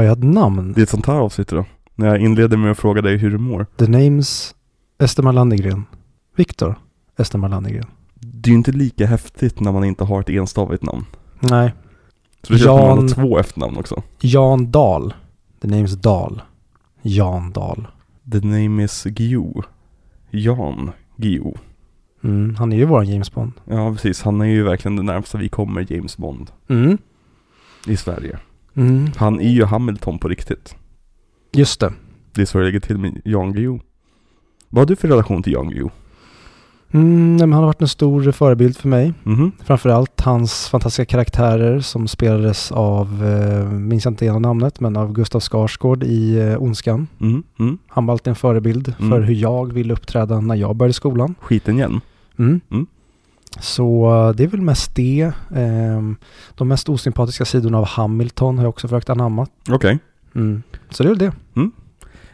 Har jag ett namn? Det är ett sånt här avsnitt då. När jag inleder med att fråga dig hur du mår. The names Estemar Landegren. Viktor Estemar Landegren. Det är ju inte lika häftigt när man inte har ett enstavigt namn. Nej. Så det känns som att man har två efternamn också. Jan Dahl. The name's Dahl. Jan Dahl. The name is Gio. Jan Gio. Mm, han är ju våran James Bond. Ja precis, han är ju verkligen det närmsta vi kommer James Bond Mm. i Sverige. Mm. Han är ju Hamilton på riktigt. Just det. Det är så det ligger till med Jan Guillou. Vad har du för relation till Jan Guillou? Mm, nej, men han har varit en stor förebild för mig. Mhm. Framförallt hans fantastiska karaktärer som spelades av, eh, minns jag inte ena namnet, men av Gustav Skarsgård i eh, Ondskan. Mm. Mm. Han var alltid en förebild Mm. för hur jag ville uppträda när jag började skolan. Skiten igen. Mm. Mm. Så eh, det är väl mest det. Ehm, de mest osympatiska sidorna av Hamilton har jag också försökt anamma. Okej. Mm. Så det är väl det.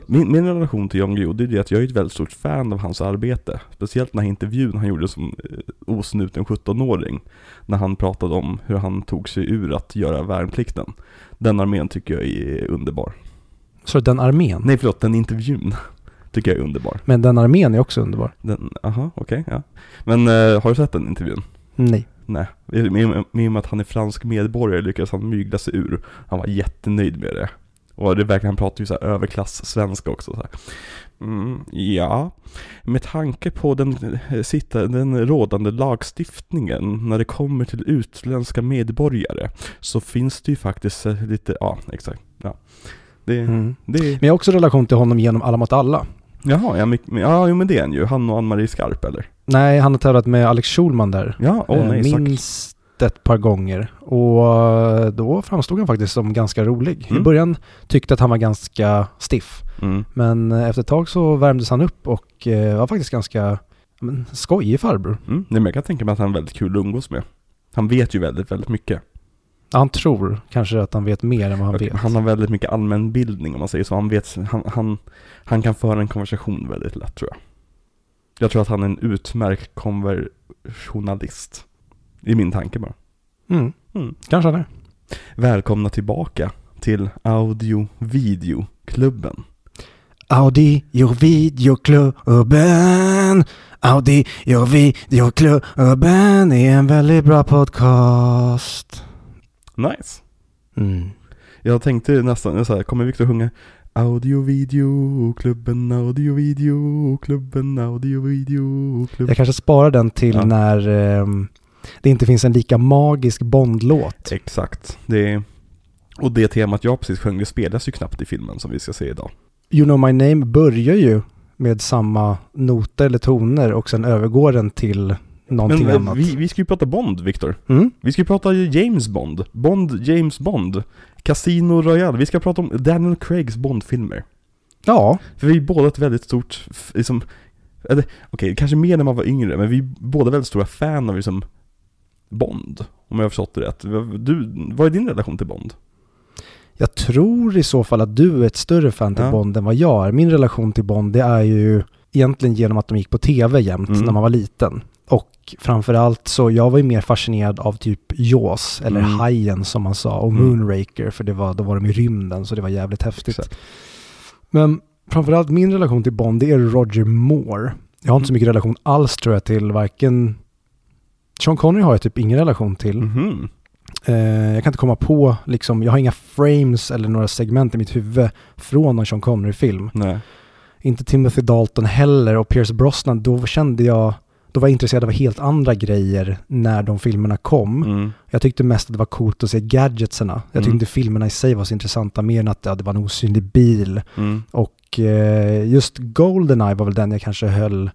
Min, min relation till Jan Guillou, det är det att jag är ett väldigt stort fan av hans arbete. Speciellt den här intervjun han gjorde som eh, osnuten 17-åring. När han pratade om hur han tog sig ur att göra värnplikten. Den armén tycker jag är underbar. Så den armén. Nej förlåt, den intervjun tycker jag är underbar. Men den armén är också underbar. Den, aha, okej, ja. Men eh, har du sett den intervjun? Nej. Nej, med och med att han är fransk medborgare lyckades han mygla sig ur. Han var jättenöjd med det. Och det verkar, han pratar ju så här överklass-svenska också så här. Mm, ja, med tanke på den, eh, sitta, den rådande lagstiftningen när det kommer till utländska medborgare så finns det ju faktiskt eh, lite, ja exakt, ja. Det, Mm. det Men jag har också relation till honom genom Alla mot alla. Jaha, ja, ja jo, men det är han ju. Han och Ann-Marie Skarp eller? Nej, han har tävlat med Alex Schulman där. Ja, åh Eh, nej, minst ett par gånger. Och eh, då framstod han faktiskt som ganska rolig. I Mm. början tyckte att han var ganska stiff. Mm. Men efter ett tag så värmdes han upp och eh, var faktiskt ganska men, skojig farbror. Mm. Nej, men jag kan tänka mig att han är väldigt kul att umgås med. Han vet ju väldigt, väldigt mycket. Han tror kanske att han vet mer än vad han Och vet. Han har väldigt mycket allmänbildning om man säger så. Han, vet, han, han, han kan föra en konversation väldigt lätt tror jag. Jag tror att han är en utmärkt konversationalist. I min tanke bara. Mm, Mm. kanske han är. Välkomna tillbaka till Audio Video Klubben. Audi gör videoklubben. Audi gör videoklubben är en väldigt bra podcast. Nice. Mm. Jag tänkte nästan så här, kommer Victor sjunga Audio Video Klubben, Audio Video Klubben, Audio Video Klubben. Jag kanske sparar den till Ja. när ehm, det inte finns en lika magisk Bondlåt. Exakt. Det är, och det temat jag precis sjöng, det spelas ju knappt i filmen som vi ska se idag. You know my name börjar ju med samma noter eller toner och sen övergår den till någonting Men eh, annat. vi, vi ska ju prata Bond, Victor. Mm? Vi ska ju prata James Bond. Bond, James Bond. Casino Royale. Vi ska prata om Daniel Craigs Bond-filmer. Ja, För vi är båda ett väldigt stort, liksom, eller okej, kanske mer när man var yngre, men vi är båda väldigt stora fan av liksom Bond. Om jag har förstått det rätt. Du, vad är din relation till Bond? jag tror i så fall att du är ett större fan till Ja. Bond än vad jag är. Min relation till Bond det är ju egentligen genom att de gick på tv jämt Mm. när man var liten. Och framförallt så, jag var ju mer fascinerad av typ Jaws, eller Mm. Hajen som man sa, och Mm. Moonraker, för det var, då var de i rymden, så det var jävligt häftigt. Exakt. Men framförallt min relation till Bond, det är Roger Moore. Jag har inte så mycket relation alls tror jag till varken... Sean Connery har jag typ ingen relation till. Mhm. Eh, jag kan inte komma på, liksom, jag har inga frames eller några segment i mitt huvud från någon Sean Connery-film. Inte Timothy Dalton heller och Pierce Brosnan, då kände jag, då var jag intresserad av helt andra grejer när de filmerna kom. Mm. Jag tyckte mest att det var coolt att se gadgetsarna. Jag tyckte Mm. inte filmerna i sig var så intressanta, mer än att ja, det var en osynlig bil. Mm. Och eh, just Goldeneye var väl den jag kanske höll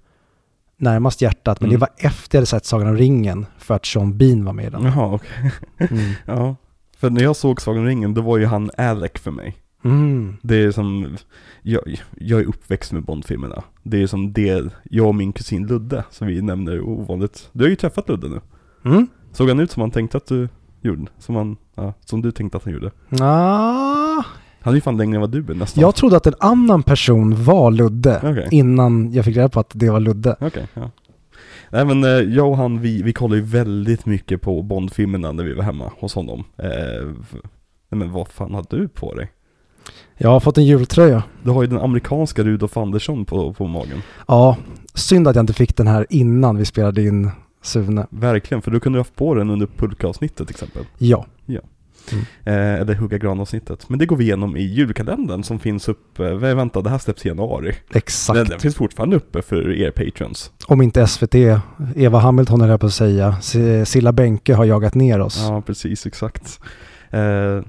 närmast hjärtat, men Mm. det var efter jag hade sett Sagan om ringen för att Sean Bean var med i den. Jaha, okej. Mm. Ja. För när jag såg Sagan om ringen, då var ju han Alec för mig. Mm. Det är som, jag, jag är uppväxt med Bondfilmerna. Det är som det, jag och min kusin Ludde, som vi nämner ovanligt. Du har ju träffat Ludde nu. Mm. Såg han ut som han tänkte att du gjorde? Som, han, ja, som du tänkte att han gjorde? Ah, Han är ju fan längre än vad du är nästan. jag trodde att en annan person var Ludde Okej. innan jag fick reda på att det var Ludde. Okej, ja. Nej men eh, jag och han, vi, vi kollade ju väldigt mycket på Bondfilmerna när vi var hemma hos honom. Eh, nej men vad fan har du på dig? Jag har fått en jultröja. Du har ju den amerikanska Rudolf Andersson på, på magen. Ja, synd att jag inte fick den här innan vi spelade in Sune. Verkligen, för du kunde ha haft på den under pulkavsnittet till exempel. Ja. Eh, eller hugga granavsnittet. Men det går vi igenom i julkalendern som finns uppe, vänta det här släpps i januari. Exakt. Den, den finns fortfarande uppe för er patrons. Om inte SVT, Eva Hamilton är jag på att säga, Silla Bänke har jagat ner oss. Ja, precis, exakt. Eh,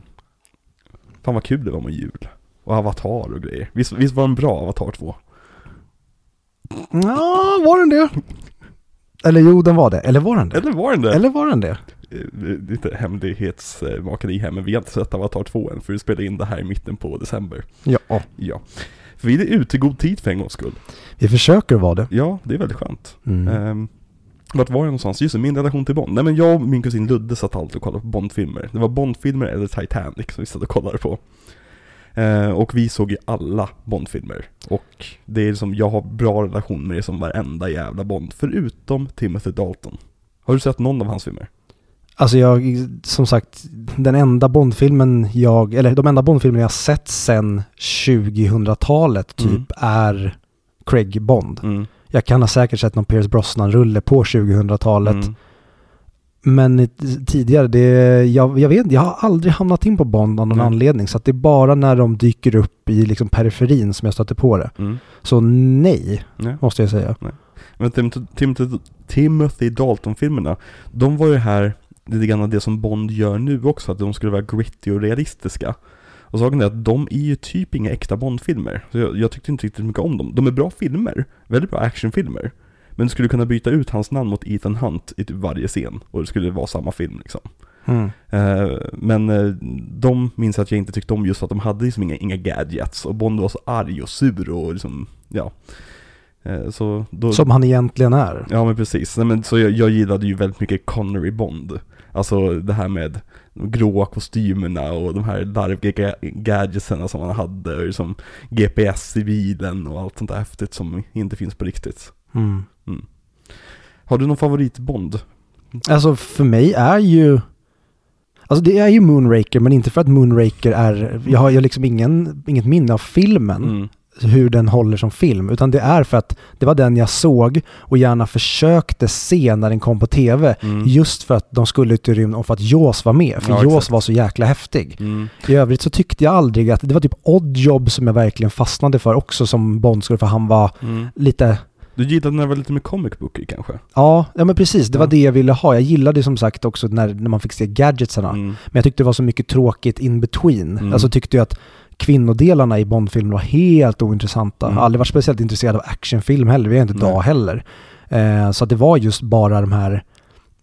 fan vad kul det var med jul. Och Avatar och grejer. Visst, visst var den bra, Avatar 2? Ja, var den det? Eller jo, den var det. Eller var den det? Eller var den det? Eller var den det? Eh, Lite hemlighetsmakeri här, men vi har inte sett Avatar 2 än, för vi spelar in det här i mitten på december. Ja, Ja. För vi är ute i god tid för en gångs skull. vi försöker vara det. Ja, det är väldigt skönt. Mm. Ehm, vart var jag någonstans? Just det, min relation till Bond. Nej men jag och min kusin Ludde satt alltid och kollade på Bondfilmer. Det var Bondfilmer eller Titanic som vi satt och kollade på. Eh, och vi såg ju alla Bondfilmer. Och det är liksom, jag har bra relation med det som varenda jävla Bond. Förutom Timothy Dalton. Har du sett någon av hans filmer? Alltså jag, som sagt, den enda Bondfilmen jag, eller de enda Bondfilmer jag sett sen 2000-talet typ Mm. är Craig Bond. Mm. Jag kan ha säkert sett någon Pierce Brosnan-rulle på 2000-talet. Mm. Men tidigare, det, jag, jag vet jag har aldrig hamnat in på Bond av någon Nej. anledning. Så att det är bara när de dyker upp i liksom periferin som jag stöter på det. Mm. Så nej, Nej. måste jag säga. Men Timothy, Timothy, Timothy Dalton-filmerna, de var ju här lite grann det som Bond gör nu också, att de skulle vara gritty och realistiska. Och saken är att de är ju typ inga äkta Bond-filmer. Så jag, jag tyckte inte riktigt mycket om dem. De är bra filmer, väldigt bra actionfilmer. Men du skulle kunna byta ut hans namn mot Ethan Hunt i typ varje scen och det skulle vara samma film liksom. Mm. Eh, men eh, de minns att jag inte tyckte om just att de hade liksom inga, inga gadgets och Bond var så arg och sur och liksom, ja. Eh, så då, Som han egentligen är. Ja men precis, Nej, men, så jag, jag gillade ju väldigt mycket Connery Bond. Alltså det här med de gråa kostymerna och de här larviga ga- gadgetsen som han hade, och liksom GPS i bilen och allt sånt där häftigt som inte finns på riktigt. Mm. Har du någon favorit Bond? Alltså för mig är ju... Alltså det är ju Moonraker, men inte för att Moonraker är... Jag har ju liksom ingen, inget minne av filmen, Mm. Hur den håller som film, utan det är för att det var den jag såg och gärna försökte se när den kom på tv. Mm. Just för att de skulle ut i rymden och för att Jaws var med. För Ja, Jaws var så jäkla häftig. Mm. I övrigt så tyckte jag aldrig att... Det var typ Odd Job som jag verkligen fastnade för också som Bond skulle för han var Mm. lite... Du gillade när det var lite mer comic booky kanske? Ja, ja men precis. Det var Ja. det jag ville ha. Jag gillade som sagt också när, när man fick se gadgetsarna. Mm. Men jag tyckte det var så mycket tråkigt in between. Mm. Alltså tyckte jag att kvinnodelarna i Bondfilmen var helt ointressanta. Mm. Jag har aldrig varit speciellt intresserad av actionfilm heller, det är inte idag heller. Eh, så att det var just bara de här,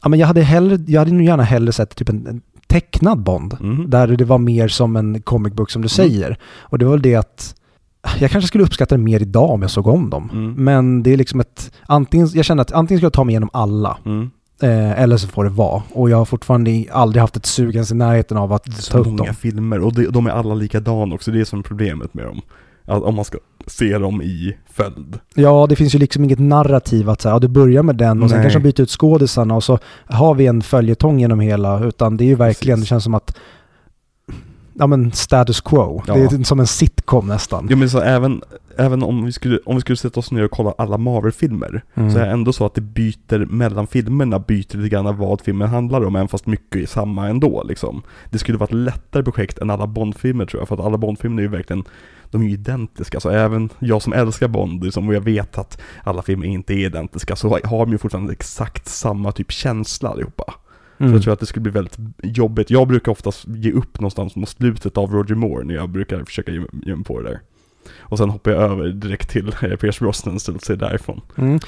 ja men jag hade hellre, jag hade nog gärna hellre sett typ en, en tecknad Bond. Mm. Där det var mer som en comic book som du säger. Och det var väl det att jag kanske skulle uppskatta det mer idag om jag såg om dem. Mm. Men det är liksom ett, antingen, jag känner att antingen ska jag ta mig igenom alla, Mm. Eh, eller så får det vara. Och jag har fortfarande aldrig haft ett sug ens i närheten av att Det är ta så upp många dem. filmer och de, de är alla likadana också, det är som problemet med dem. Att om man ska se dem i följd. Ja, det finns ju liksom inget narrativ att säga, ja, du börjar med den och sen Nej. kanske de byter ut skådisarna och så har vi en följetong genom hela, utan det är ju verkligen, Precis. det känns som att Ja men status quo. Ja. Det är som en sitcom nästan. Ja men så även, även om vi skulle, om vi skulle sätta oss ner och kolla alla Marvel-filmer Mm. Så är det ändå så att det byter mellan filmerna, byter lite grann vad filmen handlar om, även fast mycket är samma ändå liksom. Det skulle vara ett lättare projekt än alla Bond-filmer tror jag, för att alla Bond-filmer är ju verkligen, de är ju identiska. Så även jag som älskar Bond, liksom, och jag vet att alla filmer inte är identiska, så har de ju fortfarande exakt samma typ känsla allihopa. Så Mm. jag tror att det skulle bli väldigt jobbigt. Jag brukar oftast ge upp någonstans mot slutet av Roger Moore när jag brukar försöka ge, ge mig på det där. Och sen hoppar jag över direkt till eh, Pierce Brosnan så ser därifrån. Mm.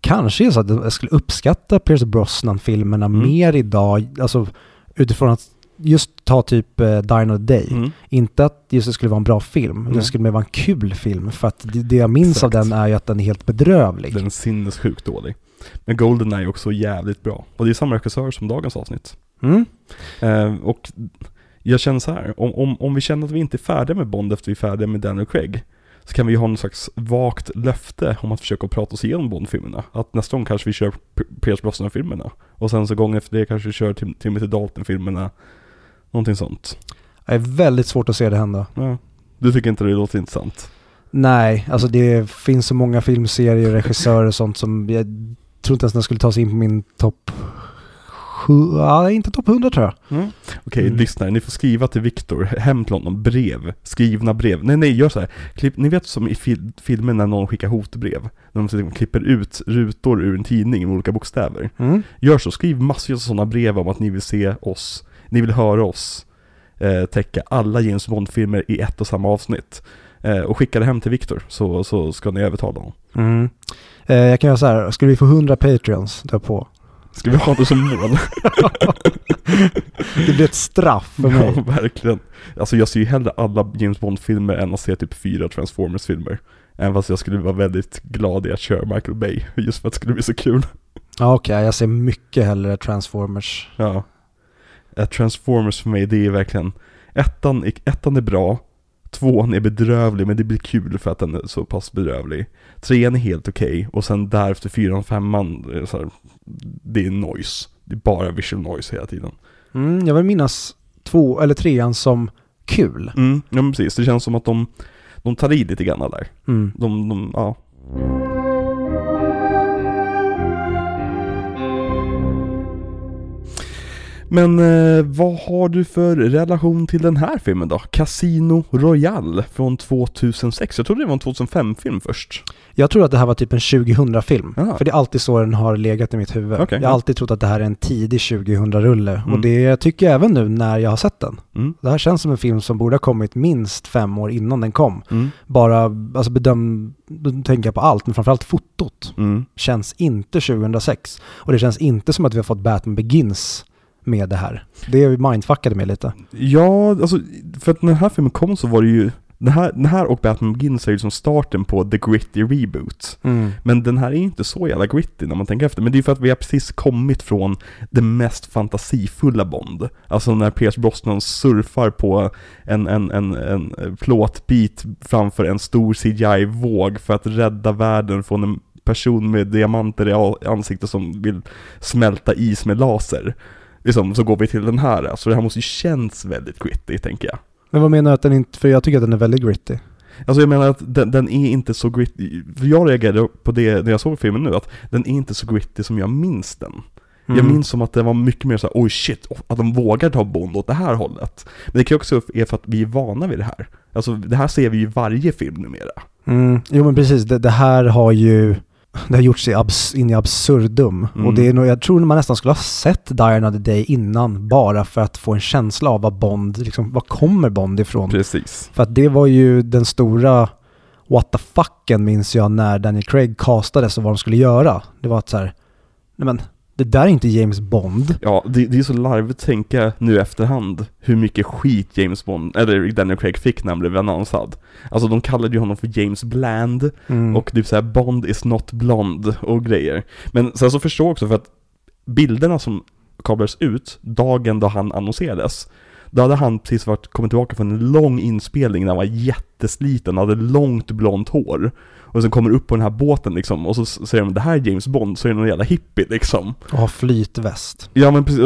Kanske är så att jag skulle uppskatta Pierce Brosnan-filmerna Mm. mer idag, alltså utifrån att just ta typ uh, Dine of the Day. Mm. Inte att just det skulle vara en bra film, Nej. det skulle mer vara en kul film. För att det, det jag minns Exakt. av den är ju att den är helt bedrövlig. Den är sinnessjukt dålig. Men Golden är också jävligt bra. Och det är samma regissör som dagens avsnitt. Mm. Eh, och jag känner så här, om, om, om vi känner att vi inte är färdiga med Bond efter vi är färdiga med Daniel Craig, så kan vi ha någon slags vagt löfte om att försöka prata oss igenom Bond-filmerna. Att nästa gång kanske vi kör Pierce Brosnan-filmerna. Och sen så gången efter det kanske vi kör Tim- Timothy Dalton-filmerna. Någonting sånt. Det är väldigt svårt att se det hända. Ja. Du tycker inte det låter intressant? Nej, alltså det finns så många filmserier, regissörer och sånt som jag tror inte ens den skulle ta sig in på min topp sju, ja, inte topp 100 tror jag. Mm. Okej, Mm. lyssnare, ni får skriva till Viktor, hem till honom, brev, skrivna brev. Nej, nej, gör så här. Klipp, ni vet som i fil- filmer när någon skickar hotbrev, när de liksom klipper ut rutor ur en tidning med olika bokstäver. Mm. Gör så, skriv massor av sådana brev om att ni vill se oss, ni vill höra oss eh, täcka alla James Bond-filmer i ett och samma avsnitt. Eh, och skicka det hem till Viktor, så, så ska ni övertala honom. Mm. Eh, jag kan göra så här, skulle vi få 100 Patreons då på? Ska vi ha det som mål? Det blir ett straff för mig. Ja, verkligen. Alltså jag ser ju hellre alla James Bond-filmer än att se typ fyra Transformers-filmer. Även fast jag skulle vara väldigt glad i att köra Michael Bay, just för att det skulle bli så kul. Ja, Okej, jag ser mycket hellre Transformers. Ja. Transformers för mig, det är verkligen, ettan, ettan är bra, tvåan är bedrövlig, men det blir kul för att den är så pass bedrövlig. Trean är helt okej, och sen därefter fyran och femman, det är, så här, det är noise. Det är bara visual noise hela tiden. Mm, jag vill minnas två eller trean som kul. Mm, ja men precis. Det känns som att de, de tar i lite grann där. Mm. De, de, ja. Men eh, vad har du för relation till den här filmen då? Casino Royale från 2006. Jag trodde det var en 2005-film först. Jag tror att det här var typ en 2000-film. Ah. För det är alltid så den har legat i mitt huvud. Okej, jag har ja. alltid trott att det här är en tidig 2000-rulle. Mm. Och det tycker jag även nu när jag har sett den. Mm. Det här känns som en film som borde ha kommit minst fem år innan den kom. Mm. Bara, alltså bedöm, jag på allt, men framförallt fotot. Mm. Känns inte 2006. Och det känns inte som att vi har fått Batman Begins med det här. Det mindfuckade mig lite. Ja, alltså för att när den här filmen kom så var det ju den här, den här och Batman Begins är ju som starten på The Gritty Reboot. Men den här är ju inte så jävla gritty när man tänker efter. Men det är för att vi har precis kommit från det mest fantasifulla Bond. Alltså när Pierce Brosnan surfar på en, en, en, en plåtbit framför en stor CGI-våg för att rädda världen från en person med diamanter i ansiktet som vill smälta is med laser. Liksom, så går vi till den här. Så det här måste ju känns väldigt gritty, tänker jag. Men vad menar du att den inte, för jag tycker att den är väldigt gritty. Alltså jag menar att den, den är inte så gritty, för jag reagerade på det när jag såg filmen nu, att den är inte så gritty som jag minns den. Jag Mm. minns som att det var mycket mer så här, oj shit, att de vågar ta Bond åt det här hållet. Men det kan ju också vara för att vi är vana vid det här. Alltså det här ser vi ju i varje film numera. Mm. Jo men precis, det, det här har ju det har gjorts i abs, in i absurdum. Mm. Och det är nog, jag tror man nästan skulle ha sett Die Another Day innan bara för att få en känsla av vad Bond, liksom, var kommer Bond ifrån? Precis. För att det var ju den stora what the fucken minns jag när Daniel Craig castades och vad de skulle göra. Det var att så här, nej men det där är inte James Bond. Ja, det, det är så larvigt att tänka nu i efterhand hur mycket skit James Bond, eller Daniel Craig fick när han blev annonsad. Alltså de kallade ju honom för James Bland, Mm. Och typ såhär Bond is not blond och grejer. Men sen så förstår jag också för att bilderna som kablades ut dagen då han annonserades, då hade han precis varit, kommit tillbaka från en lång inspelning när han var jättesliten, hade långt blont hår. Och sen kommer upp på den här båten liksom, och så säger de det här är James Bond, så är det någon jävla hippie liksom. och ha flytväst. Ja men precis,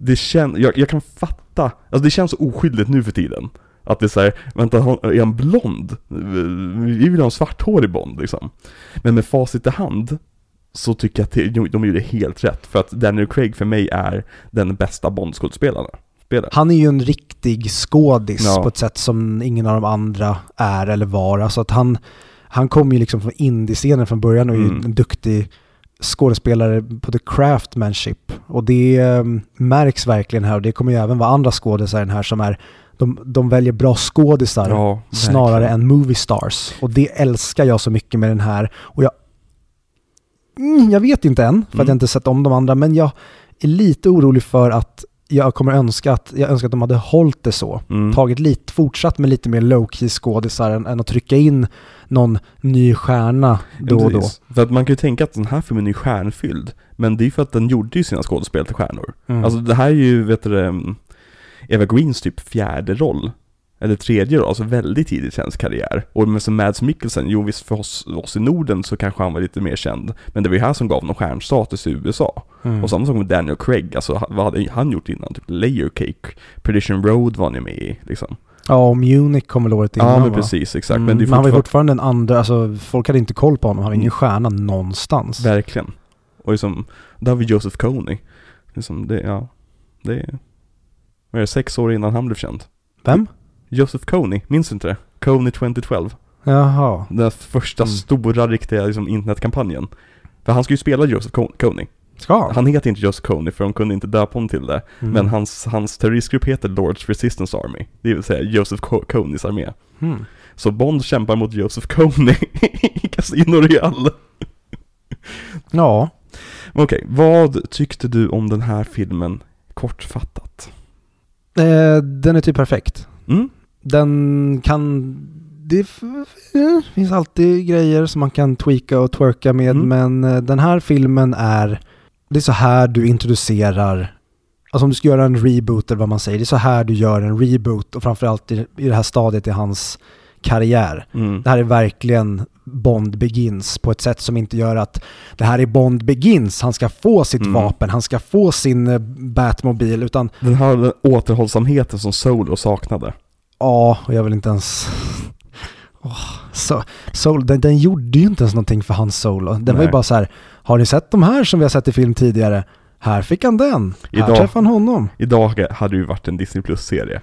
det känns, jag, jag kan fatta, alltså det känns så oskyldigt nu för tiden. Att det är såhär, vänta, är han blond? Vi vill ha en svarthårig Bond liksom. Men med facit i hand, så tycker jag att det- de gjorde helt rätt. För att Daniel Craig för mig är den bästa Bond-skådespelaren. Spelare. Han är ju en riktig skådis Ja. på ett sätt som ingen av de andra är eller var. Alltså att han, han kom ju liksom från indiescenen från början och är Mm. en duktig skådespelare på the craftmanship. Och det eh, märks verkligen här och det kommer ju även vara andra skådisar här som är, de, de väljer bra skådisar Ja, snarare än movie stars. Och det älskar jag så mycket med den här. Och jag, mm, jag vet inte än, för att Mm. jag inte sett om de andra, men jag är lite orolig för att jag kommer önska att, jag önskar att de hade hållit det så. Mm. Tagit lite, fortsatt med lite mer low-key skådisar än, än att trycka in någon ny stjärna då och då. För att man kan ju tänka att den här filmen är stjärnfylld. Men det är ju för att den gjorde ju sina skådespel till stjärnor. Mm. Alltså det här är ju, vet du mm, Eva Greens typ fjärde roll. Eller tredje roll, alltså väldigt tidigt i hennes karriär. Och med som Mads Mikkelsen, jo visst för oss, oss i Norden så kanske han var lite mer känd. Men det var ju här som gav någon stjärnstatus i USA. Mm. Och samma sak med Daniel Craig, alltså han- vad hade han gjort innan? Typ Layer Cake, Perdition Road var han ju med i liksom. Ja, och Munich kom väl året innan Ja, men va? precis, exakt. Mm, Men men han var ju fortfarande... fortfarande en andra, alltså folk hade inte koll på honom, han var ingen Mm. stjärna någonstans. Verkligen. Och liksom, där har vi Joseph Kony. Liksom, det, ja, det är... Vad är det, sex år innan han blev känd? Vem? Joseph Kony, minns du inte det? Kony 2012. Jaha. Den första Mm. stora riktiga liksom, internetkampanjen. För han ska ju spela Joseph Ko- Kony. Ska han? Han heter inte Joseph Kony för de kunde inte döpa honom till det. Mm. Men hans, hans terroristgrupp heter Lords Resistance Army. Det vill säga Joseph Ko- Konys armé. Mm. Så Bond kämpar mot Joseph Kony i Casino Royale. Ja. Okej, vad tyckte du om den här filmen kortfattat? Eh, den är typ perfekt. Mm? Den kan... Det eh, finns alltid grejer som man kan tweaka och twerka med, Mm. men eh, den här filmen är... Det är så här du introducerar... Alltså om du ska göra en reboot eller vad man säger, det är så här du gör en reboot och framförallt i, i det här stadiet i hans karriär. Mm. Det här är verkligen Bond Begins på ett sätt som inte gör att det här är Bond Begins, han ska få sitt Mm. vapen, han ska få sin eh, Batmobil, utan Den här återhållsamheten som Solo saknade. Ja, och jag vill inte ens... Åh, så, Soul, den, den gjorde ju inte ens någonting för hans Solo. Den var ju Nej. bara så här, har ni sett de här som vi har sett i film tidigare? Här fick han den, här Idag- träffade han honom. Idag hade det ju varit en Disney Plus-serie.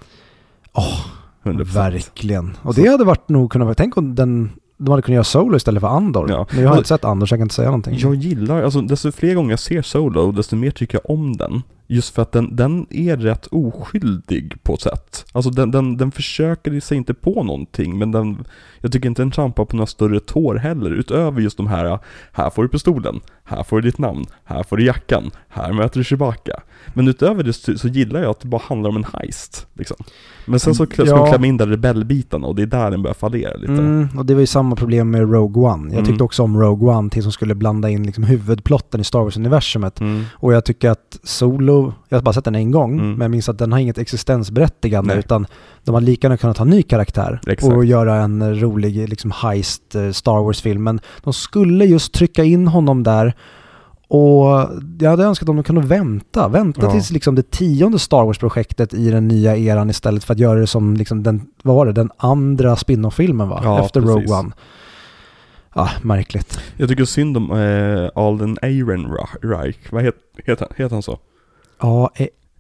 Åh, 100%. verkligen. Och det hade varit nog kunnat vara, tänk om den, de hade kunnat göra Solo istället för Andor. Ja. Men jag har inte sett Andor så jag kan inte säga någonting. Jag gillar, alltså desto fler gånger jag ser Solo, desto mer tycker jag om den. Just för att den, den är rätt oskyldig på ett sätt. Alltså den, den, den försöker sig inte på någonting, men den, jag tycker inte den trampar på några större tår heller, utöver just de här, här får du pistolen, här får du ditt namn, här får du jackan, här möter du Chewbacca. Men utöver det så, så gillar jag att det bara handlar om en heist, liksom. Men sen så ska Ja. de klämma in där rebellbitarna och det är där den börjar fallera lite. Mm, och det var ju samma problem med Rogue One. Jag tyckte Mm. också om Rogue One tills de skulle blanda in liksom huvudplotten i Star Wars-universumet. Mm. Och jag tycker att Solo, jag har bara sett den en gång, Mm. men jag minns att den har inget existensberättigande Nej. utan de har lika gärna kunnat ha en ny karaktär Exakt. och göra en rolig liksom heist eh, Star Wars-film. Men de skulle just trycka in honom där och jag hade önskat om de kunde vänta. Vänta Ja. tills liksom det tionde Star Wars-projektet i den nya eran istället för att göra det som liksom den, vad var det, den andra spin-off-filmen va? Ja, Efter precis. Rogue One. Ah, märkligt. Jag tycker synd om eh, Alden Ehrenreich, vad heter, heter, heter han så? Ja,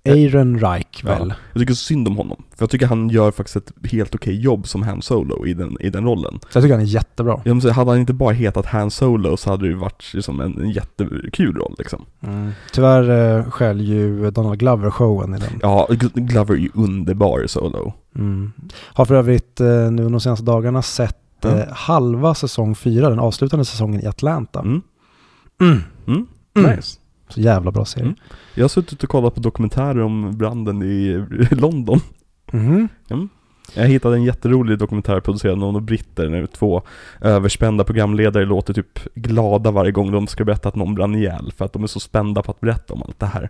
Aaron Reich väl? Jag tycker synd om honom, för jag tycker han gör faktiskt ett helt okej jobb som Han Solo i den, i den rollen. Så jag tycker han är jättebra. Jag säga, hade han inte bara hetat Han Solo så hade det ju varit liksom en, en jättekul roll liksom. Tyvärr eh, skäl ju Donald Glover showen i den. Ja, Gl- Glover är ju underbar Solo. Mm. Har för övrigt eh, nu de senaste dagarna sett Ja. eh, halva säsong fyra, den avslutande säsongen i Atlanta. Mm. Mm. Mm. Mm. Nice. Så jävla bra serie. Mm. Jag har suttit och kollat på dokumentärer om branden i London. Mhm. Jag hittade en jätterolig dokumentär producerad av några britter när två överspända programledare låter typ glada varje gång de ska berätta att någon brann ihjäl för att de är så spända på att berätta om allt det här.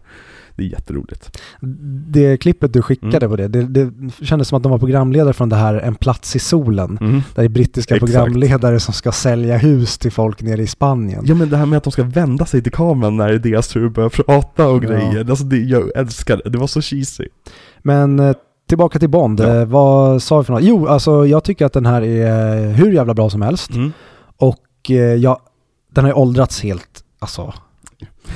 Det är jätteroligt. Det klippet du skickade Mm. på det, det, det kändes som att de var programledare från det här En plats i solen. Mm. Där det är brittiska Exakt. programledare som ska sälja hus till folk nere i Spanien. Ja men det här med att de ska vända sig till kameran när det är deras tur att börja prata och Ja. grejer. Alltså det, jag älskar det, det var så cheesy. Men eh, tillbaka till Bond, Ja. Eh, vad sa vi för något? Jo, alltså jag tycker att den här är hur jävla bra som helst. Mm. Och eh, ja, den har ju åldrats helt, alltså.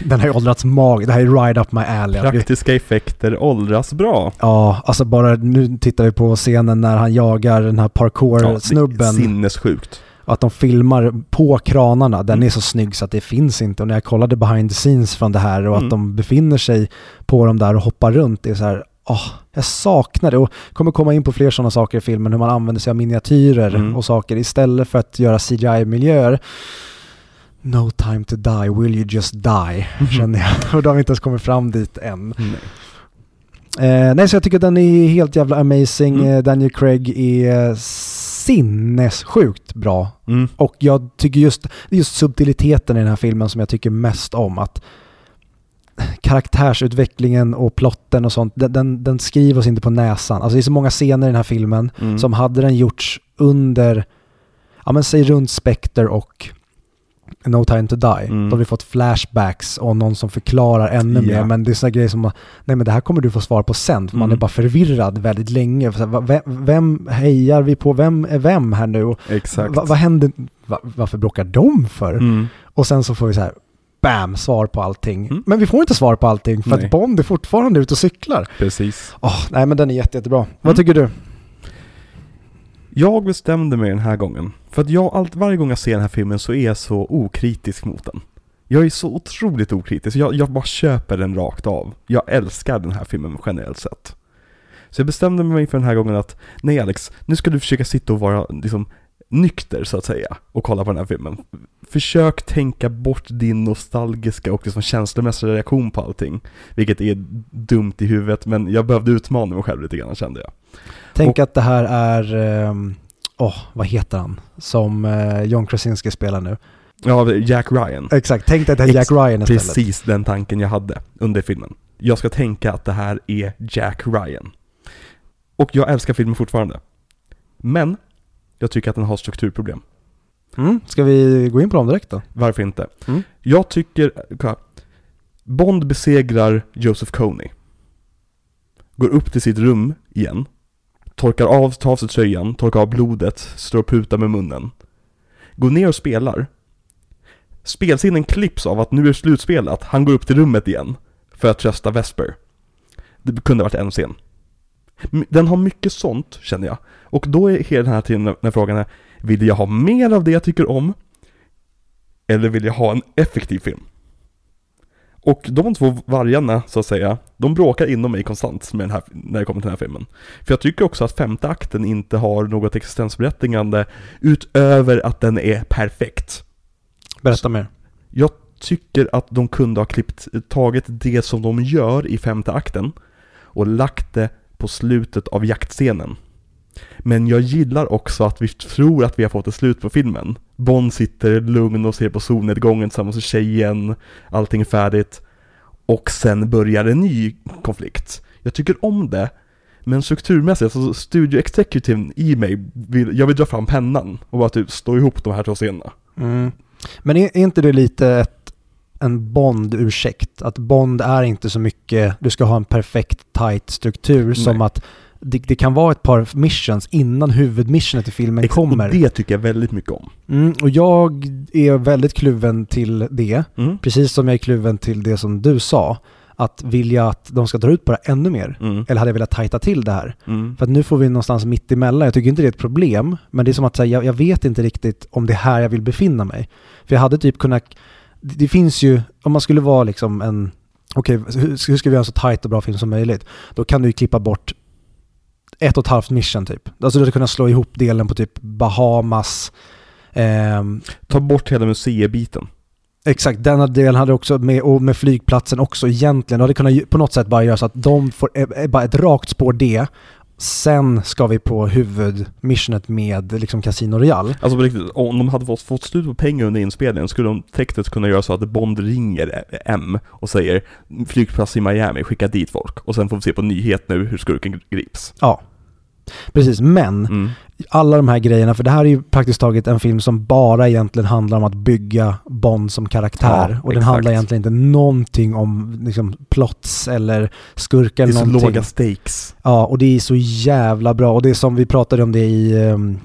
Den har ju åldrats mag. Det här är right up my alley. Praktiska effekter åldras bra. Ja, alltså bara nu tittar vi på scenen när han jagar den här Ja, parkour-snubben. Sinnessjukt. och att de filmar på kranarna, den Mm. är så snygg så att det finns inte. Och när jag kollade behind the scenes från det här och Mm. att de befinner sig på dem där och hoppar runt, det är så här, åh, jag saknar det. Och kommer komma in på fler sådana saker i filmen, hur man använder sig av miniatyrer Mm. och saker istället för att göra CGI-miljöer. No time to die, will you just die? Känner jag. Och då har vi inte ens kommit fram dit än. Nej. Eh, nej, så jag tycker den är helt jävla amazing. Mm. Eh, Daniel Craig är sinnessjukt bra. Mm. Och jag tycker just, just subtiliteten i den här filmen som jag tycker mest om. Att karaktärsutvecklingen och plotten och sånt, den, den, den skriver oss inte på näsan. Alltså det är så många scener i den här filmen Mm. som hade den gjorts under, ja men säg runt Spectre och No time to die. Mm. Då har vi fått flashbacks och någon som förklarar ännu Ja. mer. Men det är sådana grejer som, nej men det här kommer du få svar på sen. För man Mm. är bara förvirrad väldigt länge. Vem, vem hejar vi på? Vem är vem här nu? Exakt. Va, vad händer? Va, varför bråkar de för? Mm. Och sen så får vi så här, bam, svar på allting. Mm. Men vi får inte svar på allting för Nej. att Bond är fortfarande ute och cyklar. Precis. Åh, nej men den är jätte, jättebra. Vad Mm. tycker du? Jag bestämde mig den här gången. För att jag, allt, varje gång jag ser den här filmen så är jag så okritisk mot den. Jag är så otroligt okritisk. Jag, jag bara köper den rakt av. Jag älskar den här filmen generellt sett. Så jag bestämde mig för den här gången att, nej Alex, nu ska du försöka sitta och vara liksom nykter så att säga och kolla på den här filmen. Försök tänka bort din nostalgiska och liksom känslomässiga reaktion på allting. Vilket är dumt i huvudet, men jag behövde utmana mig själv lite grann kände jag. Tänk att det här är, ehm, åh, vad heter han? Som eh, John Krasinski spelar nu. Ja, Jack Ryan. Exakt, tänk dig att det är Ex- Jack Ryan istället. Precis den tanken jag hade under filmen. Jag ska tänka att det här är Jack Ryan. Och jag älskar filmen fortfarande. Men, jag tycker att den har strukturproblem. Mm, ska vi gå in på dem direkt då? Varför inte? Mm. Jag tycker. Bond besegrar Joseph Coney. Går upp till sitt rum igen. Torkar av, tar av sig tröjan, torkar av blodet, står och putar med munnen. Går ner och spelar. Spelscenen klipps av att nu är slutspelat, han går upp till rummet igen. För att trösta Vesper. Det kunde ha varit en scen. Den har mycket sånt, känner jag. Och då är hela den här tiden när frågan är, vill jag ha mer av det jag tycker om? Eller vill jag ha en effektiv film? Och de två vargarna, så att säga, de bråkar inom mig konstant med den här, när det kommer till den här filmen. För jag tycker också att femte akten inte har något existensberättigande utöver att den är perfekt. Berätta mer. Jag tycker att de kunde ha klippt, tagit det som de gör i femte akten och lagt det på slutet av jaktscenen. Men jag gillar också att vi tror att vi har fått ett slut på filmen. Bond sitter lugn och ser på solnedgången tillsammans med tjejen, allting är färdigt. Och sen börjar en ny konflikt. Jag tycker om det, men strukturmässigt, alltså studio executive i mig, vill, jag vill dra fram pennan och bara typ stå ihop de här två scenerna. Mm. Men är, är inte det lite ett, en Bond-ursäkt? Att Bond är inte så mycket, du ska ha en perfekt tight struktur som Nej. att det, det kan vara ett par missions innan huvudmissionet i filmen Ex- kommer. Och det tycker jag väldigt mycket om. Mm, och jag är väldigt kluven till det, Mm. precis som jag är kluven till det som du sa. Att vilja att de ska dra ut på det ännu mer. Mm. Eller hade jag velat tajta till det här? Mm. För att nu får vi någonstans mitt emellan. Jag tycker inte det är ett problem, men det är som att säga, jag, jag vet inte riktigt om det är här jag vill befinna mig. För jag hade typ kunnat, det, det finns ju, om man skulle vara liksom en, okej, hur, hur ska vi göra en så tight och bra film som möjligt? Då kan du ju klippa bort ett och ett halvt mission typ. Alltså du hade kunnat slå ihop delen på typ Bahamas, ehm, Ta bort hela museibiten. Exakt, denna delen hade också med, och med flygplatsen också egentligen. Du hade kunnat på något sätt bara göra så att de får eh, eh, bara ett rakt spår det. Sen ska vi på huvudmissionet med liksom Casino Royale. Alltså på riktigt, om de hade fått, fått slut på pengar under inspelningen skulle de tekniskt kunna göra så att Bond ringer M och säger flygplats i Miami, skicka dit folk. Och sen får vi se på nyhet nu hur skurken grips. Ja. Precis, men Mm. alla de här grejerna, för det här är ju praktiskt taget en film som bara egentligen handlar om att bygga Bond som karaktär. Ja, och den exakt. handlar egentligen inte någonting om liksom, plots eller skurkar Det eller är så någonting. låga stakes. Ja, och det är så jävla bra. Och det är som vi pratade om det i um,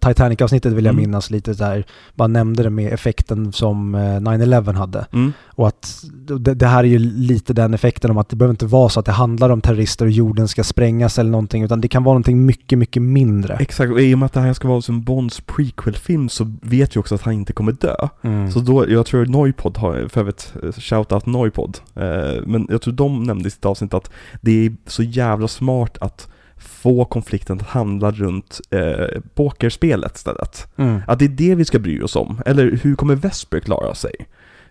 Titanic-avsnittet vill jag Mm. minnas lite där. bara nämnde det med effekten som eh, 9-11 hade. Mm. Och att det, det här är ju lite den effekten om att det behöver inte vara så att det handlar om terrorister och jorden ska sprängas eller någonting, utan det kan vara någonting mycket, mycket mindre. Exakt, och i och med att det här ska vara som Bonds prequel-film så vet vi också att han inte kommer dö. Mm. Så då, jag tror Noipod har, för övrigt, eh, shoutout Noipod. Eh, men jag tror de nämnde i sitt avsnitt att det är så jävla smart att få konflikten att handla runt eh, pokerspelet istället. Mm. Att det är det vi ska bry oss om. Eller hur kommer Vesper klara sig?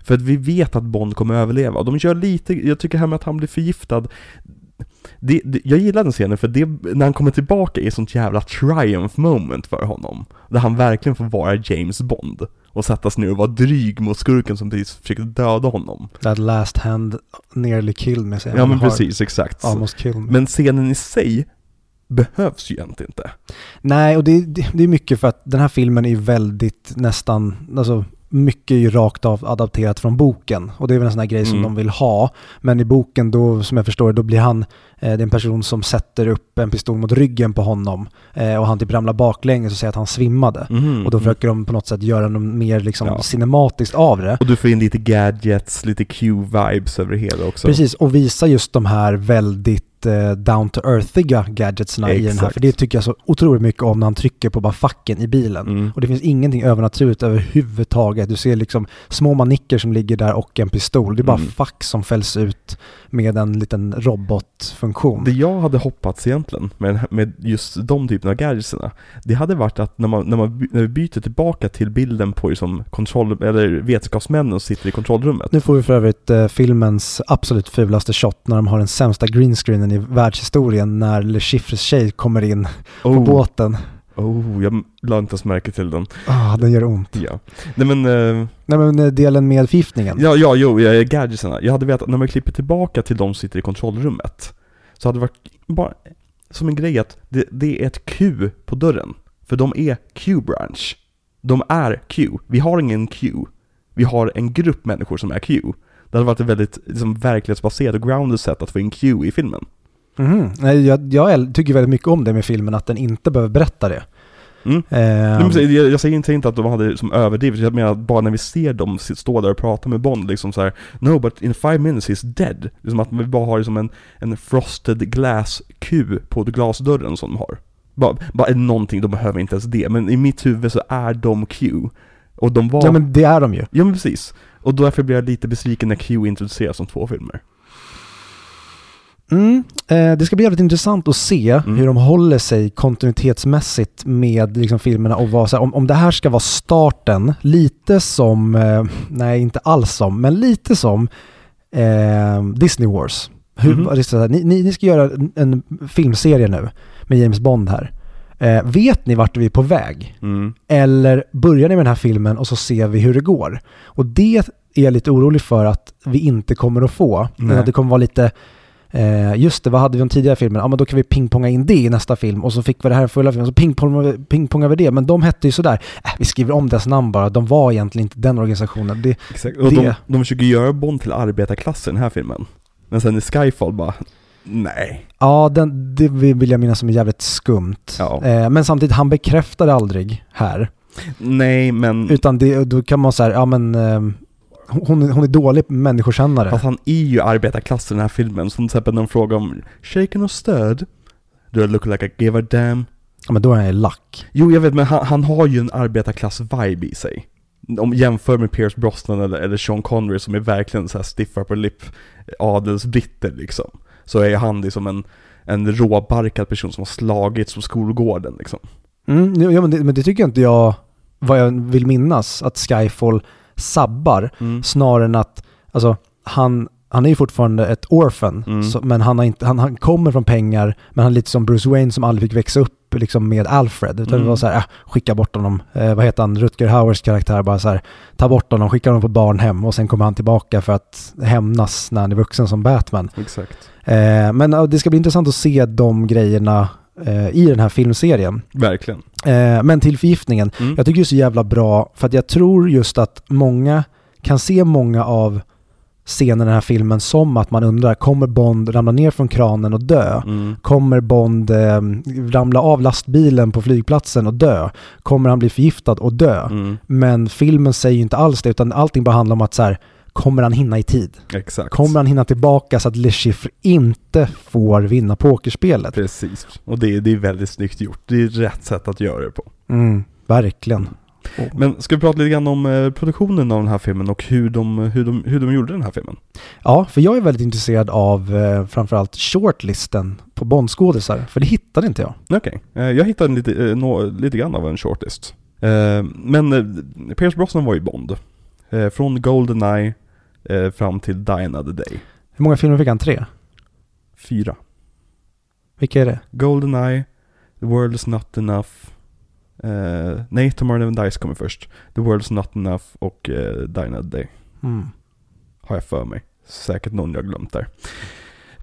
För att vi vet att Bond kommer överleva. De gör lite, jag tycker här med att han blir förgiftad det, det, jag gillar den scenen för det, när han kommer tillbaka är sånt jävla triumph moment för honom. Där han verkligen får vara James Bond. Och sätta sig ner och vara dryg mot skurken som precis försökte döda honom. That last hand nearly killed me, säger Ja men precis, exakt. Almost killed me. Men scenen i sig behövs ju egentligen inte. Nej, och det, det, det är mycket för att den här filmen är väldigt nästan, alltså mycket är ju rakt av adapterat från boken och det är väl en sån här grej som Mm. de vill ha. Men i boken då, som jag förstår då blir han, eh, det är en person som sätter upp en pistol mot ryggen på honom eh, och han typ ramlar baklänges och säger att han svimmade. Mhm, Och då mhm. försöker de på något sätt göra något mer liksom Ja. cinematiskt av det. Och du får in lite gadgets, lite Q-vibes över det hela också. Precis, och visa just de här väldigt eh, down to earthiga gadgetsna i den här. Exakt. För det tycker jag så otroligt mycket om när han trycker på bara facken i bilen. Mm. Och det finns ingenting övernaturligt överhuvudtaget. Du ser liksom små manicker som ligger där och en pistol. Det är bara Mm. fack som fälls ut med en liten robotfunktion. Det jag hade hoppats egentligen med, med just de typerna av gadgetserna, det hade varit att när, man, när, man, när vi byter tillbaka till bilden på liksom kontroll, eller vetenskapsmännen som sitter i kontrollrummet. Nu får vi för övrigt eh, filmens absolut fulaste shot när de har den sämsta greenscreenen i världshistorien när Le Chiffres tjej kommer in på Oh, båten. oh, jag la inte ens märke till den. Ah, den gör ont. Ja. Nej men, eh, Nej men eh, delen med förgiftningen. ja, ja, jo, ja, gadgetsarna. Jag hade vetat, när man klipper tillbaka till de som sitter i kontrollrummet, så hade det varit bara som en grej att det, det är ett Q på dörren. För de är Q-branch. De är Q. Vi har ingen Q. Vi har en grupp människor som är Q. Det hade varit ett väldigt liksom, verklighetsbaserat och grounded sätt att få in Q i filmen. Mhm. Nej, jag, jag tycker väldigt mycket om det med filmen, att den inte behöver berätta det. Mm. Nej, så- jag, jag säger inte, inte att de hade som överdrivet, jag menar att bara när vi ser dem stå där och prata med Bond liksom så här: No but in five minutes he's dead. Liksom att vi bara har liksom en, en frosted glass Q på glasdörren som de har. Bara, bara någonting, de behöver inte ens det, men i mitt huvud så är de Q. Och de var... ja men det är de ju. Ja men precis. Och därför blir jag lite besviken när Q introduceras som två filmer. Mm. Eh, det ska bli jävligt intressant att se Mm. hur de håller sig kontinuitetsmässigt med liksom, filmerna och vad, här, om, om det här ska vara starten, lite som, eh, nej inte alls som, men lite som eh, Disney Wars. Hur, så här, ni, ni, ni ska göra en, en filmserie nu med James Bond här. Eh, vet ni vart vi är på väg? Mm. Eller börjar ni med den här filmen och så ser vi hur det går? Och det är jag lite orolig för att vi inte kommer att få. Att det kommer vara lite, eh, just det, vad hade vi om tidigare filmen? Ja men då kan vi pingponga in det i nästa film och så fick vi det här förra filmen, så pingpongar vi, pingpongar vi det. Men de hette ju sådär, äh, vi skriver om deras namn bara, de var egentligen inte den organisationen. Det, Exakt. Och de, Det- de försöker göra Bond till arbetarklassen i den här filmen. Men sen i Skyfall bara, nej. ja, den, det vill jag minnas som är jävligt skumt. Ja. Eh, men samtidigt, han bekräftade aldrig här. Nej men... Utan det, då kan man säga, ja men eh, hon, hon är dålig människokännare. Fast han är ju arbetarklass i den här filmen, som till exempel när de frågar om shaken och stöd. Do I look like I give a damn? Ja men då är han ju lack. Jo jag vet men han, han har ju en arbetarklass-vibe i sig. Om jämför med Pierce Brosnan eller, eller Sean Connery som är verkligen så här stiff upper lip adelsbritter liksom. Så är han liksom en, en råbarkad person som har slagits på skolgården liksom. Mm, ja, men, det, men det tycker jag inte jag, vad jag vill minnas, att Skyfall sabbar. Mm. Snarare än att, alltså han, han är ju fortfarande ett orphan, Mm. så, men han, har inte, han, han kommer från pengar, men han är lite som Bruce Wayne som aldrig fick växa upp liksom med Alfred. Utan Mm. det var så här, äh, skicka bort honom. Eh, vad heter han, Rutger Hauers karaktär, bara så här, ta bort honom, skicka honom på barnhem och sen kommer han tillbaka för att hämnas när han är vuxen som Batman. Exakt. Eh, men det ska bli intressant att se de grejerna eh, i den här filmserien. Verkligen. Eh, men till förgiftningen. Mm. Jag tycker det är så jävla bra för att jag tror just att många kan se många av scenerna i den här filmen som att man undrar, kommer Bond ramla ner från kranen och dö? Mm. Kommer Bond eh, ramla av lastbilen på flygplatsen och dö? Kommer han bli förgiftad och dö? Mm. Men filmen säger inte alls det, utan allting bara handlar om att så här, kommer han hinna i tid? Exakt. Kommer han hinna tillbaka så att Le Chiffre inte får vinna pokerspelet? Precis. Och det, det är väldigt snyggt gjort. Det är rätt sätt att göra det på. Mm, verkligen. Men ska vi prata lite grann om eh, produktionen av den här filmen och hur de, hur de, hur de gjorde den här filmen? Ja, för jag är väldigt intresserad av eh, framförallt shortlisten på Bondskådisar, för det hittade inte jag. Okej, eh, jag hittade lite, lite grann av en shortlist. Men Pierce Brosnan var ju Bond. Från Goldeneye eh, fram till Die Another Day. Hur många filmer fick han? Tre? Fyra. Vilka är det? Goldeneye, The World Is Not Enough. Eh, nej, Tomorrow Never Dies kommer först. The World Is Not Enough och eh, Die Another Day. Mm. Har jag för mig. Säkert någon jag glömt där.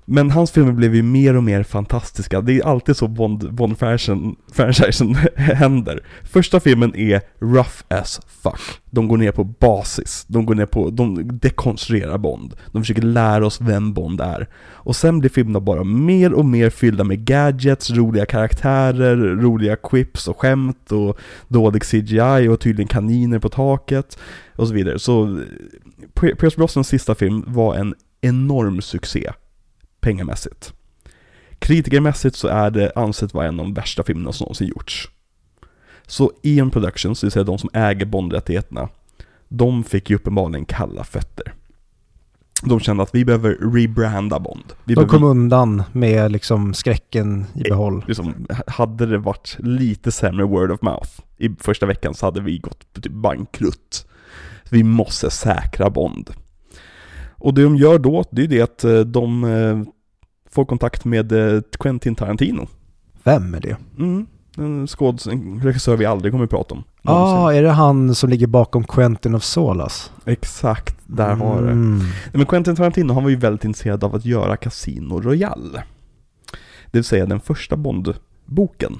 Men hans filmer blev ju mer och mer fantastiska. Det är alltid så Bond, Bond-franchisen händer. Första filmen är rough as fuck. De går ner på basis. De går ner på, de dekonstruerar Bond. De försöker lära oss vem Bond är. Och sen blir filmerna bara mer och mer fyllda med gadgets, roliga karaktärer, roliga quips och skämt och dålig CGI och tydligen kaniner på taket och så vidare. Så Pierce Brosnans sista film var en enorm succé pengamässigt. Kritikermässigt så är det ansett vara en av de värsta filmerna som någonsin gjorts. Så Eon Productions, det vill säga de som äger Bond-rättigheterna, de fick ju uppenbarligen kalla fötter. De kände att vi behöver rebranda Bond. Vi de kom behöver, undan med liksom skräcken i behåll. liksom, hade det varit lite sämre word of mouth i första veckan så hade vi gått typ bankrutt. Vi måste säkra Bond. Och det de gör då, det är det att eh, de eh, får kontakt med eh, Quentin Tarantino. Vem är det? Mm, en skåds, en regissör vi aldrig kommer att prata om. Ja, ah, är det han som ligger bakom Quentin of Solas? Exakt, där. Mm. Nej, Men Quentin Tarantino, han var ju väldigt intresserad av att göra Casino Royale. Det vill säga den första Bond-boken.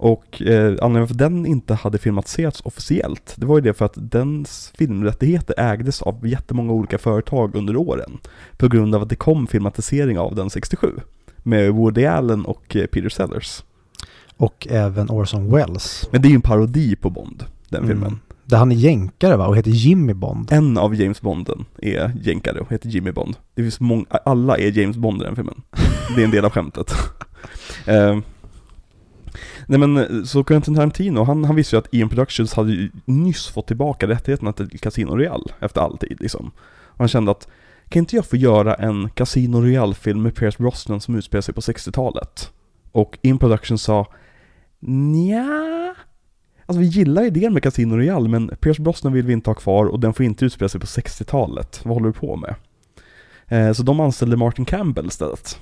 Och eh, anledningen för att den inte hade filmatiserats officiellt, det var ju det för att dens filmrättigheter ägdes av jättemånga olika företag under åren. På grund av att det kom filmatisering av den 67. Med Woody Allen och eh, Peter Sellers. Och även Orson Welles. Men det är ju en parodi på Bond, den filmen. Mm. Där han är jänkare va? Och heter Jimmy Bond. En av James Bonden är jänkare och heter Jimmy Bond. Det finns många, alla är James Bond i den filmen. Det är en del av skämtet. Eh, nej men, eh, så Quentin Tarantino, han, han visste ju att Ian Productions hade ju nyss fått tillbaka rättigheterna till Casino Real, efter all tid liksom. Och han kände att, kan inte jag få göra en Casino Real-film med Pierce Brosnan som utspelar sig på 60-talet? Och Ian Productions sa, Nja. Alltså vi gillar idén med Casino Royale men Pierce Brosnan vill vi inte ha kvar och den får inte utspela sig på 60-talet. Vad håller du på med? Eh, så de anställde Martin Campbell istället.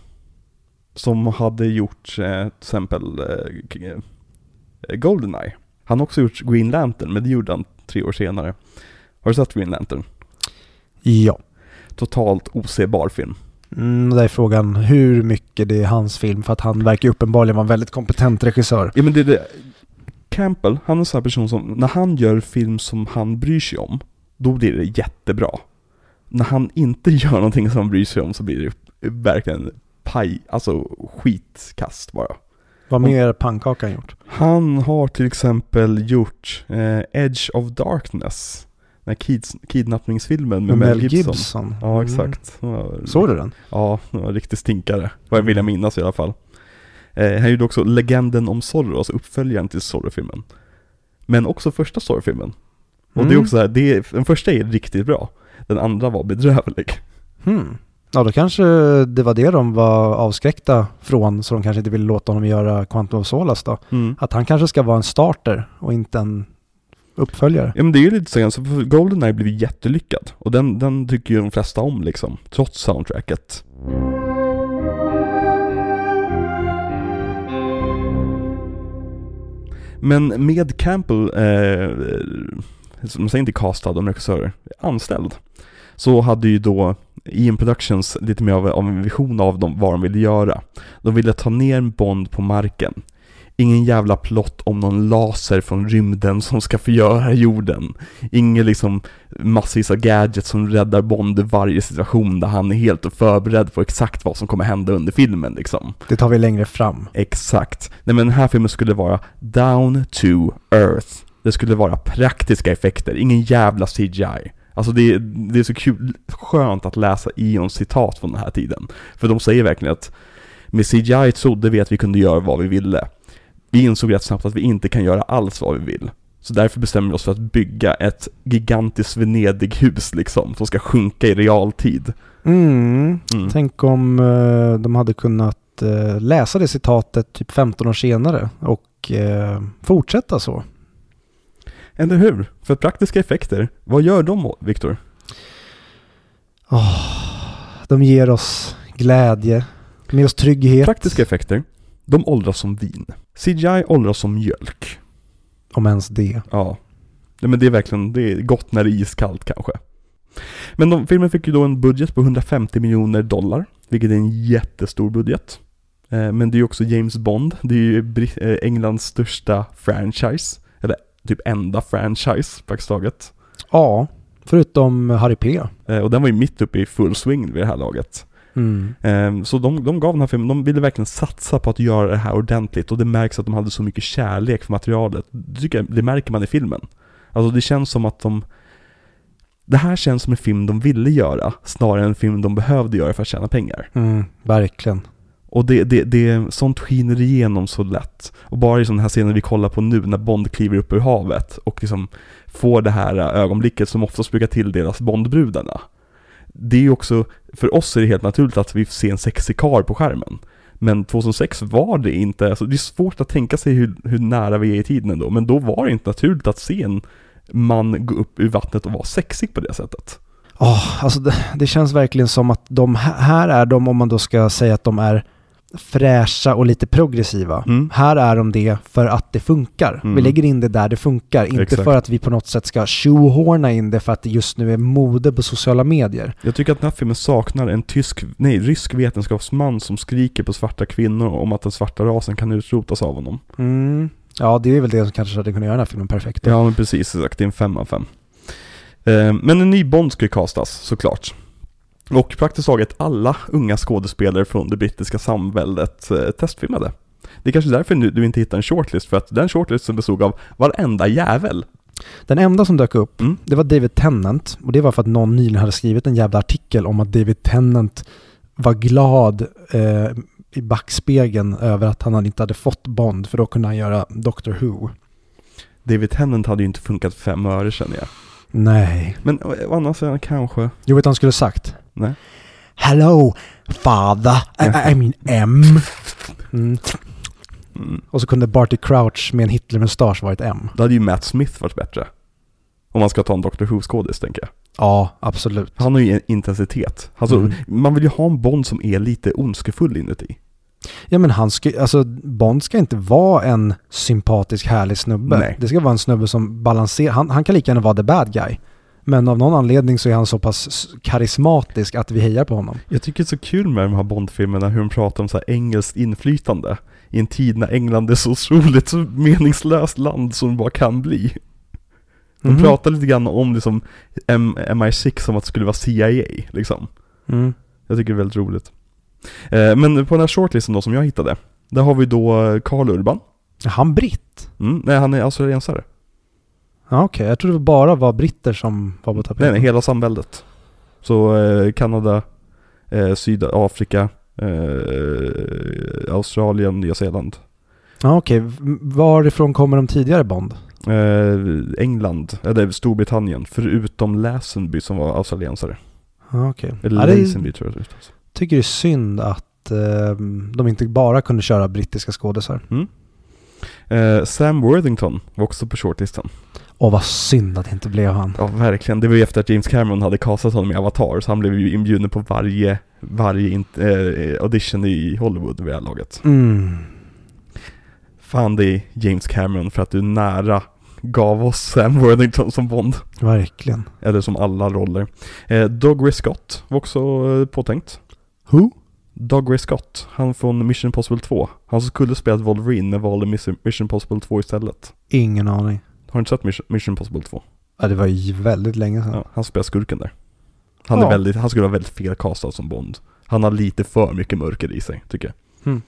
Som hade gjort eh, till exempel eh, eh, Goldeneye. Han har också gjort Green Lantern men det gjorde han tre år senare. Har du sett Green Lantern? Ja. Totalt osebar film. Mm, där är frågan hur mycket det är hans film. För att han verkar ju uppenbarligen vara en väldigt kompetent regissör. Ja men det är det. Campbell, han är en sån här person som, när han gör film som han bryr sig om, då blir det jättebra. När han inte gör någonting som han bryr sig om så blir det verkligen paj, alltså skitkast bara. Vad mer har pannkakan gjort? Han har till exempel gjort eh, Edge of Darkness. Den här kids, kidnappningsfilmen med, Mel Gibson. Ja, Mm. exakt. Ja, Såg du den? Ja, det var en riktig stinkare. Vad jag vill jag minnas i alla fall. Eh, han gjorde också Legenden om Zorro, alltså uppföljaren till Zorro-filmen. Men också första Zorro-filmen. Och det är Mm. också så här, det den första är riktigt bra. Den andra var bedrövlig. Hmm. Ja, då kanske det var det de var avskräckta från, så de kanske inte ville låta honom göra Quantum of Solace då. Mm. Att han kanske ska vara en starter och inte en uppföljare. Ja men det är ju lite så, så för Goldeneye blev jättelyckad. Och den, den tycker ju de flesta om liksom, trots soundtracket. Men med Campbell, eh, man säger inte castad om regissörer, anställd, så hade ju då Ian Productions lite mer av, av en vision av dem, vad de ville göra. De ville ta ner Bond på marken. Ingen jävla plott om någon laser från rymden som ska förgöra jorden. Ingen liksom massvis av gadgets som räddar Bond i varje situation där han är helt förberedd på exakt vad som kommer hända under filmen liksom. Det tar vi längre fram. Exakt. Nej men den här filmen skulle vara down to earth. Det skulle vara praktiska effekter, ingen jävla CGI. Alltså det, är- det är så kul, skönt att läsa Ions citat från den här tiden. För de säger verkligen att med CGI trodde vi att vi kunde göra vad vi ville. Vi insåg rätt snabbt att vi inte kan göra alls vad vi vill. Så därför bestämmer vi oss för att bygga ett gigantiskt Venedighus liksom, som ska sjunka i realtid. Mm. Mm. Tänk om eh, de hade kunnat eh, läsa det citatet typ 15 år senare och eh, fortsätta så. Eller hur? För praktiska effekter, vad gör de, Viktor? Åh, de ger oss glädje, med oss trygghet. Praktiska effekter, de åldras som vin. CGI åldras som mjölk. Om ens det. Ja. Nej, men det är verkligen, det är gott när det är iskallt kanske. Men de, filmen fick ju då en budget på 150 miljoner dollar. vilket är en jättestor budget. Eh, men det är ju också James Bond, det är ju eh, Englands största franchise, typ enda franchise praktiskt taget. Ja, förutom Harry P. Eh, och den var ju mitt uppe i full swing vid det här laget. Mm. Eh, så de, de gav den här filmen, de ville verkligen satsa på att göra det här ordentligt och det märks att de hade så mycket kärlek för materialet. Det, tycker jag, det märker man i filmen. Alltså det känns som att de det här känns som en film de ville göra, snarare än en film de behövde göra för att tjäna pengar. Mm, verkligen. Och det, det, det, sånt skiner igenom så lätt. Och bara i sån här scenen vi kollar på nu, när Bond kliver upp ur havet och liksom får det här äh, ögonblicket som oftast brukar tilldelas Bondbrudarna. Det är ju också, för oss är det helt naturligt att vi ser en sexig karl på skärmen. Men 2006 var det inte, alltså det är svårt att tänka sig hur, hur nära vi är i tiden ändå, men då var det inte naturligt att se en man gå upp ur vattnet och vara sexig på det sättet. Oh, alltså det, det känns verkligen som att de här är de, om man då ska säga att de är fräscha och lite progressiva. Mm. Här är de det för att det funkar. Mm. Vi lägger in det där det funkar, inte Exakt. för att vi på något sätt ska tjohorna in det för att det just nu är mode på sociala medier. Jag tycker att den här filmen saknar en tysk, nej, rysk vetenskapsman som skriker på svarta kvinnor om att den svarta rasen kan utrotas av honom. Mm. Ja, det är väl det som kanske hade kunnat göra den här filmen perfekt. Ja men precis, exakt. Det är en fem av fem. Eh, Men en ny Bond ska ju castas, såklart. Och praktiskt taget alla unga skådespelare från det brittiska samväldet eh, testfilmade. Det är kanske därför nu du inte hittar en shortlist, för att den shortlisten bestod av varenda jävel. Den enda som dök upp, Mm. det var David Tennant. Och det var för att någon nyligen hade skrivit en jävla artikel om att David Tennant var glad eh, i backspegeln över att han inte hade fått Bond, för då kunde han göra Doctor Who. David Tennant hade ju inte funkat fem öre känner jag. Nej. Men å å andra sidan kanske, Jo, vet han skulle sagt? Nej. Hello, father. I, I mean M. Mm. Mm. Och så kunde Barty Crouch med en Hitler-mustasch varit M. Då hade ju Matt Smith varit bättre. Om man ska ta en Doctor Who-skådis tänker jag. Ja, absolut. Han har ju en intensitet. Alltså, Mm. man vill ju ha en Bond som är lite ondskefull inuti. Ja men han ska, alltså Bond ska inte vara en sympatisk härlig snubbe. Nej. Det ska vara en snubbe som balanserar, han, han kan lika gärna vara the bad guy. Men av någon anledning så är han så pass karismatisk att vi hejar på honom. Jag tycker det är så kul med de här Bond-filmerna, hur de pratar om så här engelskt inflytande. I en tid när England är så otroligt meningslöst land som det bara kan bli. De Mhm. pratar lite grann om liksom M- MI6 som att det skulle vara CIA, liksom. Mm. Jag tycker det är väldigt roligt. Eh, men på den här shortlisten då som jag hittade, där har vi då Karl Urban. Är han britt? Mm, nej, han är australiensare. Ja okej, jag trodde det bara var britter som var på tapeten. Nej, nej, hela samväldet. Så eh, Kanada, eh, Sydafrika, eh, Australien, Nya Zeeland. Ja okej, V- varifrån kommer de tidigare Bond? Eh, England, eller Storbritannien, förutom Lazenby som var australiensare. Ja okej. Eller Ja, det är- Lazenby tror jag det uttalas. tycker det är synd att eh, de inte bara kunde köra brittiska skådisar. Eh, Sam Worthington var också på shortlisten. Och vad synd att det inte blev han. Ja, verkligen. Det var ju efter att James Cameron hade castat honom i Avatar, så han blev ju inbjuden på varje, varje eh, audition i Hollywood vid det här laget. Mm. Fan dig James Cameron för att du nära gav oss Sam Worthington som Bond. Verkligen. Eller som alla roller. Eh, Dougray Scott var också eh, påtänkt. Who? Dougray Scott, han från Mission Impossible 2. Han som skulle spelat Wolverine men valde Mission Impossible 2 istället. Ingen aning. Har du inte sett Mission, Mission Impossible 2? Ja, det var ju väldigt länge sedan. Ja, han spelar skurken där. Han, är Ja. väldigt, han skulle vara väldigt felkastad som Bond. Han har lite för mycket mörker i sig, tycker jag. Mm.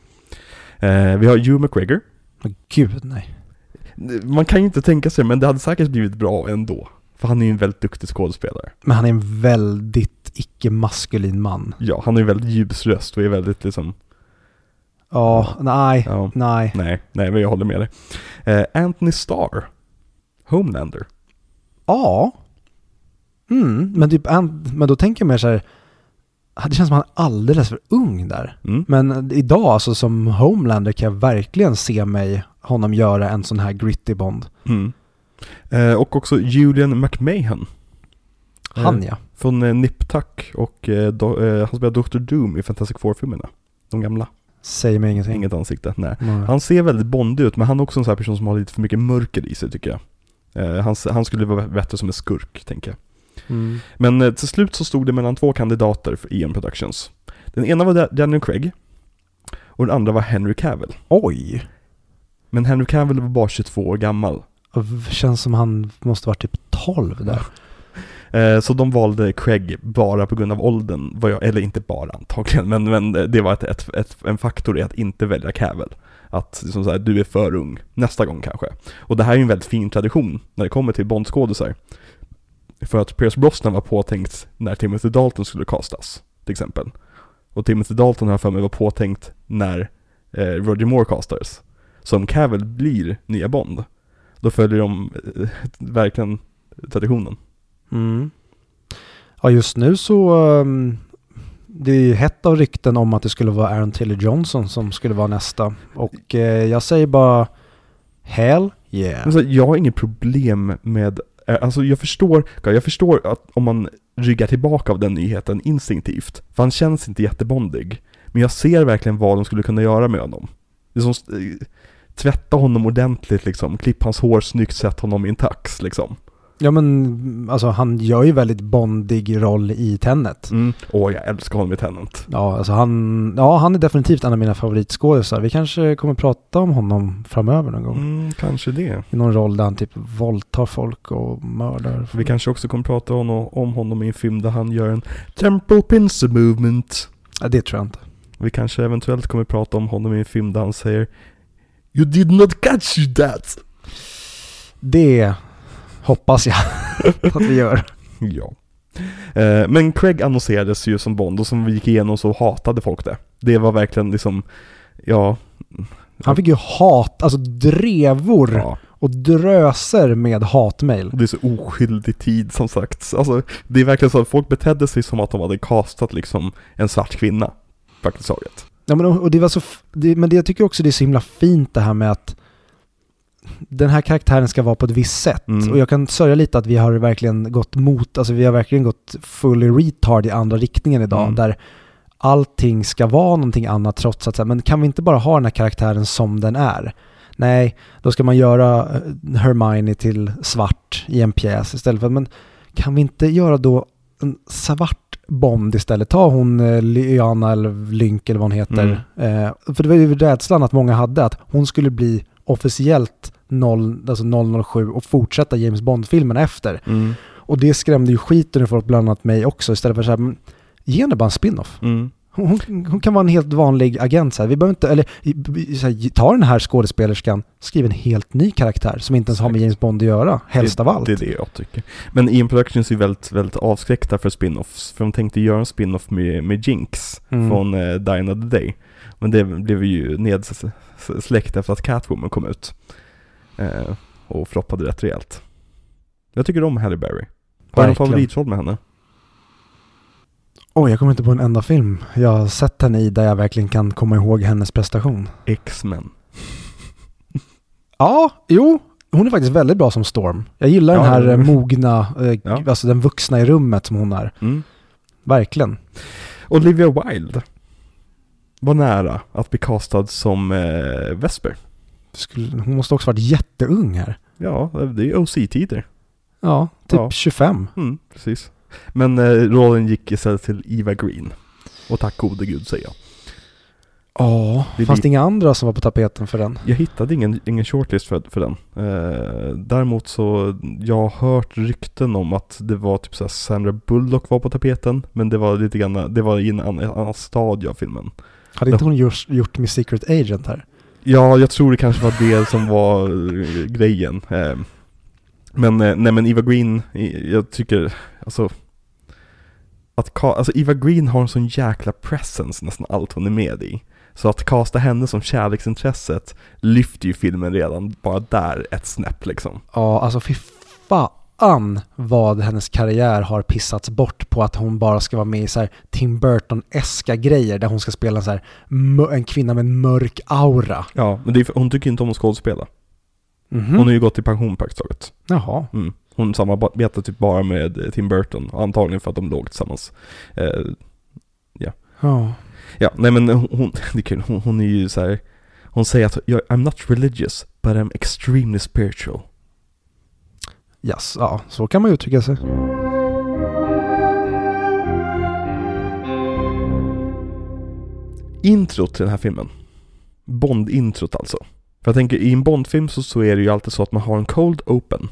Eh, vi har Hugh McGregor. Men gud nej. Man kan ju inte tänka sig, men det hade säkert blivit bra ändå. För han är ju en väldigt duktig skådespelare. Men han är en väldigt icke-maskulin man. Ja, han har ju väldigt ljus röst och är väldigt liksom, Ja, nej, ja, nej. nej, nej, men jag håller med dig. Eh, Anthony Starr. Homelander. Ja. Mm, men, typ, men då tänker jag mer så här. Det känns som han är alldeles för ung där. Mm. Men idag, alltså som Homelander, kan jag verkligen se mig honom göra en sån här gritty Bond. Mm. Eh, och också Julian McMahon. Han Eh, ja. Från eh, Nip Tuck och eh, do, eh, han spelar Dr. Doom i Fantastic Four-filmerna. De gamla. Säger mig ingenting. Inget ansikte, nej. Nej. Han ser väldigt bondig ut, men han är också en sån här person som har lite för mycket mörker i sig tycker jag. Eh, han, han skulle vara bättre som en skurk, tänker jag. Mm. Men eh, till slut så stod det mellan två kandidater för Ian Productions. Den ena var Da- Daniel Craig och den andra var Henry Cavill. Oj! Men Henry Cavill var bara 22 år gammal. Känns som han måste vara typ 12 där. Eh, så de valde Craig bara på grund av åldern, jag, eller inte bara antagligen, men, men det var ett, ett, ett, en faktor i att inte välja Cavill. Att liksom så här, du är för ung, nästa gång kanske. Och det här är ju en väldigt fin tradition när det kommer till Bondskådisar. För att Pierce Brosnan var påtänkt när Timothy Dalton skulle castas, till exempel. Och Timothy Dalton har jag för mig var påtänkt när eh, Roger Moore castades. Så om Cavill blir nya Bond, då följer de eh, verkligen traditionen. Mm. Ja, just nu så... Um, det är ju hett av rykten om att det skulle vara Aaron Taylor Johnson som skulle vara nästa. Och eh, jag säger bara... Hell yeah. Alltså, jag har inget problem med, eh, alltså jag förstår, jag förstår att om man ryggar tillbaka av den nyheten instinktivt, för han känns inte jättebondig. Men jag ser verkligen vad de skulle kunna göra med honom. Det är som, eh, tvätta honom ordentligt liksom, klipp hans hår snyggt, sätt honom i en tax liksom. Ja men alltså han gör ju väldigt bondig roll i Tenet. Mm. Åh, jag älskar honom i Tenant. Ja, alltså han, ja, han är definitivt en av mina favoritskådisar. Vi kanske kommer prata om honom framöver någon gång. Mm, kanske det. I någon roll där han typ våldtar folk och mördar. Vi kanske också kommer prata om, om honom i en film där han gör en temple pincer movement. Ja, det tror jag inte. Vi kanske eventuellt kommer prata om honom i en film där han säger You did not catch that! Det hoppas jag att vi gör. Ja. Eh, men Craig annonserades ju som Bond och som vi gick igenom så hatade folk det. Det var verkligen liksom, ja. Han fick ju hat, alltså drevor ja. och dröser med hatmail. Och det är så oskyldig tid som sagt. Alltså, det är verkligen så att folk betedde sig som att de hade castat liksom en svart kvinna. Praktiskt taget. Ja, men, och det var så, det, men det, jag tycker också det är så himla fint det här med att den här karaktären ska vara på ett visst sätt. Mm. Och jag kan sörja lite att vi har verkligen gått mot, alltså vi har verkligen gått fully retard i andra riktningen idag. Mm. Där allting ska vara någonting annat trots att, men kan vi inte bara ha den här karaktären som den är? Nej, då ska man göra eh, Hermione till svart i en pjäs istället för, men kan vi inte göra då en svart Bond istället? Ta hon eh, Lyanna eller Lynk eller vad hon heter. Eh, för det var ju rädslan att många hade att hon skulle bli officiellt 0, alltså 007 och fortsätta James Bond-filmen efter. Mm. Och det skrämde ju skiten ur folk, bland annat mig också, istället för så här, ge henne bara en spin-off. Mm. Hon, hon, kan vara en helt vanlig agent så här. Vi behöver inte, eller här, ta den här skådespelerskan, skriv en helt ny karaktär som inte ens har med. James Bond att göra, helst det, av allt. Det är det jag tycker. Men Ian Productions är väldigt, väldigt avskräckta för spin-offs. För de tänkte göra en spin-off med, med Jinx Mm. från eh, Die Another Day. Men det blev ju nedsläckt efter att Catwoman kom ut. Eh, och floppade rätt rejält. Jag tycker om Halle Berry. Har du någon favoritroll med henne? Oj, jag kommer inte på en enda film jag har sett henne i där jag verkligen kan komma ihåg hennes prestation. X-Men. Ja, jo, hon är faktiskt väldigt bra som Storm. Jag gillar den Ja, här det- eh, mogna, eh, Ja. alltså den vuxna i rummet som hon är. Mm. Verkligen. Olivia Wilde var nära att bli castad som eh, Vesper. Skulle, hon måste också varit jätteung här. Ja, det är ju OC-tider. Ja, typ Ja. 25. Mm, precis. Men eh, rollen gick istället till Eva Green. Och tack gode gud säger jag. Ja, Det fanns det inga andra som var på tapeten för den? Jag hittade ingen, ingen shortlist för, för den. Eh, däremot så, jag har hört rykten om att det var typ såhär Sandra Bullock var på tapeten. Men det var lite grann, det var i en annan, annan stadie av filmen. Hade inte hon gjort, gjort med Secret Agent här? Ja, jag tror det kanske var det som var eh, grejen. Eh. Men, eh, nej men Eva Green, jag tycker, alltså att ka- alltså Eva Green har en sån jäkla presence nästan allt hon är med i. Så att casta henne som kärleksintresset lyfter ju filmen redan bara där ett snäpp liksom. Ja, alltså fy fan vad hennes karriär har pissats bort på att hon bara ska vara med i så Tim Burton-eska grejer där hon ska spela en så här en kvinna med en mörk aura. Ja, men för- hon tycker inte om att skådespela. Mhm. Hon har ju gått i pension praktiskt taget. Jaha. Mm. Hon samarbetar typ bara med eh, Tim Burton, antagligen för att de låg tillsammans. Eh, Ja. Ja, nej men hon, det är kul, hon, hon är ju så här. Hon säger att jag, I'm not religious, but I'm extremely spiritual. Yes, ja, så kan man uttrycka sig. introt till den här filmen. Bond-introt alltså. För jag tänker, i en Bond-film så, så är det ju alltid så att man har en cold open.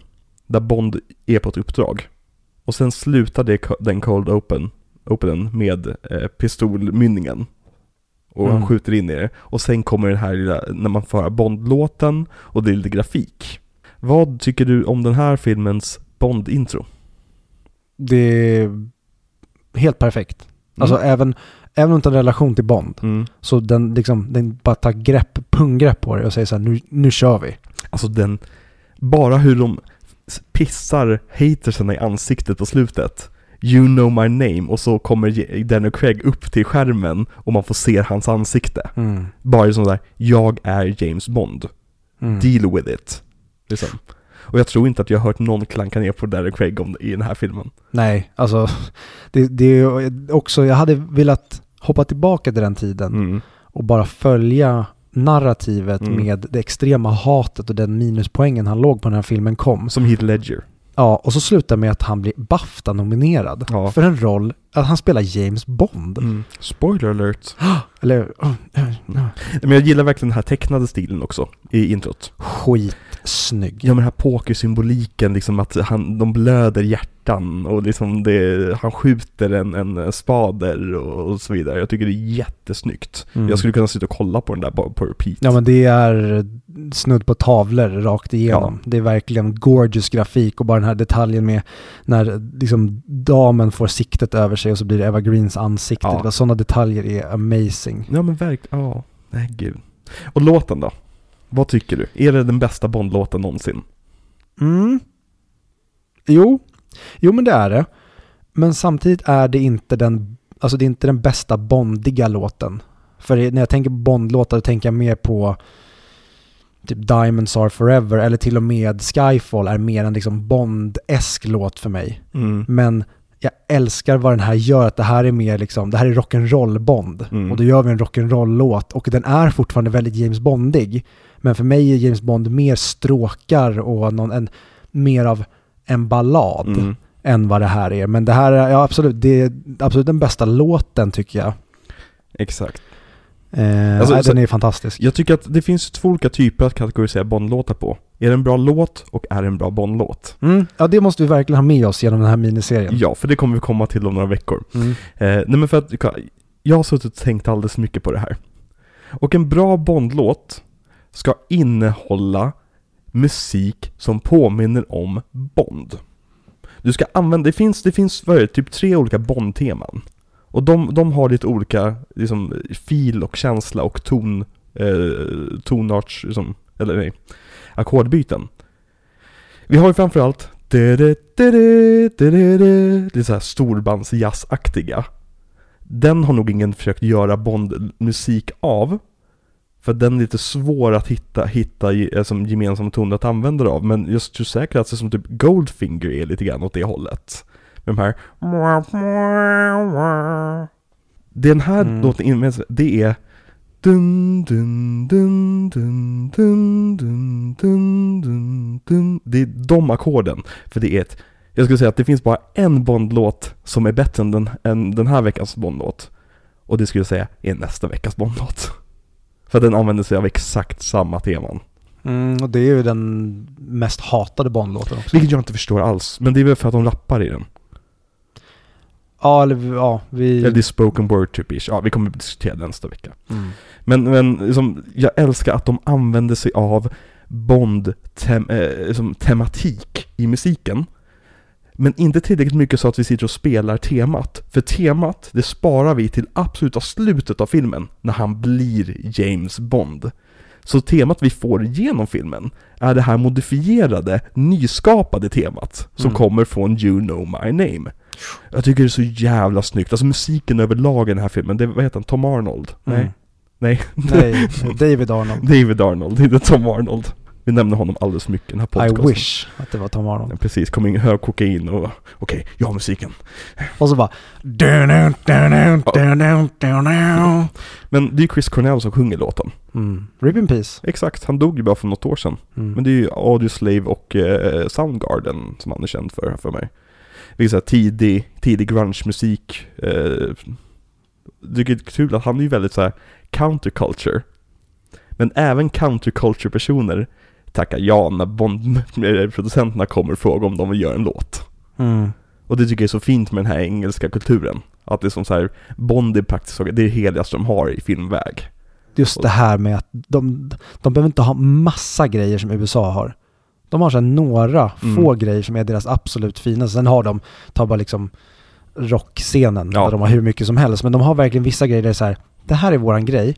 Där Bond är på ett uppdrag. Och sen slutar det, den cold open, openen med eh, pistolmynningen. Och Mm. han skjuter in i det. Och sen kommer den här lilla, när man får höra Bond-låten och det är lite grafik. Vad tycker du om den här filmens Bond-intro? Det är helt perfekt. Alltså även, även utan relation till Bond. Mm. Så den, liksom, den bara tar grepp, punggrepp på det och säger så här, nu, nu kör vi. Alltså den, bara hur de pissar hatersen i ansiktet på slutet. You know my name och så kommer Daniel Craig upp till skärmen och man får se hans ansikte. Mm. Bara sån där, jag är James Bond. Mm. Deal with it. Liksom. Och jag tror inte att jag har hört någon klanka ner på Daniel Craig om, i den här filmen. Nej, alltså det, det är också, jag hade velat hoppa tillbaka till den tiden Mm. och bara följa narrativet Mm. med det extrema hatet och den minuspoängen han låg på när den här filmen kom. Som Heath Ledger. Ja, och så slutar med att han blir Bafta-nominerad Ja. för en roll, att han spelar James Bond. Mm. Spoiler alert. Eller, oh, Men jag gillar verkligen den här tecknade stilen också i introt. Skitsnygg. Ja men den här pokersymboliken, liksom att han, de blöder hjärtan och liksom det, han skjuter en, en spader och, och så vidare. Jag tycker det är jättesnyggt. Mm. Jag skulle kunna sitta och kolla på den där på repeat. Ja men det är snudd på tavlor rakt igenom. Det är verkligen gorgeous grafik och bara den här detaljen med när liksom damen får siktet över sig och så blir det Eva Greens ansikte. Ja. Sådana detaljer är amazing. Ja men verkligen, ja. Nej gud. Och låten då? Vad tycker du? Är det den bästa Bond-låten någonsin? Mm. Jo, jo men det är det. Men samtidigt är det inte den, alltså det är inte den bästa bondiga låten. För när jag tänker på Bond-låtar tänker jag mer på typ Diamonds Are Forever eller till och med Skyfall är mer en liksom Bond-esk låt för mig. Mm. Men jag älskar vad den här gör, att det här är mer liksom, det här är rock'n'roll-Bond. Mm. Och då gör vi en rock'n'roll-låt och den är fortfarande väldigt James Bondig. Men för mig är James Bond mer stråkar och någon, en, mer av en ballad Mm. än vad det här är. Men det här är, ja absolut, det är absolut den bästa låten tycker jag. Exakt. Eh, Alltså, nej, den är fantastisk. Jag tycker att det finns två olika typer att kategorisera Bond-låtar på. Är det en bra låt och är det en bra Bond-låt? Mm, ja, det måste vi verkligen ha med oss genom den här miniserien. Ja, för det kommer vi komma till om några veckor. Mm. Eh, nej men för att, jag har suttit och tänkt alldeles mycket på det här. Och en bra Bond-låt ska innehålla musik som påminner om Bond. Du ska använda, det finns, det finns vad är det, typ tre olika Bond-teman. Och de, de har lite olika liksom, fil och känsla och ton, eh, tonarts, liksom, eller nej, ackordbyten. Vi har ju framförallt lite såhär storbandsjazzaktiga. Den har nog ingen försökt göra Bond-musik av. För den är lite svår att hitta, hitta eh, som gemensam ton att använda av. Men jag tror säkert att det som typ Goldfinger är lite grann åt det hållet. Med de här Den här Mm. låten, in- det är Dun, dun, dun, dun, dun, dun, dun, dun, dun. Det är de ackorden. För det är ett, jag skulle säga att det finns bara en Bond-låt som är bättre än den, än den här veckans Bond-låt. Och det skulle jag säga är nästa veckas Bond-låt. För den använder sig av exakt samma teman. Mm, och det är ju den mest hatade Bond-låten också. Vilket jag inte förstår alls, men det är väl för att de rappar i den. Ja, eller ja, vi... Eller det är spoken word typ ish. Ja, vi kommer diskutera det nästa vecka. Mm. Men, men liksom, jag älskar att de använder sig av Bond-tematik i musiken. Men inte tillräckligt mycket så att vi sitter och spelar temat. För temat, det sparar vi till absoluta slutet av filmen, när han blir James Bond. Så temat vi får genom filmen är det här modifierade, nyskapade temat som Mm. kommer från You know my name. Jag tycker det är så jävla snyggt, alltså musiken överlag i den här filmen, det, vad heter han, Tom Arnold? Mm. Nej. Nej. Nej, David Arnold. David Arnold, inte Tom Arnold. Vi nämner honom alldeles för mycket i den här I podcasten. wish att det var Tom Arnold. Ja, Precis, kom in hög kokain och okej, jag har musiken. Och så bara... Men det är ju Chris Cornell som sjunger låten. Mm. Rip in peace. Exakt, han dog ju bara för något år sedan. Mm. Men det är ju Audioslave och eh, Soundgarden som han är känd för, för mig. Det är tidig, tidig grunge-musik. Eh, Det är kul att han är ju väldigt så här counterculture. Men även counterculture-personer tackar ja när Bond-producenterna kommer och frågar om de vill göra en låt. Mm. Och det tycker jag är så fint med den här engelska kulturen. Att det är som så här, Bond är praktiskt taget det är det heligaste de har i filmväg. Just det här med att de, de behöver inte ha massa grejer som USA har. De har så några Mm. få grejer som är deras absolut finaste. Sen har de, ta bara liksom rockscenen, Ja. där de har hur mycket som helst. Men de har verkligen vissa grejer där det är så här, det här är våran grej.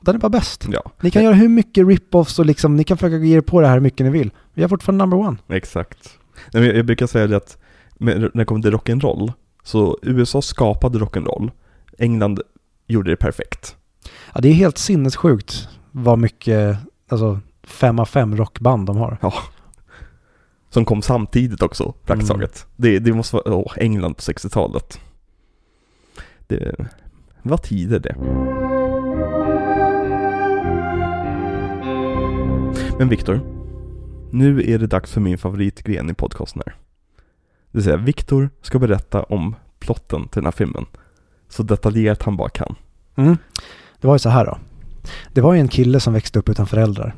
Den är bara bäst. Ja, Ni kan göra hur mycket rip-offs och liksom, ni kan försöka ge er på det här hur mycket ni vill. Vi är fortfarande number one. exakt. Jag, brukar säga det att när det kommer till rock'n'roll, så USA skapade rock'n'roll, England gjorde det perfekt. Ja, det är helt sinnessjukt vad mycket, alltså fem av fem rockband de har. Som kom samtidigt också, praktiskt Mm. taget. Det, det måste vara, åh, England på 60-talet. Det, var tider det. Men Viktor, nu är det dags för min favoritgren i podcasten här. Det vill säga, Viktor ska berätta om plotten till den här filmen. Så detaljerat han bara kan. Mm. Det var ju så här då. Det var ju en kille som växte upp utan föräldrar.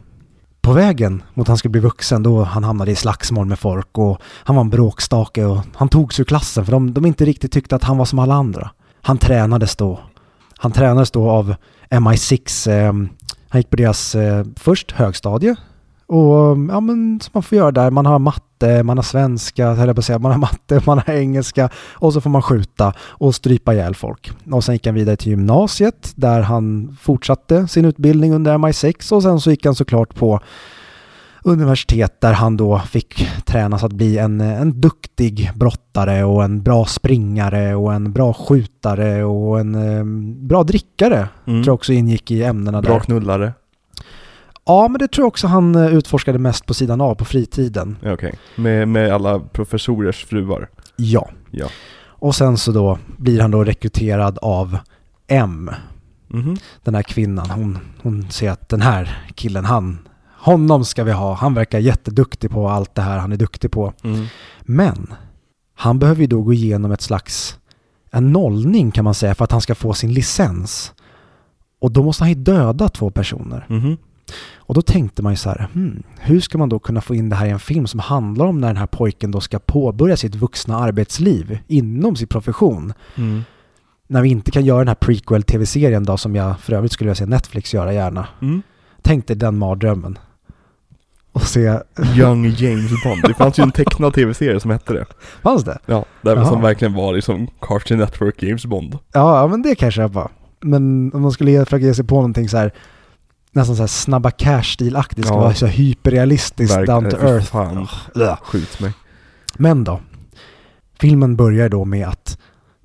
På vägen mot att han skulle bli vuxen då han hamnade i slagsmål med folk och han var en bråkstake och han togs ur klassen för de, de inte riktigt tyckte att han var som alla andra. Han tränades då. Han tränades då av MI6. Eh, han gick på deras eh, först högstadie och ja men som man får göra där. Man har matte, man har svenska, jag på att säga. Man har matte, man har engelska och så får man skjuta och strypa ihjäl folk. Och sen gick han vidare till gymnasiet där han fortsatte sin utbildning under MI6 och sen så gick han såklart på universitet där han då fick tränas att bli en, en duktig brottare och en bra springare och en bra skjutare och en eh, bra drickare. Mm. Tror jag också ingick i ämnena Bra där. knullare. Ja, men det tror jag också han eh, utforskade mest på sidan av på fritiden. Okej. Med, med alla professorers fruar. Ja. Ja. Och sen så då blir han då rekryterad av M, Mhm. den här kvinnan. Hon, hon ser att den här killen, han, honom ska vi ha. Han verkar jätteduktig på allt det här han är duktig på. Mm. Men han behöver ju då gå igenom ett slags en nollning kan man säga för att han ska få sin licens. Och då måste han ju döda två personer. Mhm. Och då tänkte man ju så här, hmm, hur ska man då kunna få in det här i en film som handlar om när den här pojken då ska påbörja sitt vuxna arbetsliv inom sin profession? Mm. När vi inte kan göra den här prequel-tv-serien då som jag för övrigt skulle vilja se Netflix göra gärna. Mm. Tänk dig den mardrömmen. Och se, Young James Bond. Det fanns ju en tecknad tv-serie som hette det. fanns det? Ja, där som verkligen var liksom Cartoon Network James Bond. Ja, ja, men det kan jag köpa. Men om man skulle försöka ge sig på någonting så här nästan så här snabba cash-stilaktigt, ska Ja. vara så här hyperrealistiskt, Verk- down to fy earth. fan. Ugh. Skjut mig. Men då, filmen börjar då med att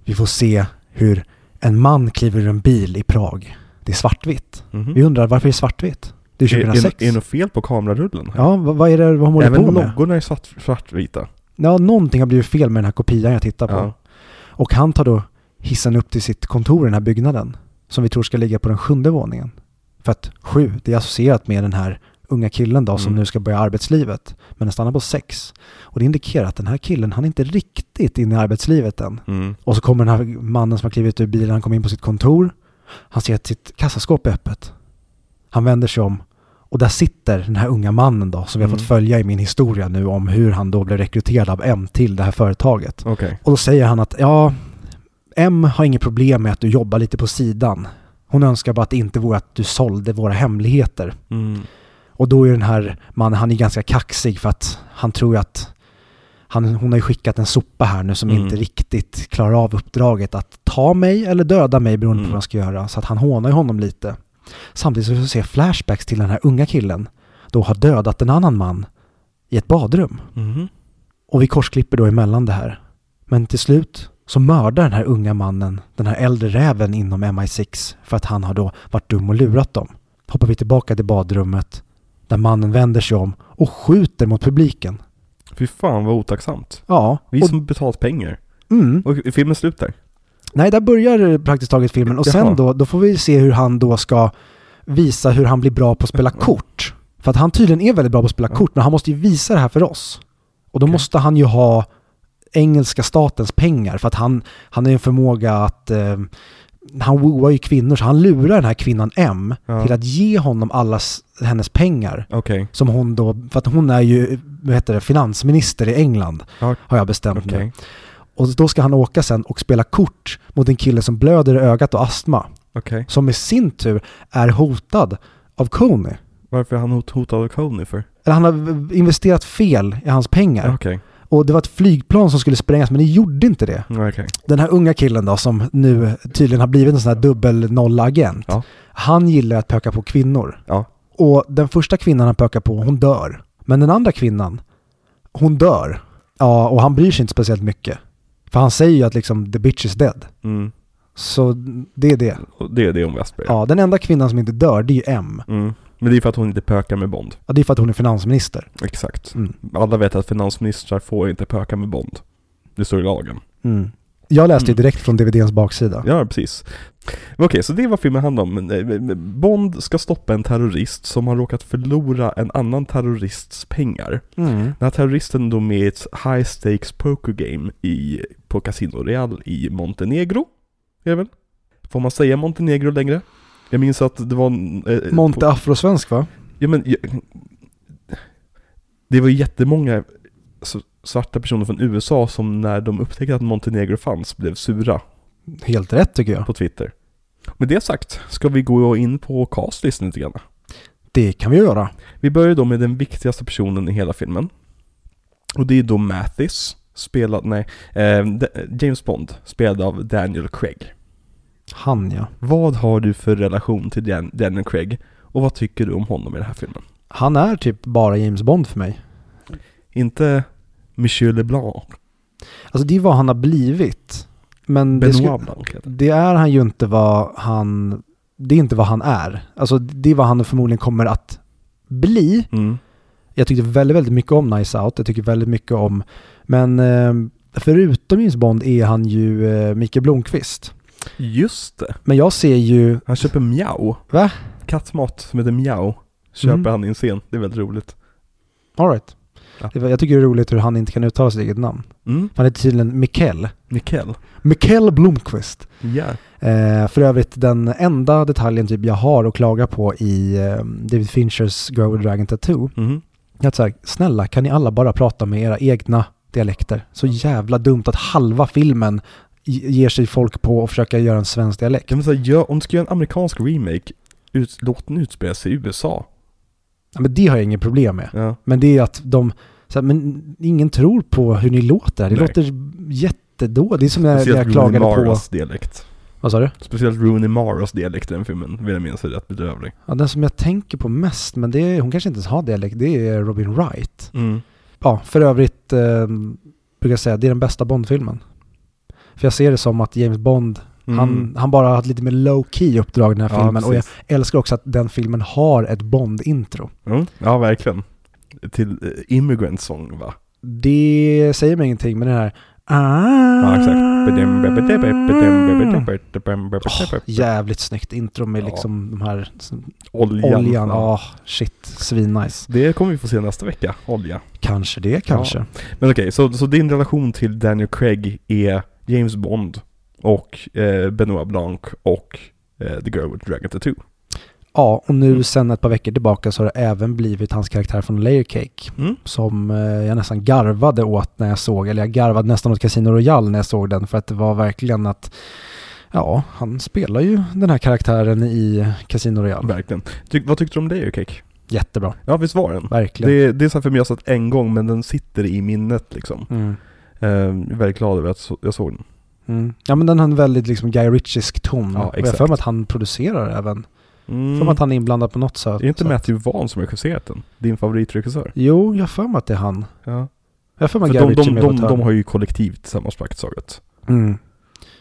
vi får se hur en man kliver ur en bil i Prag. Det är svartvitt. Mhm. Vi undrar varför det är svartvitt? Det är Är, är, 2006. är det något fel på kamerarullen? här? Ja, vad, vad är det vad de håller Även på med? loggorna är svart, svartvita. Ja, någonting har blivit fel med den här kopian jag tittar på. Ja. Och han tar då hissen upp till sitt kontor i den här byggnaden. Som vi tror ska ligga på den sjunde våningen. För att sju, det är associerat med den här unga killen då som Mm. nu ska börja arbetslivet. Men den stannar på sex. Och det indikerar att den här killen, han är inte riktigt inne i arbetslivet än. Mm. Och så kommer den här mannen som har klivit ur bilen, han kommer in på sitt kontor. Han ser att sitt kassaskåp är öppet. Han vänder sig om och där sitter den här unga mannen då som vi har Mm. fått följa i min historia nu om hur han då blev rekryterad av M till det här företaget. Okej. Och då säger han att ja, M har inget problem med att du jobbar lite på sidan. Hon önskar bara att det inte vore att du sålde våra hemligheter. Mm. Och då är den här mannen, han är ganska kaxig för att han tror att han, hon har ju skickat en sopa här nu som Mm. inte riktigt klarar av uppdraget att ta mig eller döda mig beroende på Mm. vad han ska göra. Så att han hånar ju honom lite. Samtidigt så får vi se flashbacks till den här unga killen då har dödat en annan man i ett badrum. Mhm. Och vi korsklipper då emellan det här. Men till slut så mördar den här unga mannen den här äldre räven inom MI6 för att han har då varit dum och lurat dem. Hoppar vi tillbaka till badrummet där mannen vänder sig om och skjuter mot publiken. Fy fan vad otacksamt. Ja, Vi och, som betalt pengar. mm, Och filmen slut där? nej där börjar praktiskt taget filmen och Jaha. sen då, då får vi se hur han då ska visa hur han blir bra på att spela kort. För att han tydligen är väldigt bra på att spela kort men han måste ju visa det här för oss. Och då Okej. måste han ju ha engelska statens pengar för att han, han har en förmåga att eh, han wooar ju kvinnor så han lurar den här kvinnan M Ja. till att ge honom alla hennes pengar. Okej. Som hon då, för att hon är ju, vad heter det, finansminister i England. Ja. Har jag bestämt Okej. nu. Och då ska han åka sen och spela kort mot en kille som blöder i ögat och astma. Okej. Som i sin tur är hotad av Coney. Varför är han hot- hotad av Coney för? Eller han har investerat fel i hans pengar. Okej. Och det var ett flygplan som skulle sprängas men det gjorde inte det. Okej. Den här unga killen då som nu tydligen har blivit en sån här dubbel nolla-agent. Ja. Han gillar att pöka på kvinnor. Ja. Och den första kvinnan han pökar på, hon dör. Men den andra kvinnan, hon dör. Ja, och han bryr sig inte speciellt mycket. För han säger ju att liksom the bitch is dead. Mm. Så det är det. Och det är det om Westberg. Ja, den enda kvinnan som inte dör, det är ju M. Mm. Men det är för att hon inte pökar med Bond. Ja, det är för att hon är finansminister. Exakt. Mm. Alla vet att finansministrar får inte pöka med Bond. Det står i lagen. Mm. Jag läste Mm. direkt från DVDns baksida. Ja, precis. Okej, så det var filmen handlade om. Men, eh, Bond ska stoppa en terrorist som har råkat förlora en annan terrorists pengar. Mm. Den här terroristen då med ett high stakes poker game i, på Casino Real i Montenegro. Är det väl? Får man säga Montenegro längre? Jag minns att det var... en, eh, Monte på- afrosvensk va? Ja men... Jag, det var jättemånga svarta personer från USA som när de upptäckte att Montenegro fanns blev sura Helt rätt tycker jag. på Twitter. Med det sagt ska vi gå in på castlistan lite grann. Det kan vi göra. Vi börjar då med den viktigaste personen i hela filmen. Och det är då Mathis, spelad, nej, eh, James Bond, spelad av Daniel Craig. Han ja. Vad har du för relation till Dan- Daniel Craig? Och vad tycker du om honom i den här filmen? Han är typ bara James Bond för mig. Inte Monsieur Leblanc, Alltså det är vad han har blivit. Men det, Blanc heter det är han ju inte vad han... Det är inte vad han är. Alltså det är vad han förmodligen kommer att bli. mm. Jag tyckte väldigt, väldigt mycket om Nice Out. Jag tycker väldigt mycket om... Men eh, förutom James Bond är han ju eh, Mikael Blomqvist. Just det, Men jag ser ju... han köper Miao. Va? Kattmat som heter Miao. Köper Mm. han i en scen, det är väldigt roligt. All right. Ja. Jag tycker det är roligt hur han inte kan uttala sitt eget namn. Mm. Han heter tydligen Mikael. Mikael. Mikael Blomqvist. Ja. Eh, för övrigt den enda detaljen typ jag har att klaga på i eh, David Finchers Girl with Dragon Tattoo. Är Att så här, snälla kan ni alla bara prata med era egna dialekter? Så jävla dumt att halva filmen ger sig folk på att försöka göra en svensk dialekt. Ja, så här, gör, om du ska göra en amerikansk remake, ut, låt den utspela sig i USA. Ja, men det har jag inget problem med. Ja. Men det är att de, så här, men ingen tror på hur ni låter. Det Nej. låter jättedåligt. Det är som när jag Speciellt klagade Rooney på... Maras dialekt. Vad sa du? Speciellt Rooney Maras dialekt i den filmen, vill jag minnas är rätt bedrövlig. Ja, den som jag tänker på mest, men det är, hon kanske inte ens har dialekt, det är Robin Wright. Mm. Ja, för övrigt eh, brukar jag säga, det är den bästa Bond-filmen. För jag ser det som att James Bond, Mm. han, han bara har ett lite mer low-key uppdrag i den här Ja, filmen. Och jag precis. älskar också att den filmen har ett Bond-intro. Mm. Ja, verkligen. Till eh, Immigrant Song va? Det säger mig ingenting, men den här... Ja, exakt. Åh, jävligt snyggt intro med Ja. liksom de här Oljan. oljan. Ja. Ja, shit. Svinnice. Det kommer vi få se nästa vecka, olja. Kanske det, kanske. Men okej, så, så din relation till Daniel Craig är James Bond och eh, Benoit Blanc och eh, The Girl with Dragon Tattoo. Ja, och nu Mm. sen ett par veckor tillbaka så har det även blivit hans karaktär från Layer Cake. Mm. Som eh, jag nästan garvade åt när jag såg, eller jag garvade nästan åt Casino Royale när jag såg den. För att det var verkligen att, ja, han spelar ju den här karaktären i Casino Royale. Verkligen. Ty, vad tyckte du om Layer Cake? Jättebra, Ja, visst var den? verkligen. Det, det är så här för mig jag har sett en gång men den sitter i minnet liksom. Mm. Eh, jag är väldigt glad över att jag såg den. Mm. Ja men den har en väldigt liksom Guy Ritchiesk ton. Ja, och jag har för mig att han producerar även. Mm. För mig att han är inblandad på något sätt. Är inte så. Matthew Vaughn som har regisserat den? Din favoritregissör? Jo, jag har för mig att det är han. Ja. Jag för mig För Guy de, Ritchie de, de, de har ju kollektivt tillsammans praktiskt mm.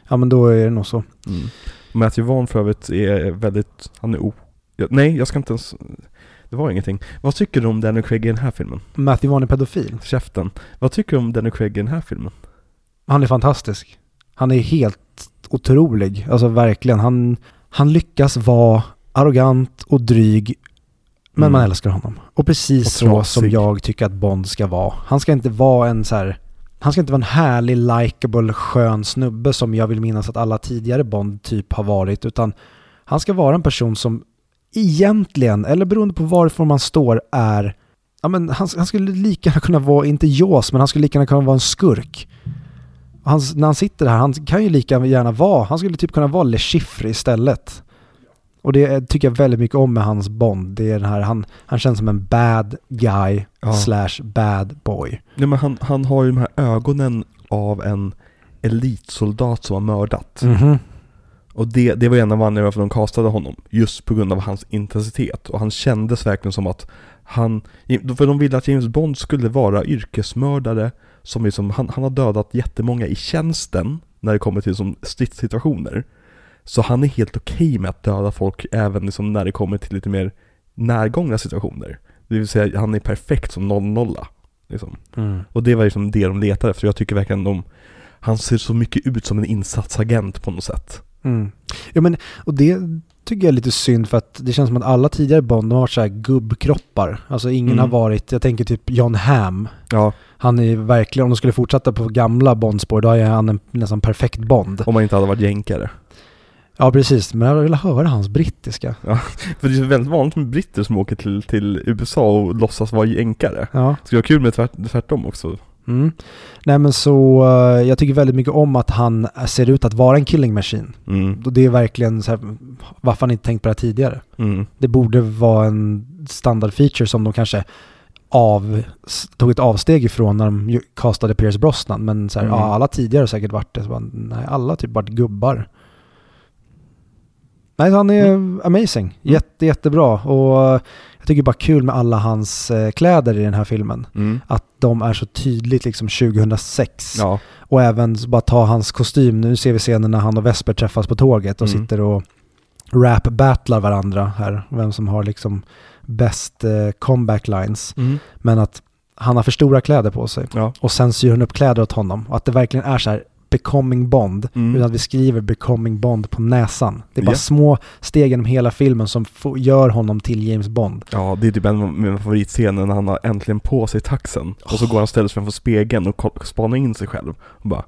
Ja men då är det nog så. mm. Matthew Vaughn för övrigt är väldigt, han är o... Nej, jag ska inte ens... Det var ingenting. Vad tycker du om Daniel Craig i den här filmen? Matthew Vaughn är pedofil. Käften. Vad tycker du om Daniel Craig i den här filmen? Han är fantastisk. Han är helt otrolig. Alltså verkligen. Han, han lyckas vara arrogant och dryg. Men Mm. man älskar honom. Och precis Och så som jag tycker att Bond ska vara. Han ska inte vara en så här... han ska inte vara en härlig, likable, skön snubbe som jag vill minnas att alla tidigare Bond typ har varit, utan han ska vara en person som egentligen, eller beroende på varifrån man står, är Ja, men han, han skulle lika gärna kunna vara, inte Jaws, men han skulle lika gärna kunna vara en skurk. Han, när han sitter här, han kan ju lika gärna vara, han skulle typ kunna vara Le Chiffre istället. Och det tycker jag väldigt mycket om med hans Bond. Det är den här, han, han känns som en bad guy Ja. slash bad boy. Nej, men han, han har ju de här ögonen av en elitsoldat som har mördat. Mhm. Och det, det var en av anledningarna varför de castade honom. Just på grund av hans intensitet. Och han kändes verkligen som att han... För de ville att James Bond skulle vara yrkesmördare som liksom, han, han har dödat jättemånga i tjänsten när det kommer till som stridssituationer. Så han är helt okej med att döda folk även liksom när det kommer till lite mer närgångna situationer. Det vill säga, han är perfekt som 00 liksom. Mm. Och det var liksom det de letade efter. Jag tycker verkligen de... Han ser så mycket ut som en insatsagent på något sätt. Mm. Ja, men, och det tycker jag är lite synd för att det känns som att alla tidigare Bond har varit så här gubbkroppar. Alltså ingen Mm. har varit, jag tänker typ John Hamm. Ja, Han är verkligen, om de skulle fortsätta på gamla Bondspår, då är han en nästan perfekt Bond. om man inte hade varit jänkare. Ja, precis. Men jag vill höra hans brittiska. För det är väldigt vanligt med britter som åker till, till USA och låtsas vara jänkare. Ja. Det skulle vara kul med tvärt, tvärtom också. Mm. Nej men så, eh, jag tycker väldigt mycket om att han ser ut att vara en killing machine. Mm. Det är verkligen så här, varför har ni inte tänkt på det här tidigare? Mm. Det borde vara en standardfeature som de kanske av, tog ett avsteg ifrån när de ju castade Pierce Brosnan. Men så här, Mm. ja, alla tidigare har säkert varit det. Så bara, nej, alla typ varit gubbar. Nej, han är amazing. Jätte, jättebra. Och jag tycker bara kul med alla hans eh, kläder i den här filmen. Mm. Att de är så tydligt liksom 2006. Ja. Och även bara ta hans kostym. Nu ser vi scenen när han och Vesper träffas på tåget och Mm. sitter och rap-battlar varandra här. Vem som har liksom bäst eh, comeback lines. Mm. Men att han har för stora kläder på sig. Ja. Och sen syr hon upp kläder åt honom. Och att det verkligen är så här becoming Bond. Mm. Utan att vi skriver becoming Bond på näsan. Det är bara Ja. små steg genom hela filmen som gör honom till James Bond. Ja, det är typ en av mina favoritscener när han har äntligen på sig taxen. Och så går han och ställer sig framför spegeln och spanar in sig själv. Och bara,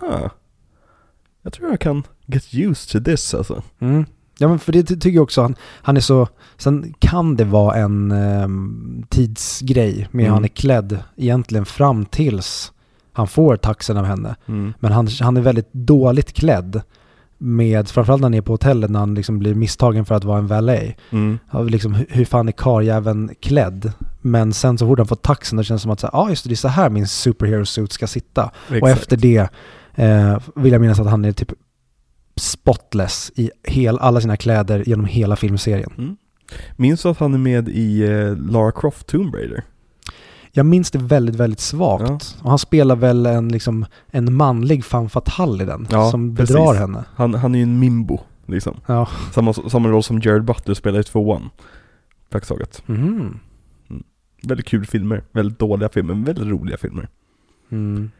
huh. Jag tror jag kan get used to this alltså. Mm. Ja men för det ty- tycker jag också, han, han är så, sen kan det vara en ehm, tidsgrej med hur Mm. han är klädd egentligen fram tills han får taxen av henne. Mm. Men han, han är väldigt dåligt klädd. Med, framförallt när han är på hotellet när han liksom blir misstagen för att vara en valet. Mm. Liksom, hur, fan är karljäveln klädd? Men sen så fort han får taxen det känns det som att, ja ah, just det, det är så här min superhero suit ska sitta. Och Exakt. efter det eh, vill jag minnas att han är typ spotless i hel, alla sina kläder genom hela filmserien. Mm. Minns du att han är med i eh, Lara Croft Tomb Raider? Jag minns det väldigt, väldigt svagt. Ja. Och han spelar väl en, liksom, en manlig femme fatale i den, Ja, som precis. bedrar henne. Han, han är ju en mimbo, liksom. Ja. Samma, samma roll som Jared Butler spelar i tvåan. Praktiskt taget. Mhm. Väldigt kul filmer. Väldigt dåliga filmer, men väldigt roliga filmer. Mm.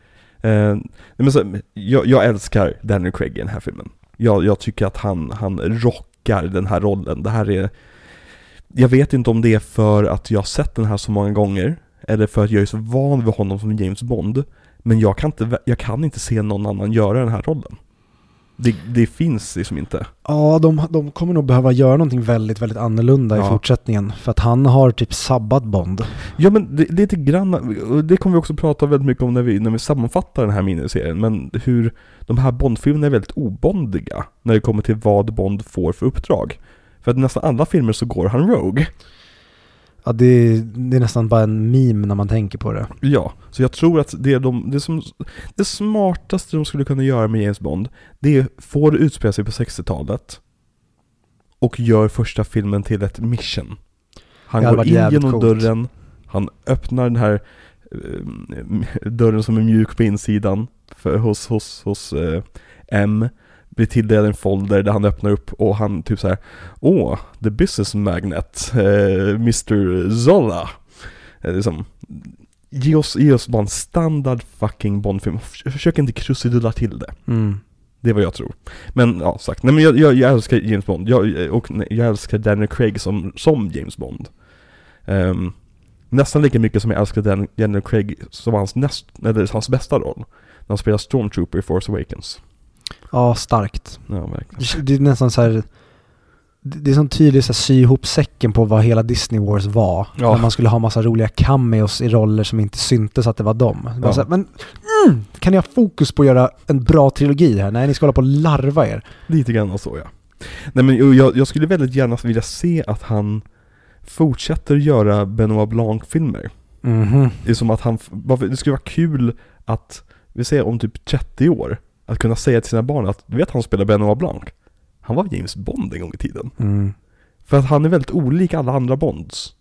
Eh, men så, jag, jag älskar Daniel Craig i den här filmen. Jag, jag tycker att han, han rockar den här rollen. Det här är... Jag vet inte om det är för att jag har sett den här så många gånger, eller för att jag är så van vid honom som James Bond. Men jag kan inte, jag kan inte se någon annan göra den här rollen. Det, det finns liksom inte. Ja, de, de kommer nog behöva göra någonting väldigt, väldigt annorlunda i Ja. fortsättningen. För att han har typ sabbat Bond. Ja men det, lite grann, det kommer vi också prata väldigt mycket om när vi, när vi sammanfattar den här miniserien, men hur de här Bond-filmerna är väldigt obondiga när det kommer till vad Bond får för uppdrag. För att i nästan alla filmer så går han Rogue. Ja, det, det är nästan bara en meme när man tänker på det. Ja, så jag tror att det, är de, det, som, det smartaste de skulle kunna göra med James Bond, det är får det utspela sig på 60-talet och gör första filmen till ett mission. Han går in genom coolt. dörren, han öppnar den här eh, dörren som är mjuk på insidan för, hos, hos, hos eh, M, blir tilldelad en folder där han öppnar upp och han typ så här Åh, the business magnet, eh, Mr Zola. Eh, liksom, ge, oss, ge oss bara en standard fucking Bondfilm. Försök inte krusidulla till det. Mm. Det är vad jag tror. Men ja, sagt. Nej men jag, jag, jag älskar James Bond. Jag, och nej, jag älskar Daniel Craig som, som James Bond. Ehm, Nästan lika mycket som jag älskade Dan- Daniel Craig som hans, näst, eller hans bästa roll. När han spelar Stormtrooper i Force Awakens. Ja, starkt. Ja, verkligen. Det är nästan så här... Det är sån tydlig så här, sy ihop säcken på vad hela Disney Wars var. Ja. När man skulle ha massa roliga cameos i roller som inte syntes att det var dem. Ja. Så här, men mm, kan ni ha fokus på att göra en bra trilogi här? Nej, ni ska hålla på och larva er. Lite grann så ja. Nej men jag, jag skulle väldigt gärna vilja se att han fortsätter göra Benoit Blanc-filmer. Mhm. Det är som att han, det skulle vara kul att, vi säger om typ 30 år, att kunna säga till sina barn att du vet han spelar Benoit Blanc? Han var James Bond en gång i tiden. Mm. För att han är väldigt olik alla andra Bonds.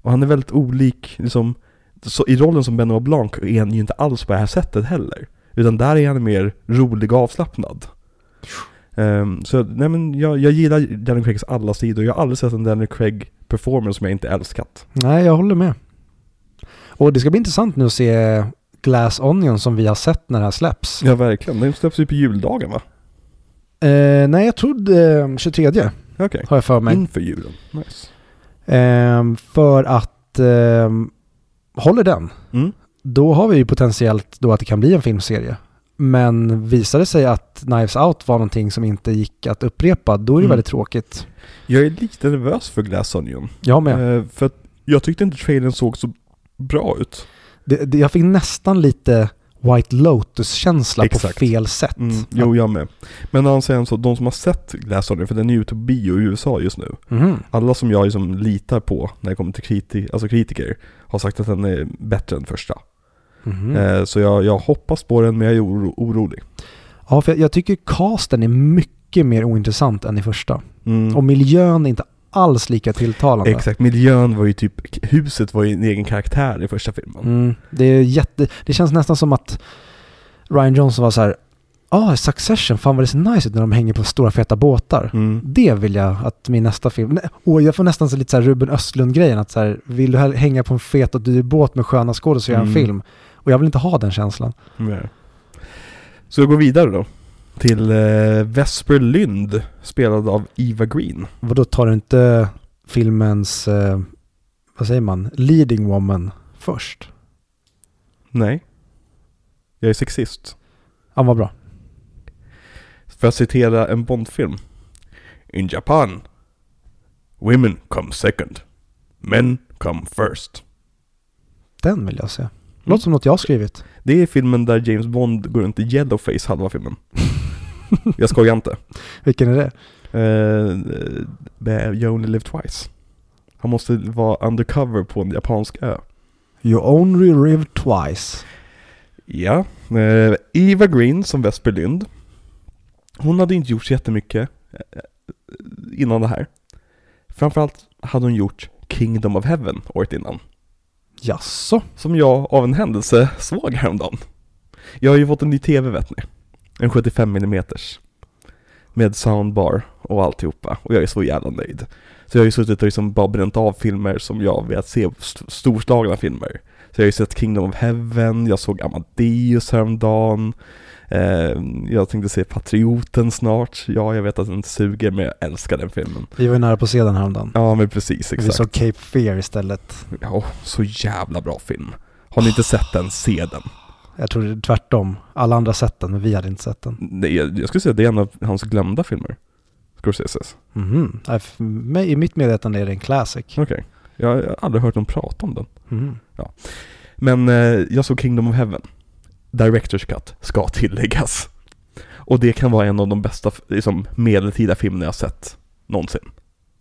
Och han är väldigt olik, liksom, så i rollen som Benoit Blanc är han ju inte alls på det här sättet heller. Utan där är han mer rolig och avslappnad. Ehm, så nej men jag, jag gillar Daniel Craigs alla sidor. Jag har aldrig sett en Daniel Craig performance som jag inte älskat. Nej, jag håller med. Och det ska bli intressant nu att se Glass Onion som vi har sett när det här släpps. Ja verkligen, den släpps ju på juldagen va? Eh, nej, jag trodde eh, 23 Okej. har jag för mig. Inför julen. Nice. Ehm, för att ehm, håller den, Mm. då har vi ju potentiellt då att det kan bli en filmserie. Men visar det sig att Knives Out var någonting som inte gick att upprepa, då är det Mm. väldigt tråkigt. Jag är lite nervös för Glass Onion. Jag med. Eh, för att jag tyckte inte trailern såg så bra ut. Det, det, jag fick nästan lite White Lotus-känsla på fel sätt. Mm, jo, jag med. Men han säger så, de som har sett Glass Onion, för den är ute på bio i USA just nu. Mhm. Alla som jag liksom litar på när det kommer till kriti- alltså kritiker har sagt att den är bättre än första. Mhm. Eh, så jag, jag hoppas på den men jag är oro- orolig. Ja, för jag, jag tycker casten är mycket mer ointressant än i första. Mm. Och miljön är inte alls lika tilltalande. Exakt, miljön var ju typ, huset var ju en egen karaktär i första filmen. Mm, det, är jätte, det känns nästan som att Ryan Johnson var så här, ah, Succession, fan vad det ser nice ut när de hänger på stora feta båtar. Mm. Det vill jag att min nästa film, nej, och jag får nästan så lite så här Ruben Östlund-grejen, att så här, vill du hänga på en fet och dyr båt med sköna skådespelare göra en Mm. film? Och jag vill inte ha den känslan. Ja. Så går vidare då. Till eh, Vesper Lynd, spelad av Eva Green. Vad då tar du inte filmens, eh, vad säger man, leading woman först? Nej. Jag är sexist. Ja, vad bra. För att citera en Bondfilm. In Japan, women come second. Men come first. Den vill jag se. Låter som något jag har skrivit. Det är filmen där James Bond går runt i yellowface halva filmen. Jag skojar inte. Vilken är det? Uh, you only live twice. Han måste vara undercover på en japansk ö. You only live twice. Ja, eh, Eva Green som Vesper Lynd. Hon hade inte gjort så jättemycket innan det här. Framförallt hade hon gjort Kingdom of Heaven året innan. Jaså? Som jag av en händelse såg häromdagen. Jag har ju fått en ny TV vet ni. En 75 mm Med soundbar och alltihopa. Och jag är så jävla nöjd. Så jag har ju suttit och liksom bara bränt av filmer som jag velat se, st- storslagna filmer. Så jag har ju sett Kingdom of Heaven, jag såg Amadeus häromdagen. Eh, jag tänkte se Patrioten snart. Ja, jag vet att den inte suger, men jag älskar den filmen. Vi var ju nära på att se den häromdagen. Ja, men precis, Vi exakt. såg Cape Fear istället. Ja, så jävla bra film. Har ni inte sett den, se den. Jag tror det är tvärtom. Alla andra har sett den, men vi hade inte sett den. Nej, jag skulle säga att det är en av hans glömda filmer. Scorseses. För mig, I mitt medvetande är det en classic. Okej. Jag har aldrig hört dem prata om den. Mhm. Men eh, jag såg Kingdom of Heaven. Director's Cut, ska tilläggas. Och det kan vara en av de bästa liksom, medeltida filmerna jag sett någonsin.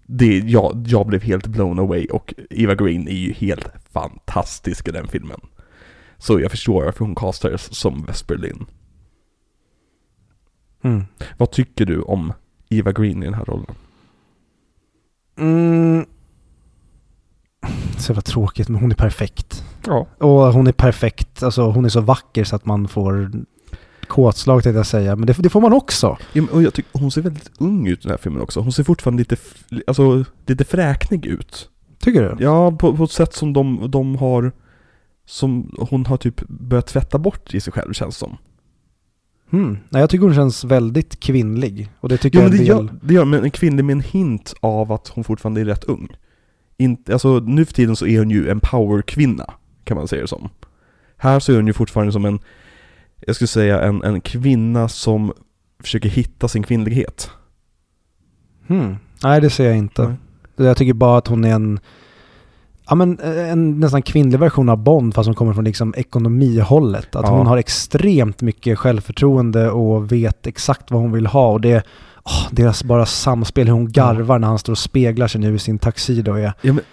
Det, jag, jag blev helt blown away och Eva Green är ju helt fantastisk i den filmen. Så jag förstår varför hon castades som Vesper Lynn. Mm. Vad tycker du om Eva Green i den här rollen? Mm. Så jävla tråkigt, men hon är perfekt. Ja. Och hon är perfekt, alltså hon är så vacker så att man får kåtslag tänkte jag säga, men det, det får man också. Ja, och jag tycker hon ser väldigt ung ut i den här filmen också. Hon ser fortfarande lite, alltså, lite fräknig ut. Tycker du? Ja, på, på ett sätt som de, de har, som hon har typ börjat tvätta bort i sig själv känns som. Mm. Nej, jag tycker hon känns väldigt kvinnlig. Och det tycker Ja, jag men det del... gör, det gör men en kvinnlig med en hint av att hon fortfarande är rätt ung. inte, alltså nu för tiden så är hon ju en powerkvinna, kan man säga det som. Här så är hon ju fortfarande som en, jag skulle säga en, en kvinna som försöker hitta sin kvinnlighet. Hmm. Nej, det ser jag inte. Nej. Jag tycker bara att hon är en, ja men en nästan kvinnlig version av Bond fast hon kommer från liksom ekonomihållet. Att Ja. hon har extremt mycket självförtroende och vet exakt vad hon vill ha och det, åh, deras bara samspel, hur hon garvar när han står och speglar sig nu i sin tuxedo är, Ja, men,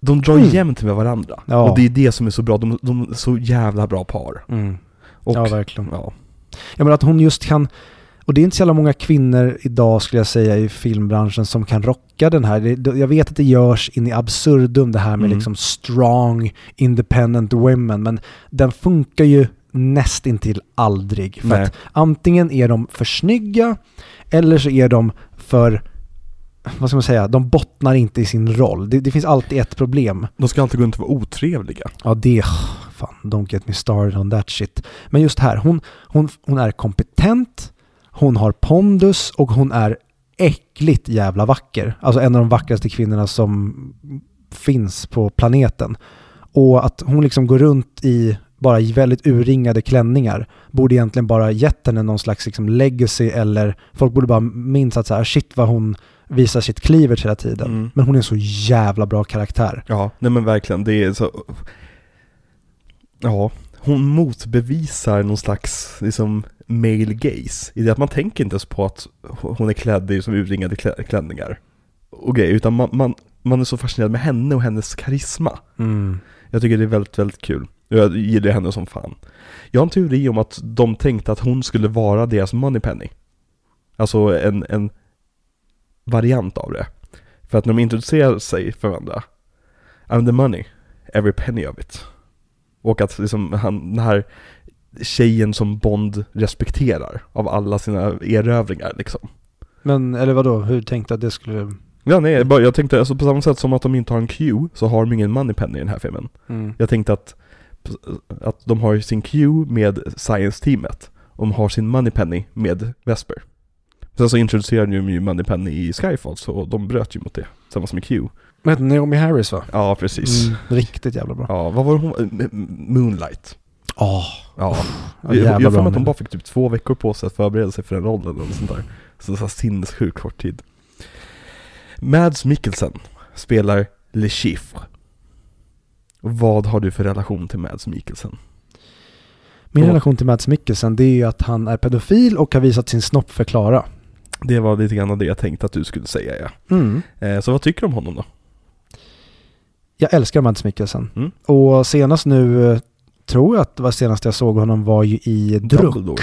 de drar Mm. jämnt med varandra. Ja. Och det är det som är så bra, de, de är så jävla bra par. Och, ja verkligen. ja. Ja men att hon just kan, och det är inte så jävla många kvinnor idag skulle jag säga i filmbranschen som kan rocka den här. Det, jag vet att det görs in i absurdum det här med Mm. liksom strong, independent women, men den funkar ju nästintill aldrig. För Nej. att antingen är de för snygga eller så är de för, vad ska man säga, de bottnar inte i sin roll. Det, det finns alltid ett problem. De ska alltid gå runt och vara otrevliga. Ja, det... Fan, don't get me started on that shit. Men just här, hon, hon, hon är kompetent, hon har pondus och hon är äckligt jävla vacker. Alltså en av de vackraste kvinnorna som finns på planeten. Och att hon liksom går runt i bara i väldigt urringade klänningar borde egentligen bara gett henne någon slags liksom legacy eller folk borde bara minnas att så här, shit vad hon visar sitt cleavage hela tiden. Mm. Men hon är en så jävla bra karaktär. Ja, nej men verkligen, det är så... Ja, hon motbevisar någon slags liksom male gaze. I det att man tänker inte ens på att hon är klädd i som urringade klä- klänningar. Och grejer, utan man, man, man är så fascinerad med henne och hennes karisma. Jag tycker det är väldigt, väldigt kul. Jag gillar henne som fan. Jag har en teori om att de tänkte att hon skulle vara deras moneypenny. Alltså en, en variant av det. För att när de introducerar sig för varandra, I'm the money, every penny of it. Och att liksom han, den här tjejen som Bond respekterar av alla sina erövringar liksom. Men, eller vadå, hur tänkte att det skulle... Ja nej, jag tänkte alltså på samma sätt som att de inte har en Q så har de ingen moneypenny i den här filmen. Jag tänkte att, att de har sin Q med Science-teamet och de har sin Moneypenny med Vesper. Sen så introducerade de ju Moneypenny i Skyfall så de bröt ju mot det, tillsammans med Q. Vad heter Naomi Harris va? Ja, precis. Mm, riktigt jävla bra. Ja, vad var hon Moonlight. Åh, Ja. ja, jag har för mig att hon bara fick typ två veckor på sig att förbereda sig för den rollen eller sånt där. Så så sinnessjukt kort tid. Mads Mikkelsen spelar Le Chiffre. Vad har du för relation till Mads Mikkelsen? Min Och- relation till Mads Mikkelsen det är ju att han är pedofil och har visat sin snopp för Klara. Det var lite grann det jag tänkte att du skulle säga ja. Mm. Eh, så vad tycker du om honom då? Jag älskar Mads Mikkelsen. Mm. Och senast nu, eh, tror jag att det var senast jag såg honom var ju i Druck. Dumbledore.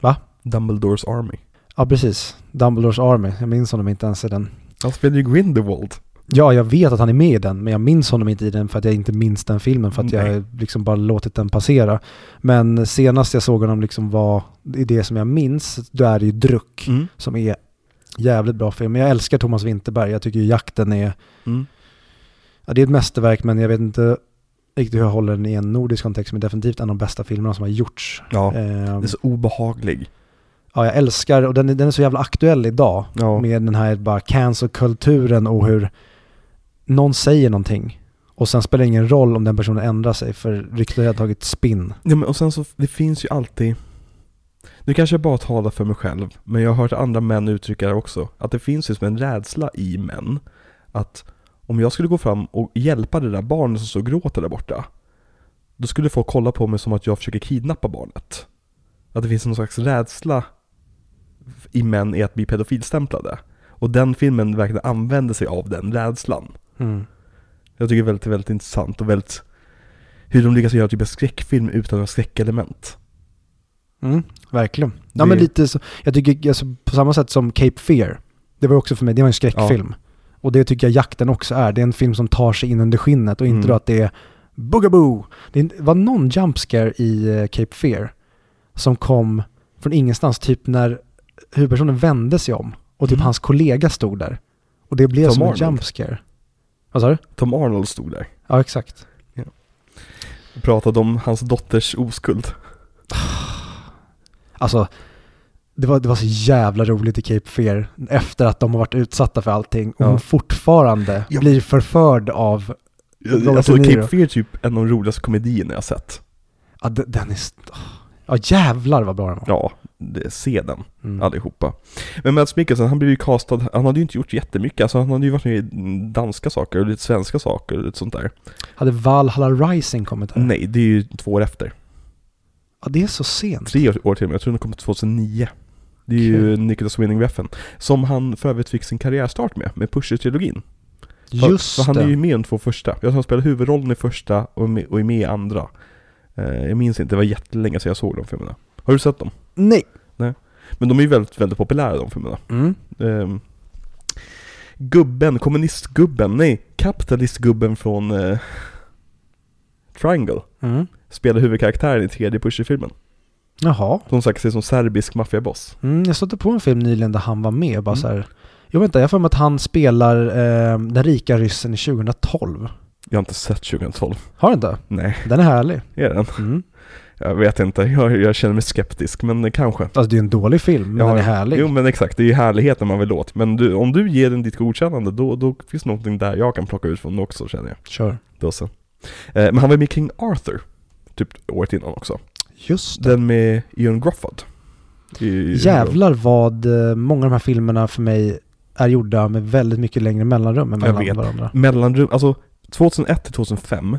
Va? Dumbledores Army. Ja, precis. Dumbledores Army. Jag minns honom inte ens i den. Han spelar ju Grindelwald. Ja, jag vet att han är med i den, men jag minns honom inte i den för att jag inte minns den filmen för att Nej. jag liksom bara låtit den passera. Men senast jag såg honom liksom var, i det som jag minns, då är det ju Druck Mm. som är jävligt bra film. Men jag älskar Thomas Winterberg, jag tycker ju jakten är, Mm. ja det är ett mästerverk men jag vet inte riktigt hur jag håller den i en nordisk kontext, men definitivt en av de bästa filmerna som har gjorts. Ja, Ehm, det är så obehaglig. ja, jag älskar, och den, är- den är så jävla aktuell idag. Ja. Med den här bara cancel-kulturen och hur någon säger någonting. Och sen spelar det ingen roll om den personen ändrar sig för ryktet har tagit spinn. Ja men och sen så, det finns ju alltid Nu kanske jag bara talar för mig själv, men jag har hört andra män uttrycka det också. Att det finns ju som en rädsla i män. Att om jag skulle gå fram och hjälpa det där barnet som står och gråter där borta. Då skulle folk kolla på mig som att jag försöker kidnappa barnet. Att det finns någon slags rädsla i män i att bli pedofilstämplade. Och den filmen verkligen använder sig av den rädslan. Jag tycker det är väldigt, väldigt intressant och väldigt Hur de lyckas göra typ en skräckfilm utan några skräckelement. Mm, verkligen. Ja Det- men lite så, jag tycker alltså, på samma sätt som Cape Fear. Det var också för mig, det var en skräckfilm. Och det tycker jag jakten också är. Det är en film som tar sig in under skinnet och inte Mm. då att det är boogaboo. Det var någon jump scare i eh, Cape Fear som kom från ingenstans, typ när huvudpersonen vände sig om och typ Mm. hans kollega stod där. Och det blev Tom som en Arnold. jump scare. Vad sa du? Tom Arnold stod där Ja, exakt. och pratade om hans dotters oskuld. Alltså, det var, det var så jävla roligt i Cape Fear efter att de har varit utsatta för allting och Ja. hon fortfarande Ja. blir förförd av, Robert Alltså De Niro. Cape Fear är typ en av de roligaste komedierna jag sett. ja de- den är, st- ja jävlar vad bra den var. Ja, se den Mm. allihopa. Men Mads Mikkelsen, han blev ju castad, han hade ju inte gjort jättemycket, alltså han hade ju varit med i danska saker och lite svenska saker och lite sånt där. Hade Valhalla Rising kommit här? Nej, det är ju två år efter. Ja, det är så sent. Tre år, år till och med, jag tror den kom 2009. Det är ju Nicholas Winning Refn, som han för övrigt fick sin karriärstart med, med Pusher-trilogin. För, Just för han det. är ju med i de två första. Jag tror han spelar huvudrollen i första och med, och är med i andra. Eh, jag minns inte, det var jättelänge sedan jag såg de filmerna. Har du sett dem? Nej. Men de är ju väldigt, väldigt populära de filmerna. Mm. Ehm, gubben, kommunistgubben, nej, kapitalistgubben från eh, Triangle Mm. spelar huvudkaraktären i tredje Pusher-filmen. Jaha. Som sagt ser som serbisk maffiaboss. Mm, jag stötte på en film nyligen där han var med bara Mm. så här. Jo vänta, jag har för mig att han spelar eh, den rika ryssen i 2012. Jag har inte sett 2012. Har du inte? Nej, Den är härlig. är den? Mm. Jag vet inte, jag, jag känner mig skeptisk, men kanske. Alltså det är en dålig film, men Ja, den är härlig. Jo men exakt, det är ju härligheten man vill åt. Men du, om du ger den ditt godkännande, då, då finns någonting där jag kan plocka ut från också känner jag. Kör. Då så. Eh, men han var med i King Arthur, typ året innan också. Just det. Den med Ian Grofford. I- Jävlar vad eh, många av de här filmerna för mig är gjorda med väldigt mycket längre mellanrum än mellan varandra. Mellanrum, alltså 2001 till 2005,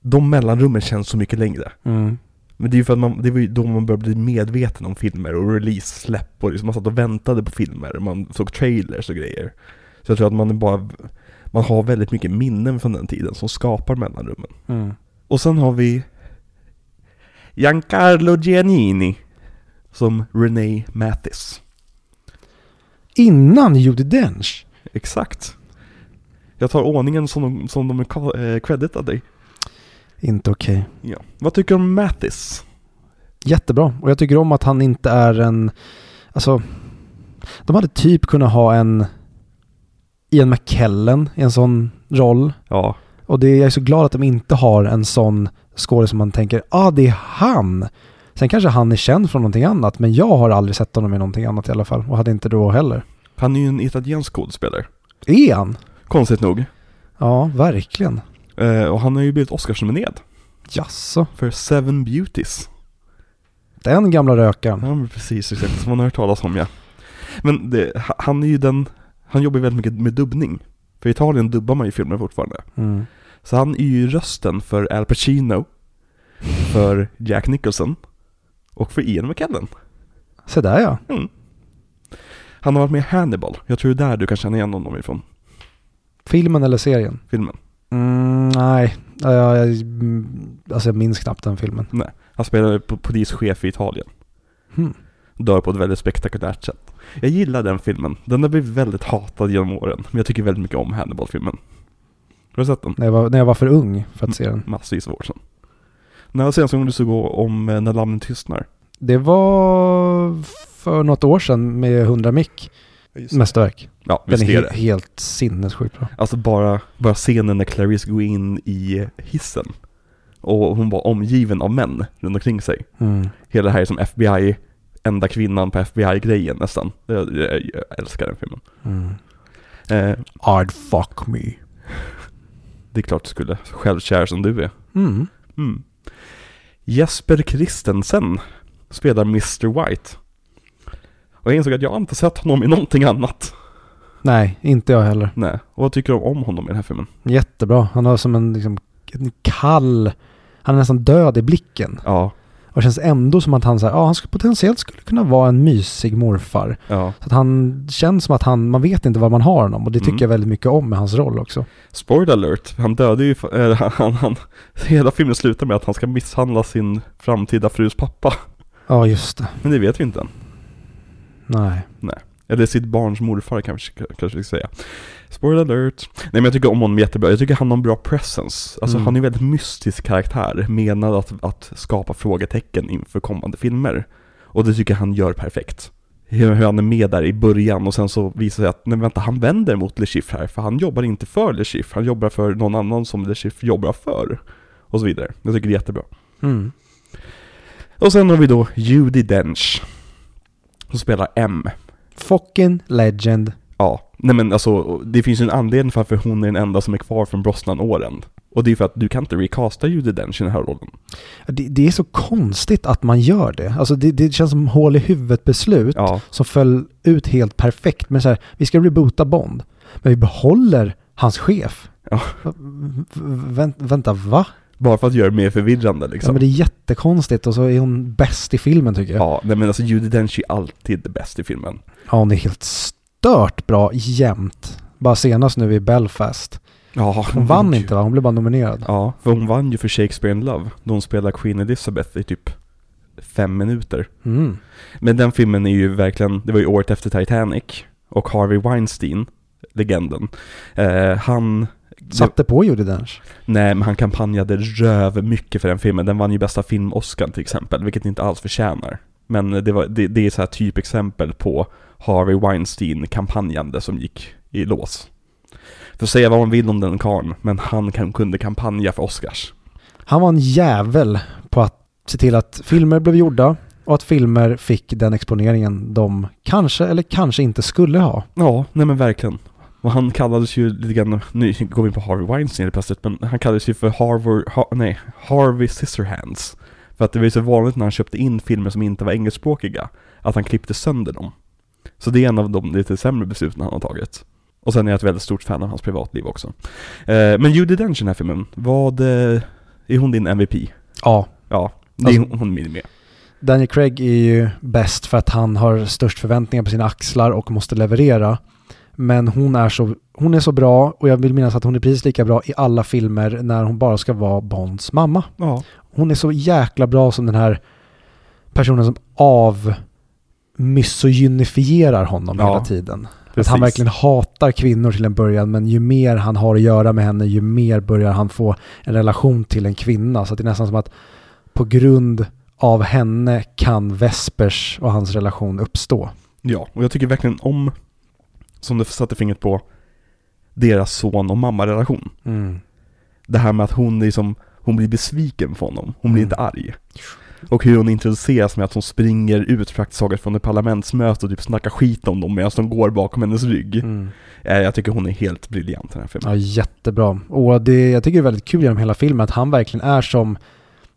de mellanrummen känns så mycket längre. Mm. Men det är ju för att man, det var ju då man började bli medveten om filmer och release, släpp och liksom man satt och väntade på filmer, man såg trailers och grejer. Så jag tror att man bara, man har väldigt mycket minnen från den tiden som skapar mellanrummen. Mm. Och sen har vi Giancarlo Giannini som Renee Mathis. Innan Judi Dench. Exakt. Jag tar ordningen som de, som de är eh, creditade dig. Inte okej. Ja. Vad tycker du om Mathis? Jättebra. Och jag tycker om att han inte är en... Alltså, de hade typ kunnat ha en Ian McKellen i en sån roll. Ja, Och det, jag är så glad att de inte har en sån skådis som man tänker, ah det är han. Sen kanske han är känd från någonting annat, men jag har aldrig sett honom i någonting annat i alla fall. Och hade inte då heller. han är ju en italiensk skådespelare. Är han? Konstigt nog. Ja, verkligen. Eh, och han har ju blivit Oscarsnominerad Jaså? för Seven Beauties. Den gamla rökaren. Ja, men precis, exakt. Som man har hört talas om ja. Men det, ha- han är ju den, han jobbar ju väldigt mycket med dubbning. För i Italien dubbar man ju filmer fortfarande. Mm. Så han är ju rösten för Al Pacino, för Jack Nicholson och för Ian McKellen. Se där ja. Mm. Han har varit med i Hannibal. Jag tror det är där du kan känna igen honom ifrån Filmen eller serien? filmen. Mm, nej, Ja, jag, jag, mm, alltså jag minns knappt den filmen. Nej, han spelar på polischef i Italien. Hmm. Dör på ett väldigt spektakulärt sätt. Jag gillar den filmen. Den har blivit väldigt hatad genom åren. Men jag tycker väldigt mycket om Hannibal-filmen. Har du sett den? När jag, var, när jag var för ung för att se den. Massvis av år sedan. När var senaste gången du såg om eh, När lammen tystnar? Det var för något år sedan med 100 mick. Mästerverk. Ja, Den är he- helt sinnessjukt bra. Alltså bara, bara scenen när Clarice går in i hissen. Och hon var omgiven av män runt omkring sig. Mm. Hela det här är som FBI, enda kvinnan på FBI-grejen nästan. Jag, jag, jag älskar den filmen. Mm. Eh, I'd fuck me. det är klart du skulle, självkär som du är. Mm. Mm. Jesper Christensen spelar Mr. White. Och jag insåg att jag inte sett honom i någonting annat. Nej, inte jag heller. Nej. Och vad tycker du om honom i den här filmen? Jättebra. Han har som en, liksom, en kall... Han är nästan död i blicken. Ja, Och känns ändå som att han, så här, ja, han skulle potentiellt skulle kunna vara en mysig morfar. ja. Så att han känns som att han, man vet inte var man har honom. Och det tycker Mm. jag väldigt mycket om med hans roll också. Spoiler alert, han dödade ju, äh, han, han, hela filmen slutar med att han ska misshandla sin framtida frus pappa. Ja, just det. Men det vet vi inte än. Nej. Eller sitt barns morfar kanske, kanske vi ska säga. Spoiler alert. Nej men jag tycker om honom jättebra. Jag tycker han har en bra presence. Alltså Mm. han är en väldigt mystisk karaktär. Menad att, att skapa frågetecken inför kommande filmer. Och det tycker jag han gör perfekt. Hur, hur han är med där i början och sen så visar det sig att, nej vänta, han vänder mot Le Chiffre här. För han jobbar inte för Le Chiffre, han jobbar för någon annan som Le Chiffre jobbar för. Och så vidare. Jag tycker det är jättebra. Mm. Och sen har vi då Judi Dench. Hon spelar M. Fucking legend. Ja, nej men alltså det finns ju en anledning för varför hon är den enda som är kvar från Brosnan-åren. Och det är för att du kan inte recasta Judi Dench i den här rollen. Det, det är så konstigt att man gör det. Alltså det, det känns som hål i huvudet beslut Ja, som föll ut helt perfekt. Men så här, vi ska reboota Bond. Men vi behåller hans chef. Ja. Vänt, vänta, va? Bara för att göra det mer förvirrande Ja, liksom. men det är jättekonstigt och så är hon bäst i filmen tycker jag. Ja, nej men alltså Judi Dench är alltid det bästa i filmen. Ja, hon är helt stört bra jämt. Bara senast nu i Belfast. Ja, Hon vann inte va? Hon blev bara nominerad. Ja, för hon vann ju för Shakespeare in Love, då hon spelar Queen Elizabeth i typ fem minuter. Mm. Men den filmen är ju verkligen, det var ju året efter Titanic, och Harvey Weinstein, legenden, eh, han Satte på Judi Dench. Nej, men han kampanjade röv mycket för den filmen. Den vann ju bästa film Oscar till exempel, vilket inte alls förtjänar. Men det, var, det, det är så här typexempel på Harvey Weinstein-kampanjande som gick i lås. För säga vad man vill om den karln, men han kan, kunde kampanja för Oscars. Han var en jävel på att se till att filmer blev gjorda och att filmer fick den exponeringen de kanske eller kanske inte skulle ha. Ja, nej men verkligen. Och han kallades ju lite grann, nu går vi in på Harvey Weinstein helt plötsligt, men han kallades ju för Harvard, ha, nej, Harvey Scissorhands. För att det var ju så vanligt när han köpte in filmer som inte var engelskspråkiga, att han klippte sönder dem. Så det är en av de lite sämre besluten han har tagit. Och sen är jag ett väldigt stort fan av hans privatliv också. Eh, men Judi Dench i den här filmen, vad, eh, är hon din MVP? Ja, Ja, det är Alltså- hon min med. Daniel Craig är ju bäst för att han har störst förväntningar på sina axlar och måste leverera. Men hon är, så, hon är så bra och jag vill minnas att hon är precis lika bra i alla filmer när hon bara ska vara Bonds mamma. Ja, Hon är så jäkla bra som den här personen som av misogynifierar honom Ja, hela tiden. Att precis. han verkligen hatar kvinnor till en början men ju mer han har att göra med henne ju mer börjar han få en relation till en kvinna. Så att det är nästan som att på grund av henne kan Vespers och hans relation uppstå. Ja, och jag tycker verkligen om, som du satte fingret på, deras son och mamma-relation. Det här med att hon liksom, hon blir besviken på honom, hon blir Mm. inte arg. Och hur hon introduceras med att hon springer ut praktiskt taget från ett parlamentsmöte och typ snackar skit om dem medan de går bakom hennes rygg. Mm. Eh, Jag tycker hon är helt briljant i den här filmen. Ja, jättebra. Och det, jag tycker det är väldigt kul genom hela filmen att han verkligen är som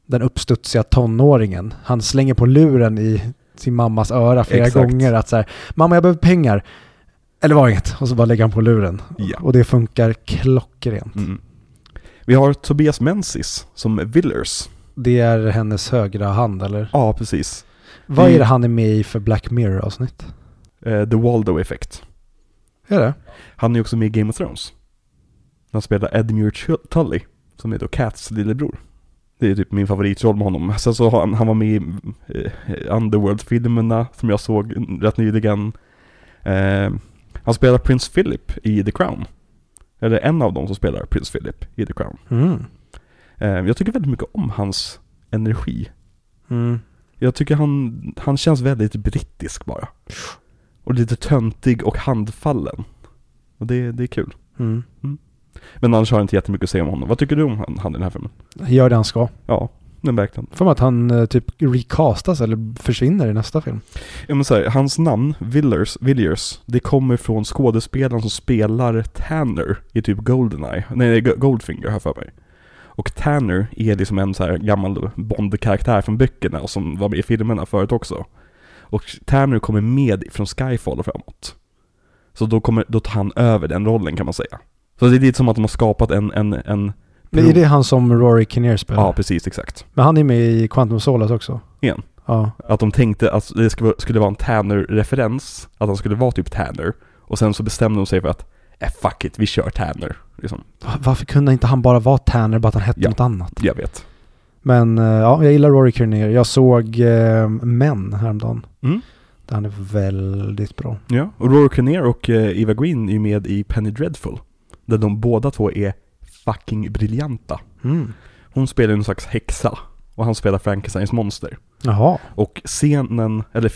den uppstudsiga tonåringen. Han slänger på luren i sin mammas öra flera Exakt. gånger att så här, mamma jag behöver pengar. Eller var inget. Och så bara lägger han på luren. Ja. Och det funkar klockrent. Mm. Vi har Tobias Menzies som Villers. Det är hennes högra hand eller? Ja, precis. Vad är det han är med i för Black Mirror-avsnitt? Eh, The Waldo Effect. Är det? Han är också med i Game of Thrones. Han spelar Edmure Tully, som är då Cats lillebror. Det är typ min favoritroll med honom. Sen så har han, han var med i eh, Underworld-filmerna som jag såg rätt nyligen. Eh, han spelar Prince Philip i The Crown. Eller en av dem som spelar Prince Philip i The Crown. Mm. Eh, jag tycker väldigt mycket om hans energi. Mm. Jag tycker han, han känns väldigt brittisk bara. Och lite töntig och handfallen. Och det, det är kul. Mm. Men annars har jag inte jättemycket att säga om honom. Vad tycker du om han, han i den här filmen? Gör det han ska. Ja, men verkligen. För att han eh, typ recastas eller försvinner i nästa film. Ja, men så här, hans namn, Villiers, Villiers, det kommer från skådespelaren som spelar Tanner i typ Goldeneye, nej Go- Goldfinger har jag för mig. Och Tanner är liksom en så här gammal Bond-karaktär från böckerna och som var med i filmerna förut också. Och Tanner kommer med från Skyfall och framåt. Så då, kommer, då tar han över den rollen kan man säga. Så det är lite som att de har skapat en, en, en Men är det han som Rory Kinnear spelar? Ja, precis, exakt. Men han är med i Quantum Solace också. Igen. Ja. Att de tänkte att det skulle, vara en Tanner-referens, att han skulle vara typ Tanner. Och sen så bestämde de sig för att, eh fuck it, vi kör Tanner. Liksom. Va- Varför kunde inte han bara vara Tanner, bara att han hette Ja. något annat? Jag vet. Men eh, ja, jag gillar Rory Kinnear. Jag såg eh, Män häromdagen. Mm. Där han är väldigt bra. Ja, och Rory Kinnear och eh, Eva Green är ju med i Penny Dreadful. Där de båda två är fucking briljanta. Mm. Hon spelar en slags häxa. Och han spelar Frankensteins monster. Jaha. Och scenen, eller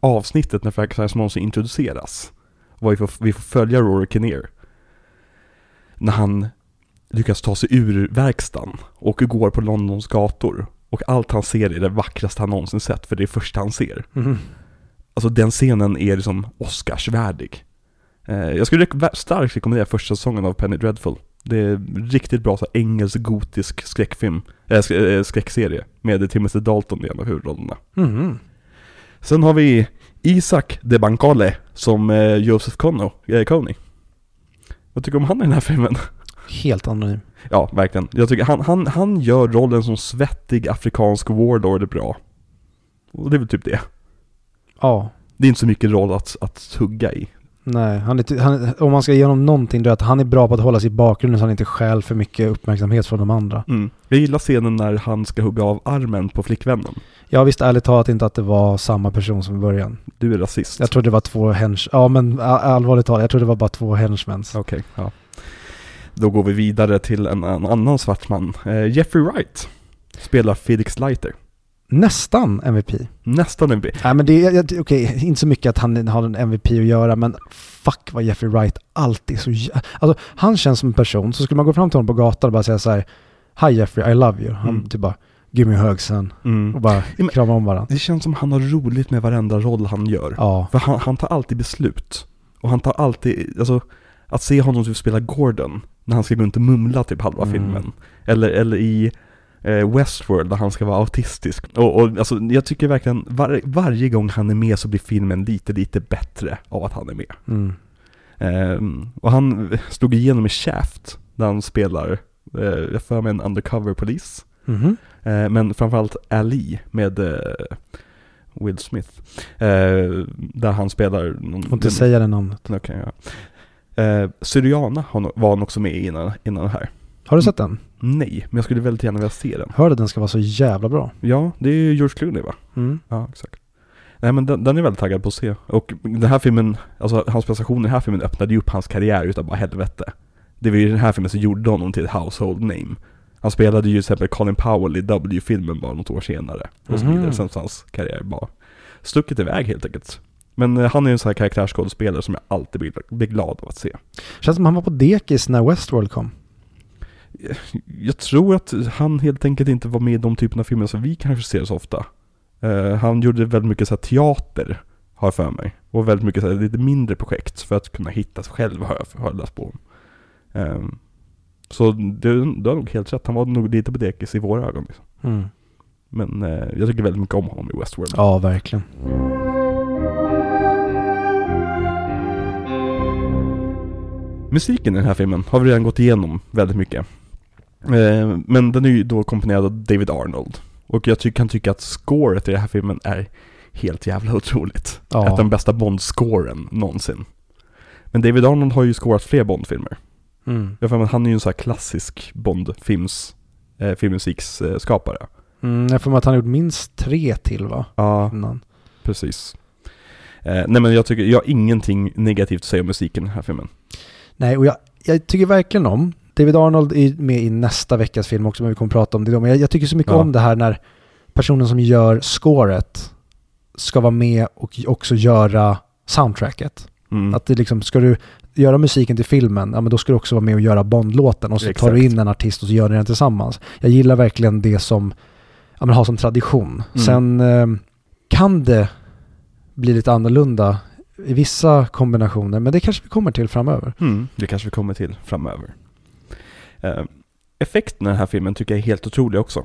avsnittet när Frankensteins monster introduceras. Var ju för, vi får följa Rory Kinnear. När han lyckas ta sig ur verkstaden och går på Londons gator. Och allt han ser är det vackraste han någonsin sett, för det är det första han ser. Mm. alltså den scenen är liksom Oscarsvärdig. Eh, jag skulle starkt rekommendera första säsongen av Penny Dreadful. Det är riktigt bra så här, engelsk gotisk skräckfilm, äh, sk- skräckserie med Timothy Dalton i en av huvudrollerna. Mhm. Sen har vi Isak de Bancale som eh, Joseph Conno, eh, Coney. Vad tycker du om han i den här filmen? Helt anonym. Ja, verkligen. Jag tycker han, han, han gör rollen som svettig afrikansk warlord bra. Och det är väl typ det. Ja. Det är inte så mycket roll att, att hugga i. Nej, han är, han, om man ska ge honom någonting då är att han är bra på att hålla sig i bakgrunden så han inte stjäl för mycket uppmärksamhet från de andra. Mm. Jag gillar scenen när han ska hugga av armen på flickvännen. Jag visste ärligt talat inte att det var samma person som i början. Du är rasist. Jag trodde det var två hench... Ja men allvarligt talat, jag trodde det var bara två henchmens. Okej, ja. Då går vi vidare till en, en annan svart man. Eh, Jeffrey Wright spelar Felix Leiter. Nästan MVP. Nästan en Nej men det är, okej, inte så mycket att han har en MVP att göra men fuck vad Jeffrey Wright alltid är så jä- Alltså han känns som en person, så skulle man gå fram till honom på gatan och bara säga så här Hi Jeffrey, I love you. Han Mm. typ bara Give me a hug sen. mm. Och bara men- krama om varandra. Det känns som han har roligt med varenda roll han gör. Ja. För han, han tar alltid beslut. Och han tar alltid, alltså att se honom typ spela Gordon när han ska gå runt och mumla typ halva Mm. filmen. Eller, eller i Westworld där han ska vara autistisk. Och, och alltså, jag tycker verkligen var, varje gång han är med så blir filmen lite, lite bättre av att han är med. Mm. Ehm, och han slog igenom i Shaft där han spelar, eh, jag för mig en undercover polis. Mhm. Eh, men framförallt Ali med eh, Will Smith. Eh, där han spelar någon... Får inte säga det namnet. Okej, ja. Eh, Syriana var han också med innan, innan det här. Har du sett den? Nej, men jag skulle väldigt gärna vilja se den. Hörde att den ska vara så jävla bra. Ja, det är ju George Clooney va? Mm. Ja, exakt. Nej men den, den är väldigt taggad på att se. Och den här filmen, alltså hans prestation i den här filmen öppnade ju upp hans karriär utav bara helvete. Det var ju den här filmen som gjorde honom till ett household name. Han spelade ju till exempel Colin Powell i W-filmen bara något år senare. Och så vidare. Sen så hans karriär bara stuckit iväg helt enkelt. Men eh, han är ju en sån här karaktärsskådespelare som jag alltid blir, blir glad av att se. Känns som han var på dekis när Westworld kom. Jag tror att han helt enkelt inte var med i de typerna av filmer som vi kanske ser så ofta. Eh, han gjorde väldigt mycket så teater, har jag för mig. Och väldigt mycket så här, lite mindre projekt för att kunna hitta sig själv, har jag, har jag läst på. Um, så det, du har nog helt rätt, han var nog lite på dekis i våra ögon. Liksom. Mm. Men eh, jag tycker väldigt mycket om honom i Westworld. Ja, verkligen. Musiken i den här filmen har vi redan gått igenom väldigt mycket. Eh, men den är ju då komponerad av David Arnold. Och jag kan tycka att scoret i den här filmen är helt jävla otroligt. Ja. Av de bästa Bond-scoren någonsin. Men David Arnold har ju scorat fler Bond-filmer. Mm. Han är ju en sån här klassisk Bond-films, eh, filmmusiksskapare. Mm, jag får mig att han har gjort minst tre till va? Ja, Innan. precis. Eh, nej men jag tycker, jag har ingenting negativt att säga om musiken i den här filmen. Nej, och jag, jag tycker verkligen om David Arnold är med i nästa veckas film också, men vi kommer prata om det då. Men jag, jag tycker så mycket Ja. om det här när personen som gör scoret ska vara med och också göra soundtracket. Mm. Att det liksom, ska du göra musiken till filmen, ja men då ska du också vara med och göra Bond-låten och så tar du Exakt. in en artist och så gör ni den tillsammans. Jag gillar verkligen det som, ja men har som tradition. Mm. Sen eh, kan det bli lite annorlunda i vissa kombinationer, men det kanske vi kommer till framöver. Mm, det kanske vi kommer till framöver. Eh, effekten i den här filmen tycker jag är helt otrolig också.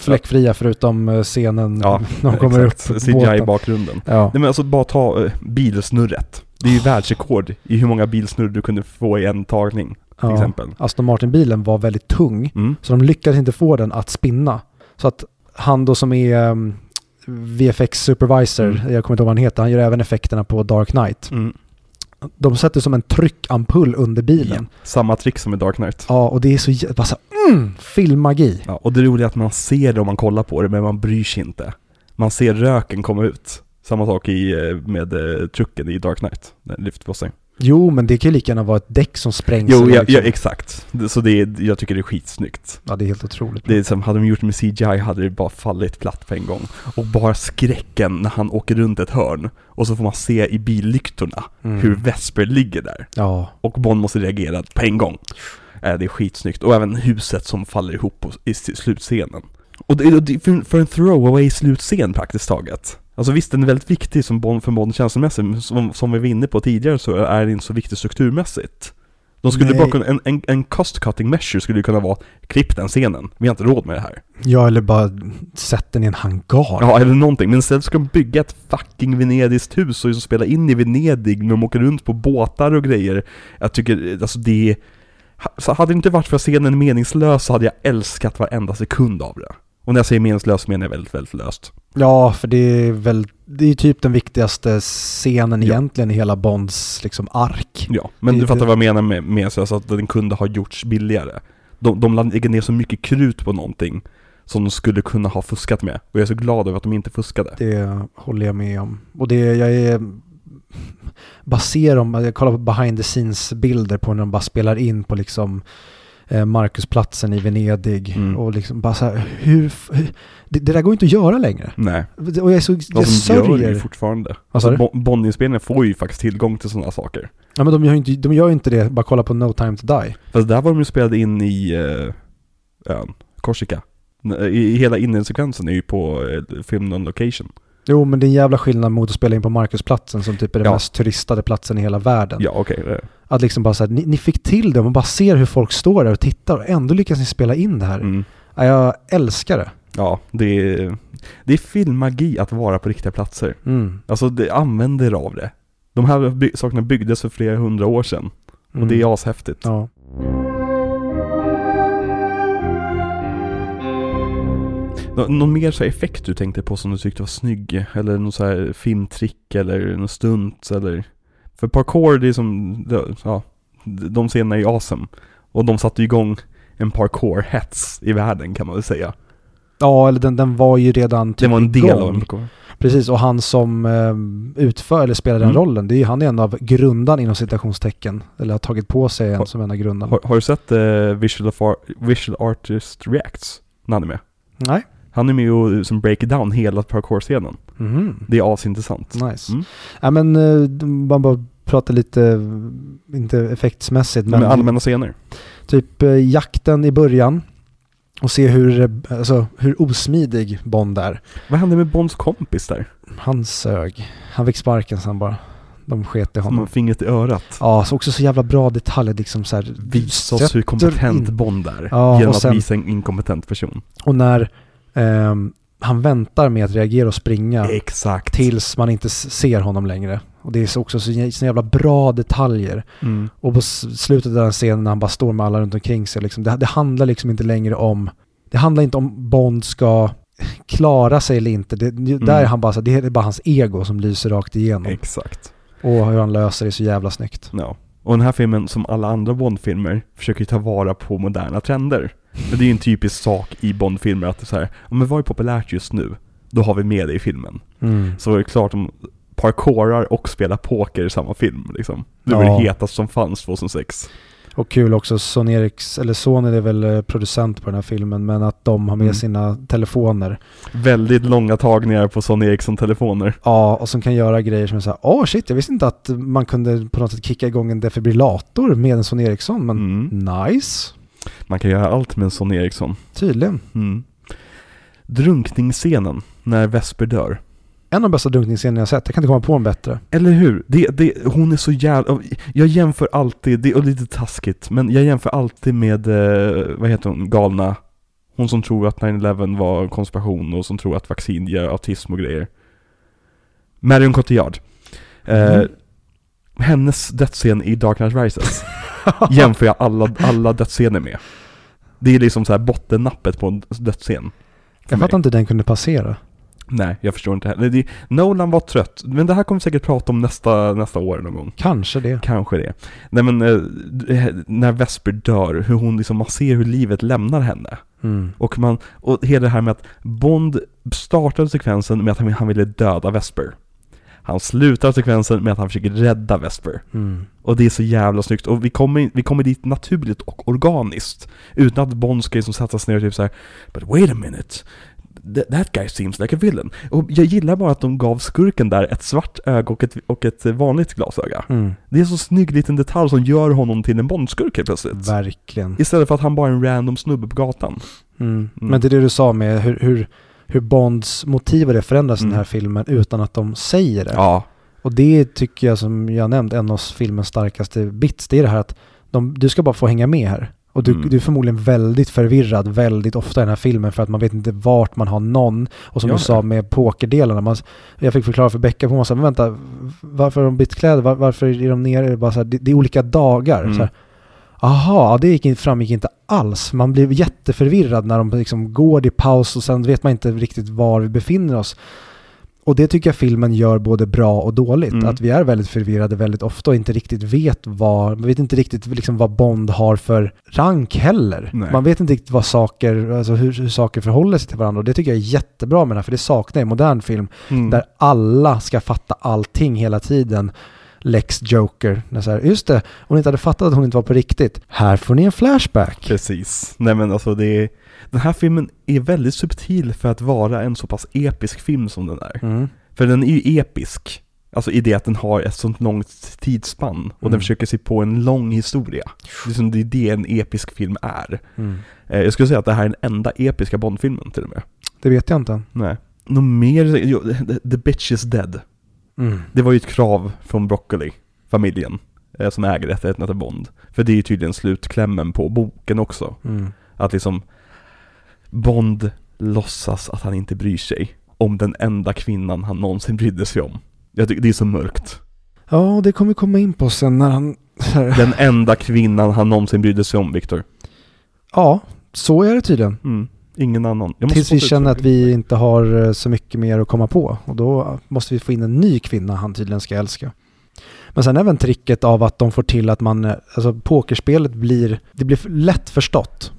Fläckfria förutom eh, scenen Ja, när de kommer exakt. upp CGI i bakgrunden. Ja. Nej men alltså bara ta uh, bilsnurret. Det är ju världsrekord i hur många bilsnurr du kunde få i en tagning, till ja. exempel. Aston Martin-bilen var väldigt tung, Mm. så de lyckades inte få den att spinna. Så att han då som är um, VFX supervisor, Mm. jag kommer inte ihåg vad han heter, han gör även effekterna på Dark Knight. Mm. De sätter som en tryckampull under bilen. Ja. Samma trick som i Dark Knight. Ja, och det är så jä- bara så här, mm, filmmagi. Ja, och det roliga är att man ser det om man kollar på det, men man bryr sig inte. Man ser röken komma ut. Samma sak i, eh, med eh, trucken i Dark Knight, den lyfter på sig. Jo, men det kan ju lika gärna vara ett däck som sprängs. Jo, ja, liksom. ja, exakt. Så det är, jag tycker det är skitsnyggt. ja, det är helt otroligt. Det är som, hade de gjort det med CGI hade det bara fallit platt på en gång. Och bara skräcken när han åker runt ett hörn och så får man se i billyktorna Mm. hur Vesper ligger där. Ja, Och Bond måste reagera på en gång. Eh, Det är skitsnyggt. Och även huset som faller ihop i slutscenen. Och det, för, för en throwaway slutscen praktiskt taget. Alltså visst, den är väldigt viktig som Bond för Bond känslomässigt, men som, som vi var inne på tidigare så är den inte så viktig strukturmässigt. De skulle Nej. bara kunna, en, en, en cost cutting measure skulle ju kunna vara, klipp den scenen, vi har inte råd med det här. Ja, eller bara sätt den i en hangar. Ja, eller någonting. Men istället ska de bygga ett fucking Venedigskt hus och spela in i Venedig när de åker runt på båtar och grejer. Jag tycker, alltså det... Så hade det inte varit för att scenen är meningslös så hade jag älskat varenda sekund av det. Och när jag säger meningslös menar jag väldigt, väldigt löst. Ja, för det är väl, det är typ den viktigaste scenen Ja. egentligen i hela Bonds liksom ark. Ja, men Det- du fattar vad jag menar med meningslös, att den kunde ha gjorts billigare. De, de lägger ner så mycket krut på någonting som de skulle kunna ha fuskat med. Och jag är så glad över att de inte fuskade. Det håller jag med om. Och det, jag är baserar om, jag kollar på behind the scenes bilder på när de bara spelar in på liksom Marcusplatsen i Venedig Mm. och liksom bara så här, hur, det, det där går inte att göra längre. Nej, Och jag så, de jag som gör det ju sörjer. fortfarande. Alltså, du? Bo- Bondinspelningar får ju faktiskt tillgång till sådana saker. Ja men de gör ju inte, de gör inte det, bara kolla på No time to die. Fast där var de ju spelade in i uh, ön, Korsika. I, I hela inledningssekvensen är ju på uh, film on location. Jo men det är en jävla skillnad mot att spela in på Marcusplatsen som typ är den Ja. mest turistade platsen i hela världen. Ja, okej. det- Att liksom bara så här, ni, ni fick till det och man bara ser hur folk står där och tittar och ändå lyckas ni spela in det här. Mm. Ja, jag älskar det. Ja, det är, det är filmmagi att vara på riktiga platser. Mm. Alltså, det använder av det. De här by- sakerna byggdes för flera hundra år sedan. Och det är ashäftigt. Mm. Ja. Nå- Någon mer så effekt du tänkte på som du tyckte var snygg? Eller någon så här filmtrick eller någon stunt eller? För parkour det är som, det- ja, de scenerna är ju awesome. Och de satte igång en parkour-hets i världen kan man väl säga. Ja, eller den, den var ju redan Det typ var en del igång. av en parkour. Precis, och han som eh, utför eller spelar den Mm. rollen, det är ju han är en av grundarna inom citationstecken. Eller har tagit på sig en Har- som en av grundarna. Har, har du sett uh, Visual, of Ar- Visual Artist Reacts? När han är med. Nej. Han är med och som break down hela parkour-scenen. Mhm. Det är asintressant. Nice. Mm. Ja men, eh, man bara pratar lite, eh, inte effektsmässigt, men Men allmänna scener. typ eh, jakten i början. Och se hur, eh, alltså, hur osmidig Bond är. Vad hände med Bonds kompis där? Han sög. Han fick sparken sen bara. De sket i Som honom. har fingret i örat. Ja, så också så jävla bra detaljer liksom så här. Visa oss hur kompetent in- Bond är. Ja, genom att sen- visa en inkompetent person. Och när ehm, han väntar med att reagera och springa Exakt. tills man inte ser honom längre. Och det är så också så, jä- så jävla bra detaljer. Mm. Och på slutet av den scenen när han bara står med alla runt omkring sig. Liksom, det, det handlar liksom inte längre om... Det handlar inte om Bond ska klara sig eller inte. Det, det- Där är han bara så, det är bara hans ego som lyser rakt igenom. Exakt. Och hur han löser det så jävla snyggt. Ja. Och den här filmen, som alla andra Bond-filmer, försöker ta vara på moderna trender. Men det är ju en typisk sak i Bond-filmer att det är så här, ja men vad är populärt just nu? Då har vi med det i filmen. Mm. Så är det klart de parkourar och spelar poker i samma film liksom. Det var Ja. det hetaste som fanns 2006. Och kul också, Sony Eriks, eller Sony är väl eh, producent på den här filmen, men att de har med Mm. sina telefoner. Väldigt långa tagningar på Sony Ericsson-telefoner. Ja, och som kan göra grejer som är såhär, åh shit, jag visste inte att man kunde på något sätt kicka igång en defibrillator med en Sony Ericsson, men Mm. nice. Man kan göra allt med en Sony Ericsson. Tydligen. Mm. Drunkningsscenen, när Vesper dör. En av de bästa drunkningsscenerna jag sett, jag kan inte komma på en bättre. Eller hur? Det, det, hon är så jävla... Jag jämför alltid, det är lite taskigt, men jag jämför alltid med, eh, vad heter hon, galna? Hon som tror att 9-11 var konspiration och som tror att vaccin ger autism och grejer. Marion Cotillard. Eh, Mm. Hennes dödsscen i Dark Knight Rises jämför jag alla, alla dödsscener med. Det är liksom så här bottennappet på en dödsscen. Jag fattar inte hur den kunde passera. Nej, jag förstår inte heller. Nolan var trött, men det här kommer vi säkert prata om nästa, nästa år någon gång. Kanske det. Kanske det. Nej men, eh, när Vesper dör, hur hon liksom, man ser hur livet lämnar henne. Mm. Och man, och hela det här med att Bond startade sekvensen med att han, han ville döda Vesper. Han slutar sekvensen med att han försöker rädda Vesper. Mm. Och det är så jävla snyggt. Och vi kommer, vi kommer dit naturligt och organiskt. Utan att Bond ska liksom sätta sig ner och typ så här, But wait a minute. Th- That guy seems like a villain. Och jag gillar bara att de gav skurken där ett svart öga och ett, och ett vanligt glasöga. Mm. Det är en så snygg liten detalj som gör honom till en Bondskurk helt plötsligt. Verkligen. Istället för att han bara är en random snubbe på gatan. Mm. Men det är det du sa med hur, hur, hur Bonds motiv och det förändras i Mm. den här filmen utan att de säger det. Ja, Och det tycker jag som jag nämnt, en av filmens starkaste bits, det är det här att de, du ska bara få hänga med här. Och du, Mm. du är förmodligen väldigt förvirrad väldigt ofta i den här filmen för att man vet inte vart man har någon. Och som Ja. du sa med pokerdelarna, man, jag fick förklara för Becka på massa, men vänta, varför har de bytt kläder? Var, varför är de nere? Bara så här, det, det är olika dagar. Mm. Så här, Aha, det gick framgick inte alls. Man blir jätteförvirrad när de liksom går i paus och sen vet man inte riktigt var vi befinner oss. Och det tycker jag filmen gör både bra och dåligt. Mm. Att vi är väldigt förvirrade väldigt ofta och inte riktigt vet vad, vi vet inte riktigt liksom vad Bond har för rank heller. Nej. Man vet inte riktigt vad saker, alltså hur, hur saker förhåller sig till varandra och det tycker jag är jättebra med den här, för det saknar jag i modern film. mm. Där alla ska fatta allting hela tiden. Lex Joker. När så här, just det, hon inte hade fattat att hon inte var på riktigt. Här får ni en flashback. Precis. Nej men alltså det är, den här filmen är väldigt subtil för att vara en så pass episk film som den är. Mm. För den är ju episk. Alltså i det att den har ett sånt långt tidsspann och Mm. den försöker se på en lång historia. Det är, som det en episk film är. Mm. Eh, jag skulle säga att det här är den enda episka Bondfilmen till och med. Det vet jag inte. Nej. Något mer? Jo, the, the bitch is dead. Mm. Det var ju ett krav från Broccoli, familjen, eh, som äger rättigheterna till Bond. För det är ju tydligen slutklämmen på boken också. Mm. Att liksom Bond låtsas att han inte bryr sig om den enda kvinnan han någonsin brydde sig om. Jag tycker det är så mörkt. Ja, det kommer vi komma in på sen när han... Den enda kvinnan han någonsin brydde sig om, Viktor. Ja, så är det tydligen. Mm. Ingen annan. Tills vi känner att vi inte har eh, så mycket mer att komma på. Och då måste vi få in en ny kvinna han tydligen ska älska. Men sen även tricket av att de får till att man, eh, alltså pokerspelet blir, det blir lätt förstått.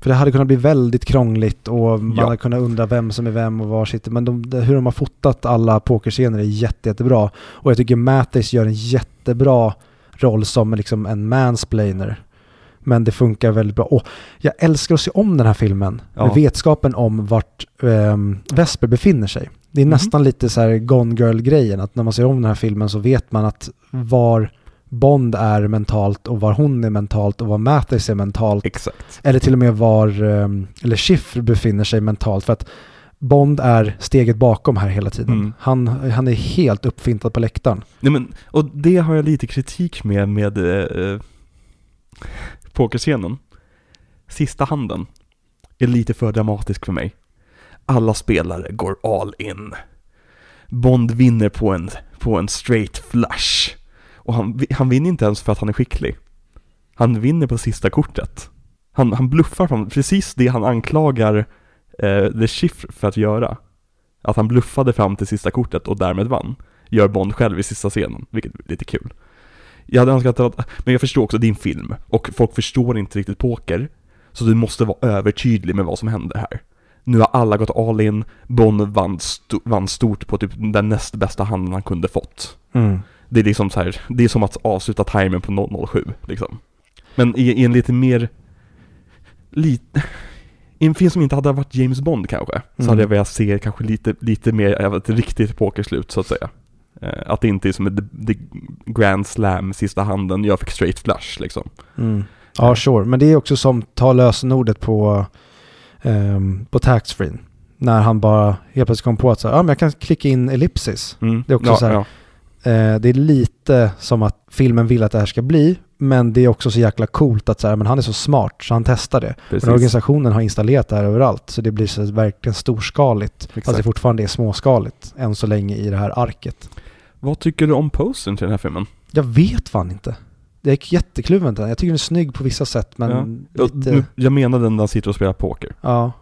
För det hade kunnat bli väldigt krångligt och man Ja. hade kunnat undra vem som är vem och var sitter. Men de, hur de har fotat alla pokerscener är jätte, jättebra. Och jag tycker Mattis gör en jättebra roll som liksom en mansplainer. Men det funkar väldigt bra. Och jag älskar att se om den här filmen med Ja. vetskapen om vart um, Vesper befinner sig. Det är Mhm. nästan lite så här Gone Girl-grejen, att när man ser om den här filmen så vet man att var Bond är mentalt och var hon är mentalt och var Mathis är mentalt. Exakt. Eller till och med var, um, eller Schiff befinner sig mentalt. För att Bond är steget bakom här hela tiden. Mm. Han, han är helt uppfintad på läktaren. Nej men, och det har jag lite kritik med, med eh, pokerscenen. Sista handen är lite för dramatisk för mig. Alla spelare går all in. Bond vinner på en, på en straight flush. Och han, han vinner inte ens för att han är skicklig. Han vinner på sista kortet. Han, han bluffar fram precis det han anklagar eh, The Chiffre för att göra. Att han bluffade fram till sista kortet och därmed vann. Gör Bond själv i sista scenen, vilket är lite kul. Jag hade önskat att, men jag förstår också din film, och folk förstår inte riktigt poker. Så du måste vara övertydlig med vad som händer här. Nu har alla gått all in, Bond vann, sto, vann stort på typ den näst bästa handen han kunde fått. Det är liksom så här, det är som att avsluta timern på 007 liksom. Men i, i en lite mer, lite, i en film som inte hade varit James Bond kanske, så Mm. hade jag velat se kanske lite, lite mer ett riktigt pokerslut så att säga. Eh, att det inte är som ett the, Grand Slam sista handen, jag fick straight flush liksom. Mm. Ja, sure. Men det är också som ta lösenordet på, um, på taxfree. När han bara helt plötsligt kom på att så här, ja, men jag kan klicka in ellipsis. Mm. Det är också ja, så här- ja. Eh, det är lite som att filmen vill att det här ska bli, men det är också så jäkla coolt att så här, men han är så smart så han testar det. Precis. Men organisationen har installerat det här överallt, så det blir så verkligen storskaligt. Fast det Exakt. fortfarande är småskaligt än så länge i det här arket. Vad tycker du om postern till den här filmen? Jag vet fan inte. Jag är jättekluven den. Jag tycker den är snygg på vissa sätt, men Ja, lite... nu- Jag menar den där han sitter och spelar poker. Ja,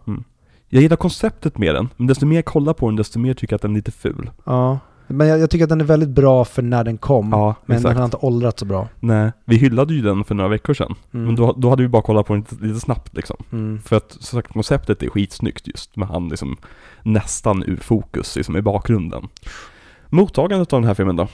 Jag gillar konceptet med den, men desto mer jag kollar på den, desto mer tycker jag att den är lite ful. ja. Men jag, jag tycker att den är väldigt bra för när den kom. Ja, men exakt. den har inte åldrats så bra. Nej, vi hyllade ju den för några veckor sedan. Mm. Men då, då hade vi bara kollat på den lite, lite snabbt liksom. Mm. För att som sagt, konceptet är skitsnyggt just med han liksom nästan ur fokus liksom i bakgrunden. Mottagandet av den här filmen då?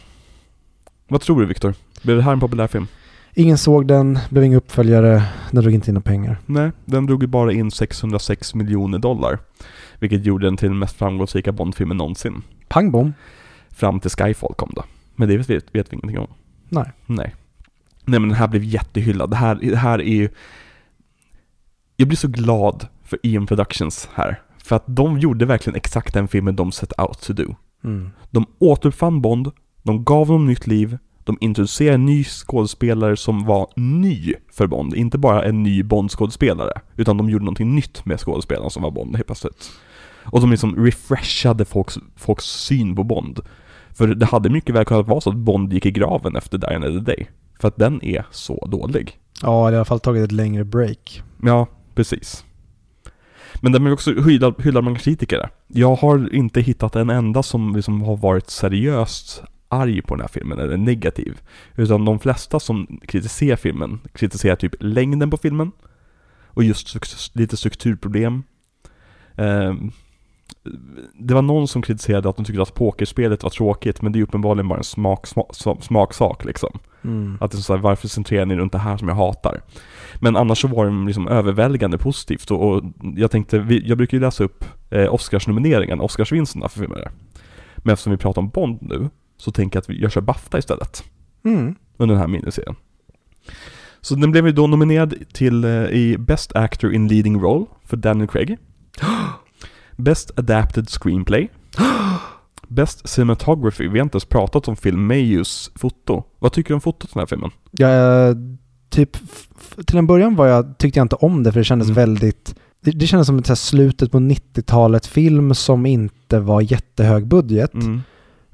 Vad tror du Viktor? Blev det här en populär film? Ingen såg den, blev ingen uppföljare, den drog inte in några pengar. Nej, den drog ju bara in 606 miljoner dollar. Vilket gjorde den till den mest framgångsrika Bondfilmen någonsin. Pang bom. Fram till Skyfall kom då. Men det vet, vet, vi ingenting om. Nej. Nej. Nej men den här blev jättehyllad. Det här, det här är ju... Jag blir så glad för EM Productions här. För att de gjorde verkligen exakt den filmen de set out to do. Mm. De återuppfann Bond, de gav honom nytt liv, de introducerade en ny skådespelare som var ny för Bond. Inte bara en ny Bond-skådespelare, utan de gjorde någonting nytt med skådespelaren som var Bond helt plötsligt. Och de liksom refreshade folks, folks syn på Bond. För det hade mycket väl kunnat vara så att Bond gick i graven efter Die Another Day. För att den är så dålig. Ja, det har i alla fall tagit ett längre break. Ja, precis. Men den blev också hyllad, hyllad bland kritiker. Jag har inte hittat en enda som liksom har varit seriöst arg på den här filmen eller negativ. Utan de flesta som kritiserar filmen kritiserar typ längden på filmen och just lite strukturproblem. Ehm, det var någon som kritiserade att de tyckte att pokerspelet var tråkigt men det är uppenbarligen bara en smak, smak, smaksak liksom. Mm. Att det är så här, varför centrerar ni runt det här som jag hatar? Men annars så var det liksom överväldigande positivt och, och jag tänkte, vi, jag brukar ju läsa upp eh, Oscarsnomineringen, Oscarsvinsterna för filmer. Men eftersom vi pratar om Bond nu, så tänker jag att vi, jag kör Bafta istället. Mm. Under den här miniserien. Så den blev ju då nominerad till eh, i Best Actor in Leading Role för Daniel Craig. Best Adapted Screenplay. Best Cinematography. Vi har inte ens pratat om Phil Mayhews foto. Vad tycker du om fotot i den här filmen? Eh, typ, till en början var jag, tyckte jag inte om det för det kändes Mm. väldigt, det, det kändes som ett slutet på 90-talet film som inte var jättehög budget. Mm.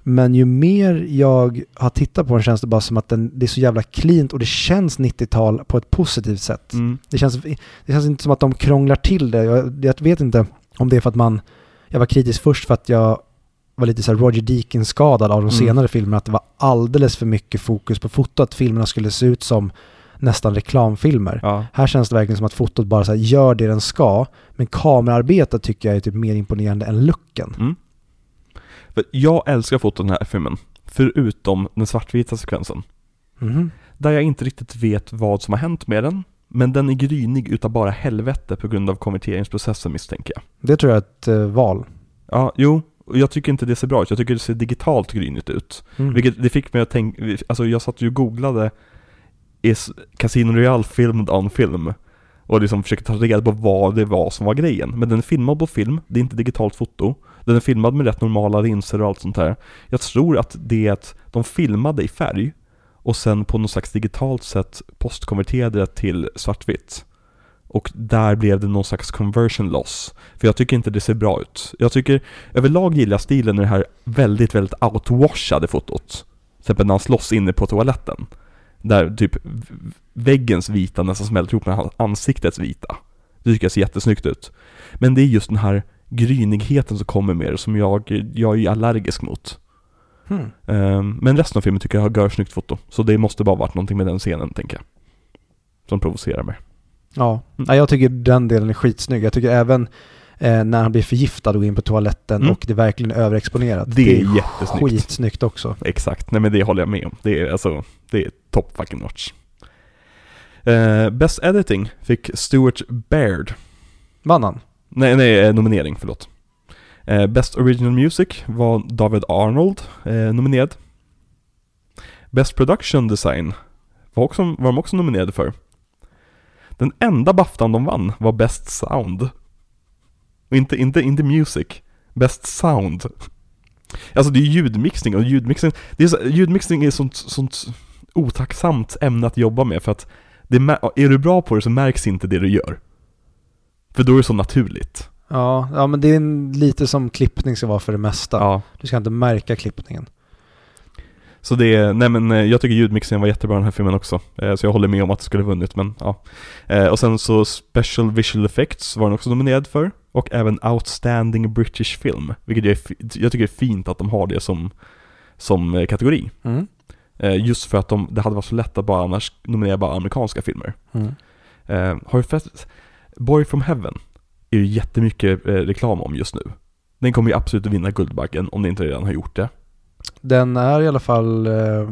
Men ju mer jag har tittat på den känns det bara som att den, det är så jävla cleant och det känns 90-tal på ett positivt sätt. Mm. Det, känns, det känns inte som att de krånglar till det. Jag, jag vet inte om det är för att man, jag var kritisk först för att jag var lite så här Roger Deakins-skadad av de Mm. senare filmerna, att det var alldeles för mycket fokus på fotot, att filmerna skulle se ut som nästan reklamfilmer. Ja. Här känns det verkligen som att fotot bara så här gör det den ska, men kamerarbetet tycker jag är typ mer imponerande än looken. Mm. Jag älskar fotot i den här filmen. Förutom den svartvita sekvensen. Mhm. Där jag inte riktigt vet vad som har hänt med den. Men den är grynig utav bara helvete på grund av konverteringsprocessen misstänker jag. Det tror jag är ett eh, val. Ja, jo. Och jag tycker inte det ser bra ut. Jag tycker det ser digitalt grynigt ut. Mm. Vilket det fick mig att tänka, alltså jag satt ju och googlade Is Casino Royale filmed on film? Och liksom försökte ta reda på vad det var som var grejen. Men den är filmad på film, det är inte digitalt foto. Den är filmad med rätt normala linser och allt sånt här. Jag tror att det är att de filmade i färg och sen på något slags digitalt sätt postkonverterade det till svartvitt. Och där blev det någon slags conversion loss. För jag tycker inte det ser bra ut. Jag tycker, överlag gillar jag stilen i det här väldigt, väldigt outwashade fotot. Till exempel när han slåss inne på toaletten. Där typ väggens vita nästan smälter ihop med ansiktets vita. Det tycker jag ser jättesnyggt ut. Men det är just den här grynigheten som kommer med det som jag, jag är allergisk mot. Hmm. Ehm, men resten av filmen tycker jag har snyggt foto. Så det måste bara varit någonting med den scenen, tänker jag. Som provocerar mig. Ja, Mm. Jag tycker den delen är skitsnygg. Jag tycker även eh, när han blir förgiftad och går in på toaletten Mm. och det verkligen är överexponerat. Det är jättesnyggt. skitsnyggt också. Exakt, nej men det håller jag med om. Det är alltså, det är top fucking notch. Uh, Best Editing fick Stuart Baird. Vann han? Nej, nej, eh, nominering, förlåt. Eh, Best Original Music var David Arnold eh, nominerad. Best Production Design var, också, var de också nominerade för. Den enda Baftan de vann var Best Sound. Och inte, inte, inte Music. Best Sound. Alltså det är ljudmixning och ljudmixning, det är så, ljudmixning är sånt, sånt otacksamt ämne att jobba med för att det, är du bra på det så märks inte det du gör. För då är det så naturligt. Ja, ja men det är lite som klippning ska vara för det mesta. Ja. Du ska inte märka klippningen. Så det är, nej men eh, jag tycker ljudmixningen var jättebra i den här filmen också. Eh, Så jag håller med om att det skulle vunnit men ja. Eh, Och sen så Special Visual Effects var den också nominerad för. Och även Outstanding British Film. Vilket jag, jag tycker är fint att de har det som, som kategori. Mm. Just för att de, det hade varit så lätt att bara annars nominera bara amerikanska filmer. Mm. Har du fäst... Boy from Heaven är ju jättemycket reklam om just nu. Den kommer ju absolut att vinna Guldbaggen om den inte redan har gjort det. Den är i alla fall eh,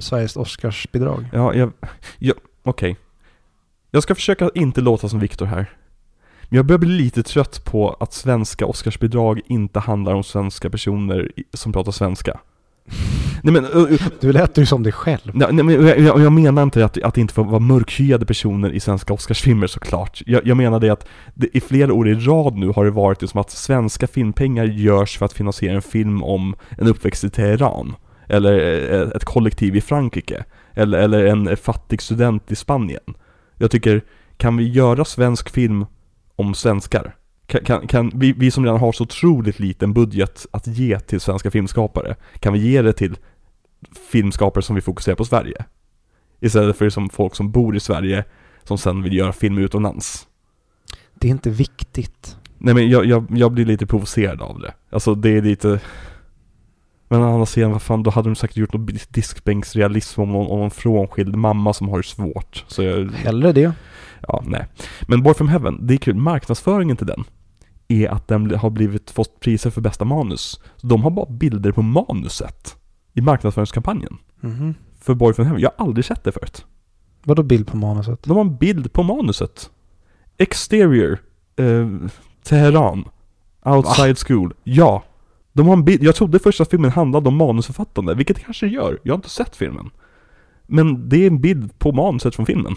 Sveriges Oscarsbidrag. Ja, jag... jag Okej. Jag ska försöka inte låta som Viktor här. Men jag börjar bli lite trött på att svenska Oscarsbidrag inte handlar om svenska personer som pratar svenska. Nej men, uh, uh, Du lät ju som dig själv. nej, men jag, jag, jag menar inte att, att det inte får vara mörkhyade personer i svenska Oscarsfilmer såklart. Jag, jag menar det att det, i flera år i rad nu har det varit det som att svenska filmpengar görs för att finansiera en film om en uppväxt i Teheran. Eller eh, ett kollektiv i Frankrike. Eller, eller en fattig student i Spanien. Jag tycker, kan vi göra svensk film om svenskar? Kan, kan, vi, vi som redan har så otroligt liten budget att ge till svenska filmskapare, kan vi ge det till filmskapare som vill fokusera på Sverige? Istället för som folk som bor i Sverige, som sen vill göra film utomlands. Det är inte viktigt. Nej men jag, jag, jag blir lite provocerad av det. Alltså det är lite... Men å andra sidan, vad fan, då hade de säkert gjort någon diskbänksrealism om någon, om en frånskild mamma som har det svårt. Så jag, Hellre det. Ja, nej. Men Boy from Heaven, det är kul. Marknadsföringen till den är att den har blivit, fått priser för bästa manus. Så de har bara bilder på manuset i marknadsföringskampanjen Mhm. för Boy from Heaven. Jag har aldrig sett det förut. Vadå bild på manuset? De har en bild på manuset. Exterior, eh, Teheran, Outside School. Ja. De har en bild. Jag trodde först att filmen handlade om manusförfattande, vilket det kanske gör. Jag har inte sett filmen. Men det är en bild på manuset från filmen.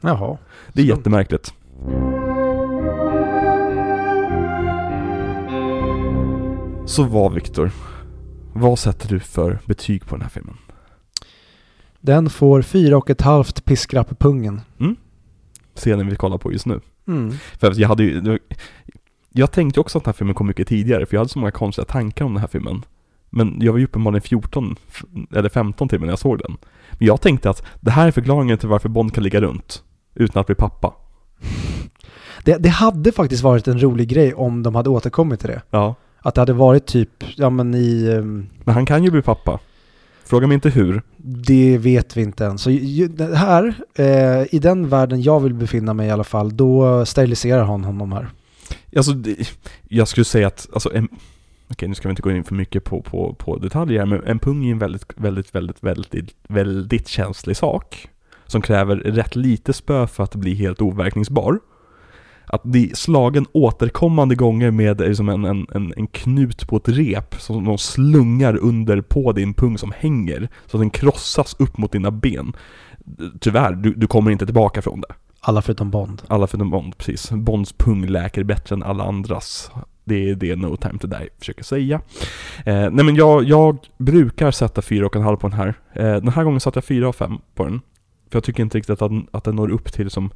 Jaha. Det är Så. jättemärkligt. Så vad Viktor? Vad sätter du för betyg på den här filmen? Den får fyra och ett halvt piskrapp på pungen. Scenen vi kollar på just nu. Mm. För jag hade ju, jag tänkte också att den här filmen kom mycket tidigare, för jag hade så många konstiga tankar om den här filmen. Men jag var ju uppenbarligen 14, f- eller 15 till när jag såg den. Men jag tänkte att det här är förklaringen till varför Bond kan ligga runt, utan att bli pappa. Det, det hade faktiskt varit en rolig grej om de hade återkommit till det. Ja. Att det hade varit typ, ja men i, ehm, Men han kan ju bli pappa. Fråga mig inte hur. det vet vi inte än. Så här, eh, i den världen jag vill befinna mig i alla fall, då steriliserar han honom här. Alltså, jag skulle säga att, alltså en, okej nu ska vi inte gå in för mycket på, på, på detaljer, men en pung är en väldigt, väldigt, väldigt, väldigt, väldigt känslig sak. Som kräver rätt lite spö för att bli helt overkningsbar. Att bli slagen återkommande gånger med liksom en, en, en, en knut på ett rep som de slungar under på din pung som hänger. Så att den krossas upp mot dina ben. Tyvärr, du, du kommer inte tillbaka från det. Alla förutom Bond. Alla förutom Bond, precis. Bonds pung läker bättre än alla andras. Det är det No Time To Die försöker säga. Eh, nej men jag, jag brukar sätta fyra och en halv på den här. Eh, den här gången satte jag fyra av fem på den. För jag tycker inte riktigt att den, att den når upp till som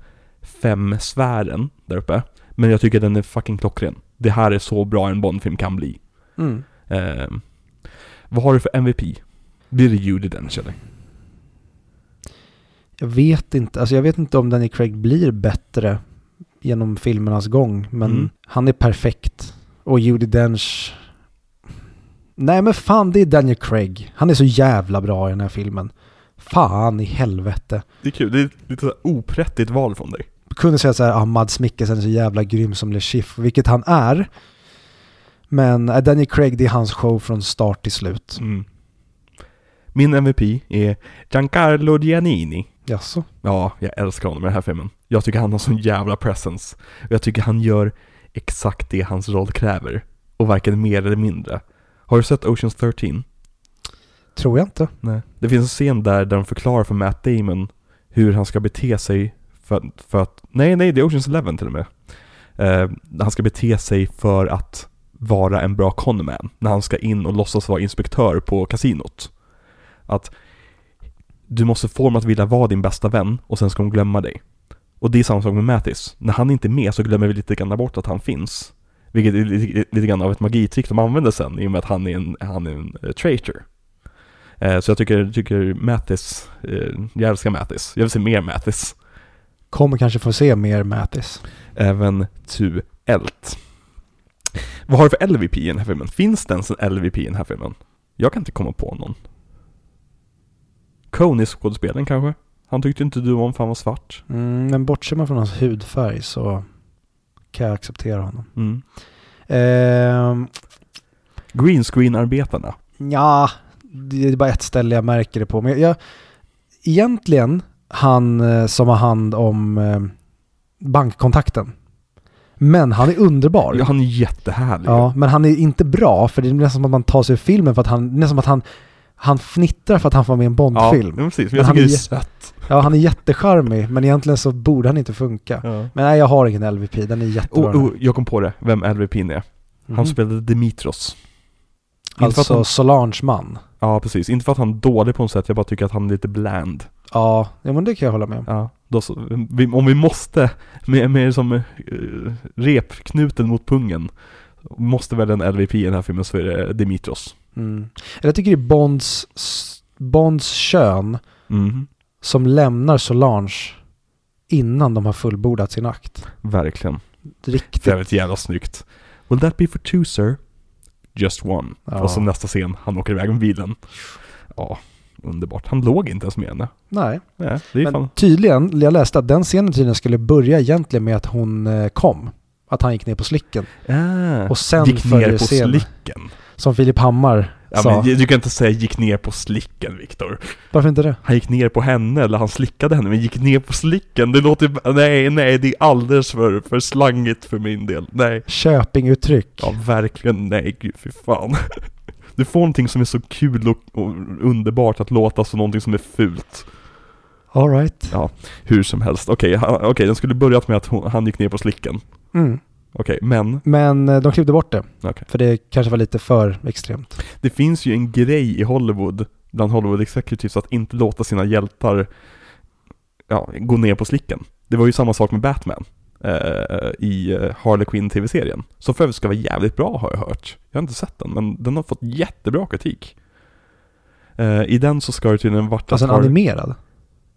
fem sfären där uppe. Men jag tycker den är fucking klockren. Det här är så bra en Bondfilm kan bli. Mm. Eh, vad har du för MVP? Blir det Judi Dench eller? Jag vet inte, alltså jag vet inte om Danny Craig blir bättre genom filmernas gång, men Mm. han är perfekt. Och Judi Dench... Nej men fan, det är Daniel Craig. Han är så jävla bra i den här filmen. Fan i helvete. Det är kul, det är lite så här oprättigt val från dig. Kunde säga så här, ah, Mads Mikkelsen är så jävla grym som Le vilket han är. Men Daniel Craig, det är hans show från start till slut. Mm. Min MVP är Giancarlo Giannini. Jaså? Ja, jag älskar honom i den här filmen. Jag tycker han har sån jävla presence. Och jag tycker han gör exakt det hans roll kräver. Och varken mer eller mindre. Har du sett Oceans 13? Tror jag inte. Nej. Det finns en scen där, där de förklarar för Matt Damon hur han ska bete sig för, för att... Nej, nej, det är Oceans 11 till och med. Eh, han ska bete sig för att vara en bra conman. När han ska in och låtsas vara inspektör på kasinot. Att du måste få dem att vilja vara din bästa vän och sen ska de glömma dig. Och det är samma sak med Mattis. När han inte är med så glömmer vi lite grann bort att han finns. Vilket är lite, lite grann av ett magitrick de använder sen i och med att han är en, han är en uh, traitor. Eh, så jag tycker, tycker Mattis, eh, jag älskar Mattis. Jag vill se mer Mattis. Kommer kanske få se mer Mattis. Eventuellt. Vad har du för LVP i den här filmen? Finns det ens en LVP i den här filmen? Jag kan inte komma på någon. Coney skådespelaren kanske? Han tyckte inte du om för han var svart. Mm, men bortser man från hans hudfärg så kan jag acceptera honom. Mm. Ehm, Green screen-arbetarna. ja, det är bara ett ställe jag märker det på. Men jag, egentligen, han eh, som har hand om eh, bankkontakten. Men han är underbar. Ja, han är jättehärlig. Ja, men han är inte bra för det är nästan som att man tar sig ur filmen för att han, nästan som att han, Han fnittrar för att han får med i en Bond-film. ja, precis. Men Men jag han tycker är det är sött. Ja, han är jättecharmig, men egentligen så borde han inte funka. Ja. Men nej, jag har ingen LVP, den är jättebra. Oh, oh, jag kom på det, vem LVP'n är. Han Mhm. spelade Dimitros. Alltså han, Solange man. ja, precis. Inte för att han är dålig på något sätt, jag bara tycker att han är lite bland. Ja, ja men det kan jag hålla med om. Ja, då så, vi, om vi måste, med, med som uh, repknuten mot pungen, måste väl en LVP i den här filmen så är det Dimitros. Mm. Jag tycker det är Bonds, Bonds kön Mhm. som lämnar Solange innan de har fullbordat sin akt. Verkligen. Riktigt. Det är ett jävla snyggt. Will that be for two sir? Just one. Ja. Och så nästa scen, han åker iväg med bilen. Ja, underbart. Han låg inte ens med henne. Nej, Nej, det är men fan... tydligen, jag läste att den scenen tydligen skulle börja egentligen med att hon eh, kom. Att han gick ner på slicken. Ah, Och sen gick ner på scenen. slicken. Som Filip Hammar Ja, sa. men du kan inte säga gick ner på slicken, Viktor. Varför inte det? Han gick ner på henne, eller han slickade henne, men gick ner på slicken. Det låter... Nej, nej, det är alldeles för, för slangigt för min del. Nej. Köpinguttryck. Ja, verkligen nej, gud fy fan. Du får någonting som är så kul och, och underbart att låta som någonting som är fult. All right. Ja, hur som helst. Okej, ha- okej, den skulle börjat med att hon, han gick ner på slicken. Mm. Okej, men Men eh, de klippte bort det. Okej. För det kanske var lite för extremt. det finns ju en grej i Hollywood, bland Hollywood executives, att inte låta sina hjältar ja, gå ner på slicken. Det var ju samma sak med Batman i eh, Harley Quinn tv-serien. Som för övrigt ska vara jävligt bra har jag hört. Jag har inte sett den, men den har fått jättebra kritik. Eh, I den så ska det tydligen varit Alltså en Har- animerad.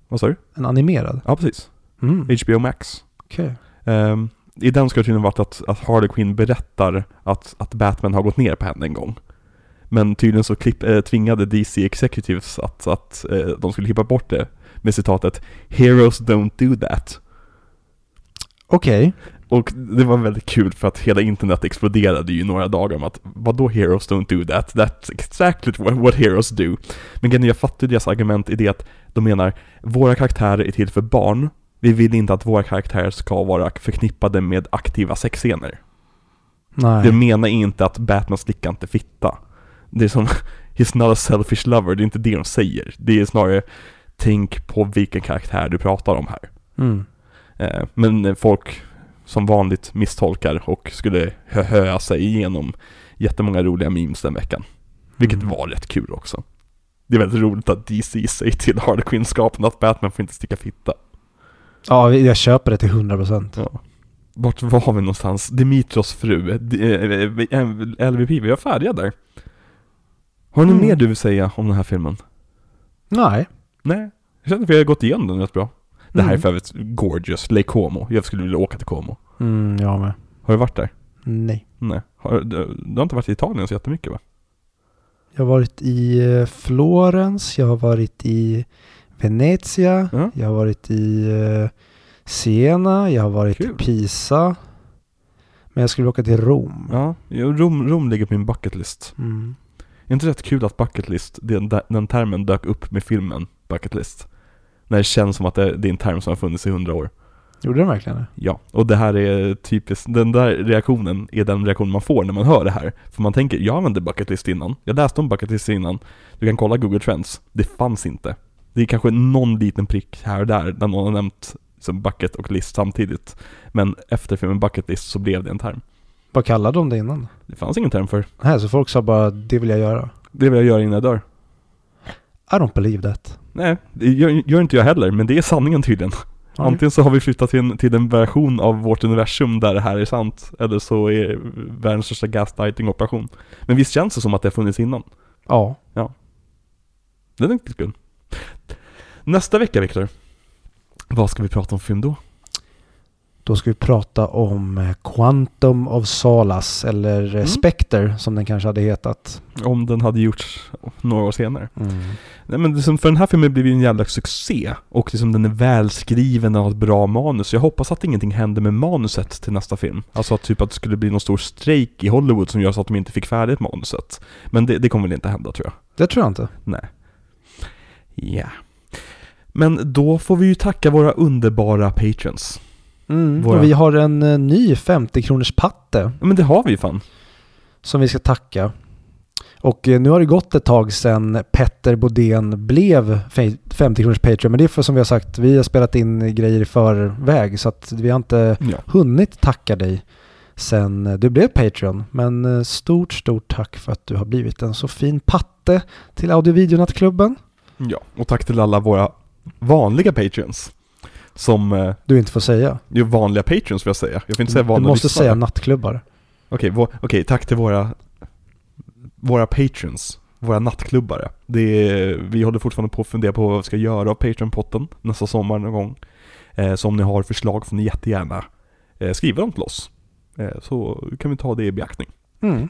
Vad sa du? En animerad. Ja, precis. Mm. HBO Max. Okej. Ehm, I den ska det tydligen varit att, att Harley Quinn berättar att, att Batman har gått ner på henne en gång. Men tydligen så klipp, eh, tvingade DC Executives att, att eh, de skulle klippa bort det med citatet “Heroes don't do that”. Okej. Och det var väldigt kul för att hela internet exploderade ju i några dagar om att vadå heroes don't do that? That's exactly what, what heroes do. Men jag fattar deras argument i det att de menar våra karaktärer är till för barn. Vi vill inte att våra karaktärer ska vara förknippade med aktiva sexscener. Nej. De menar inte att Batman slickar inte fitta. Det är som, he's not a selfish lover, det är inte det de säger. Det är snarare, tänk på vilken karaktär du pratar om här. Mm. Eh, Men folk som vanligt misstolkar och skulle hö- höa sig igenom jättemånga roliga memes den veckan. Vilket Mm. var rätt kul också. Det är väldigt roligt att DC säger till Harley Quinn-skapen att Batman får inte sticka fitta. Ja, jag köper det till 100%. Ja. Vart var vi någonstans? Dimitros fru, eh, eh, LVP, vi var färdiga där. Har du Mm. mer du vill säga om den här filmen? Nej. Nej, jag känner att vi har gått igenom den rätt bra. Det här är Mm. för övrigt gorgeous, Lake Como. Jag skulle vilja åka till Como. Mm, jag med. Har du varit där? Nej. Nej. Har, du, du har inte varit i Italien så jättemycket va? Jag har varit i eh, Florens, jag har varit i Venezia, Ja. jag har varit i eh, Siena, jag har varit Kul. i Pisa. Men jag skulle åka till Rom. Ja, Rom, Rom ligger på min bucketlist. Mm. Är inte rätt kul att bucketlist, den, den termen dök upp med filmen bucketlist? När det känns som att det, det är en term som har funnits i hundra år. Gjorde den verkligen det? Ja, och det här är typiskt, den där reaktionen är den reaktion man får när man hör det här. För man tänker, jag använde bucketlist innan, jag läste om bucketlist innan, du kan kolla Google Trends, det fanns inte. Det är kanske någon liten prick här och där, där någon har nämnt som bucket och list samtidigt. Men efter filmen bucketlist så blev det en term. Vad kallade de det innan? Det fanns ingen term för, Nej, så folk sa bara det vill jag göra. det vill jag göra innan jag dör. I don't believe that. Nej, det gör, gör inte jag heller, men det är sanningen tydligen. Ja. Antingen så har vi flyttat till en, till en version av vårt universum där det här är sant, eller så är världens största gaslighting-operation. Men visst känns det som att det har funnits innan? Ja. Det är riktigt kul. Nästa vecka, Viktor. Vad ska vi prata om för film då? Då ska vi prata om eh, Quantum of Solace eller mm. Mm. Spectre som den kanske hade hetat. Om den hade gjorts några år senare. Mm. Nej men liksom, för den här filmen blev ju en jävla succé. Och liksom den är välskriven, den har ett bra manus. Jag hoppas att ingenting händer med manuset till nästa film. Alltså att typ att det skulle bli någon stor strejk i Hollywood som gör så att de inte fick färdigt manuset. Men det, det kommer väl inte hända tror jag. Det tror jag inte. Nej. Ja. Men då får vi ju tacka våra underbara patrons. Mm. Våra- Och vi har en eh, ny 50 kronors patte Ja, men det har vi ju fan. som vi ska tacka. Och eh, nu har det gått ett tag sedan Petter Bodén blev fe- 50 kronors Patreon. Men det är för som vi har sagt, vi har spelat in grejer i förväg så att vi har inte Ja. hunnit tacka dig sen du blev Patreon. Men eh, stort, stort tack för att du har blivit en så fin patte till Audio Videonattklubben. ja. Och tack till alla våra vanliga patreons. Som, eh, Du inte får säga. ju vanliga patreons vill jag säga. Jag får inte säga Du vanliga måste lyssnare. säga nattklubbar. Okej, vå- okej, tack till våra, våra patrons, våra nattklubbare. Det är, vi håller fortfarande på att fundera på vad vi ska göra av Patreon-potten nästa sommar någon gång. Eh, så om ni har förslag får ni jättegärna eh, skriva dem till oss. Så kan vi ta det i beaktning. Mm.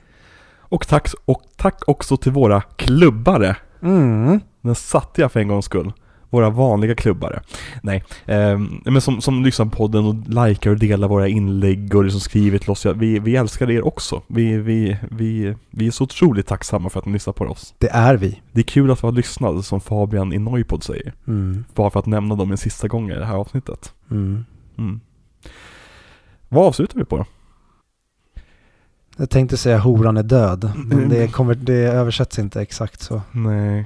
Och tack, och tack också till våra klubbare. Mm. Den satte jag för en gångs skull. Våra vanliga klubbare. Nej, eh, men som, som lyssnar på podden och likar och delar våra inlägg och liksom skriver till oss. Ja, vi, vi älskar er också. Vi, vi, vi, vi är så otroligt tacksamma för att ni lyssnar på oss. Det är vi. Det är kul att vara lyssnad, som Fabian i Noipod säger. Mm. Bara för att nämna dem en sista gång i det här avsnittet. Mm. Mm. Vad avslutar vi på då? Jag tänkte säga horan är död, men Mm. det, kommer, det översätts inte exakt så. Nej.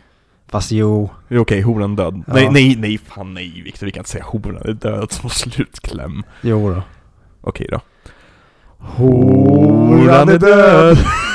Fast jo, Okej, horan död. Ja. Nej, nej, nej, fan nej Viktor, vi kan inte säga horan är död som slutkläm. jo då. Okej då. Horan är död!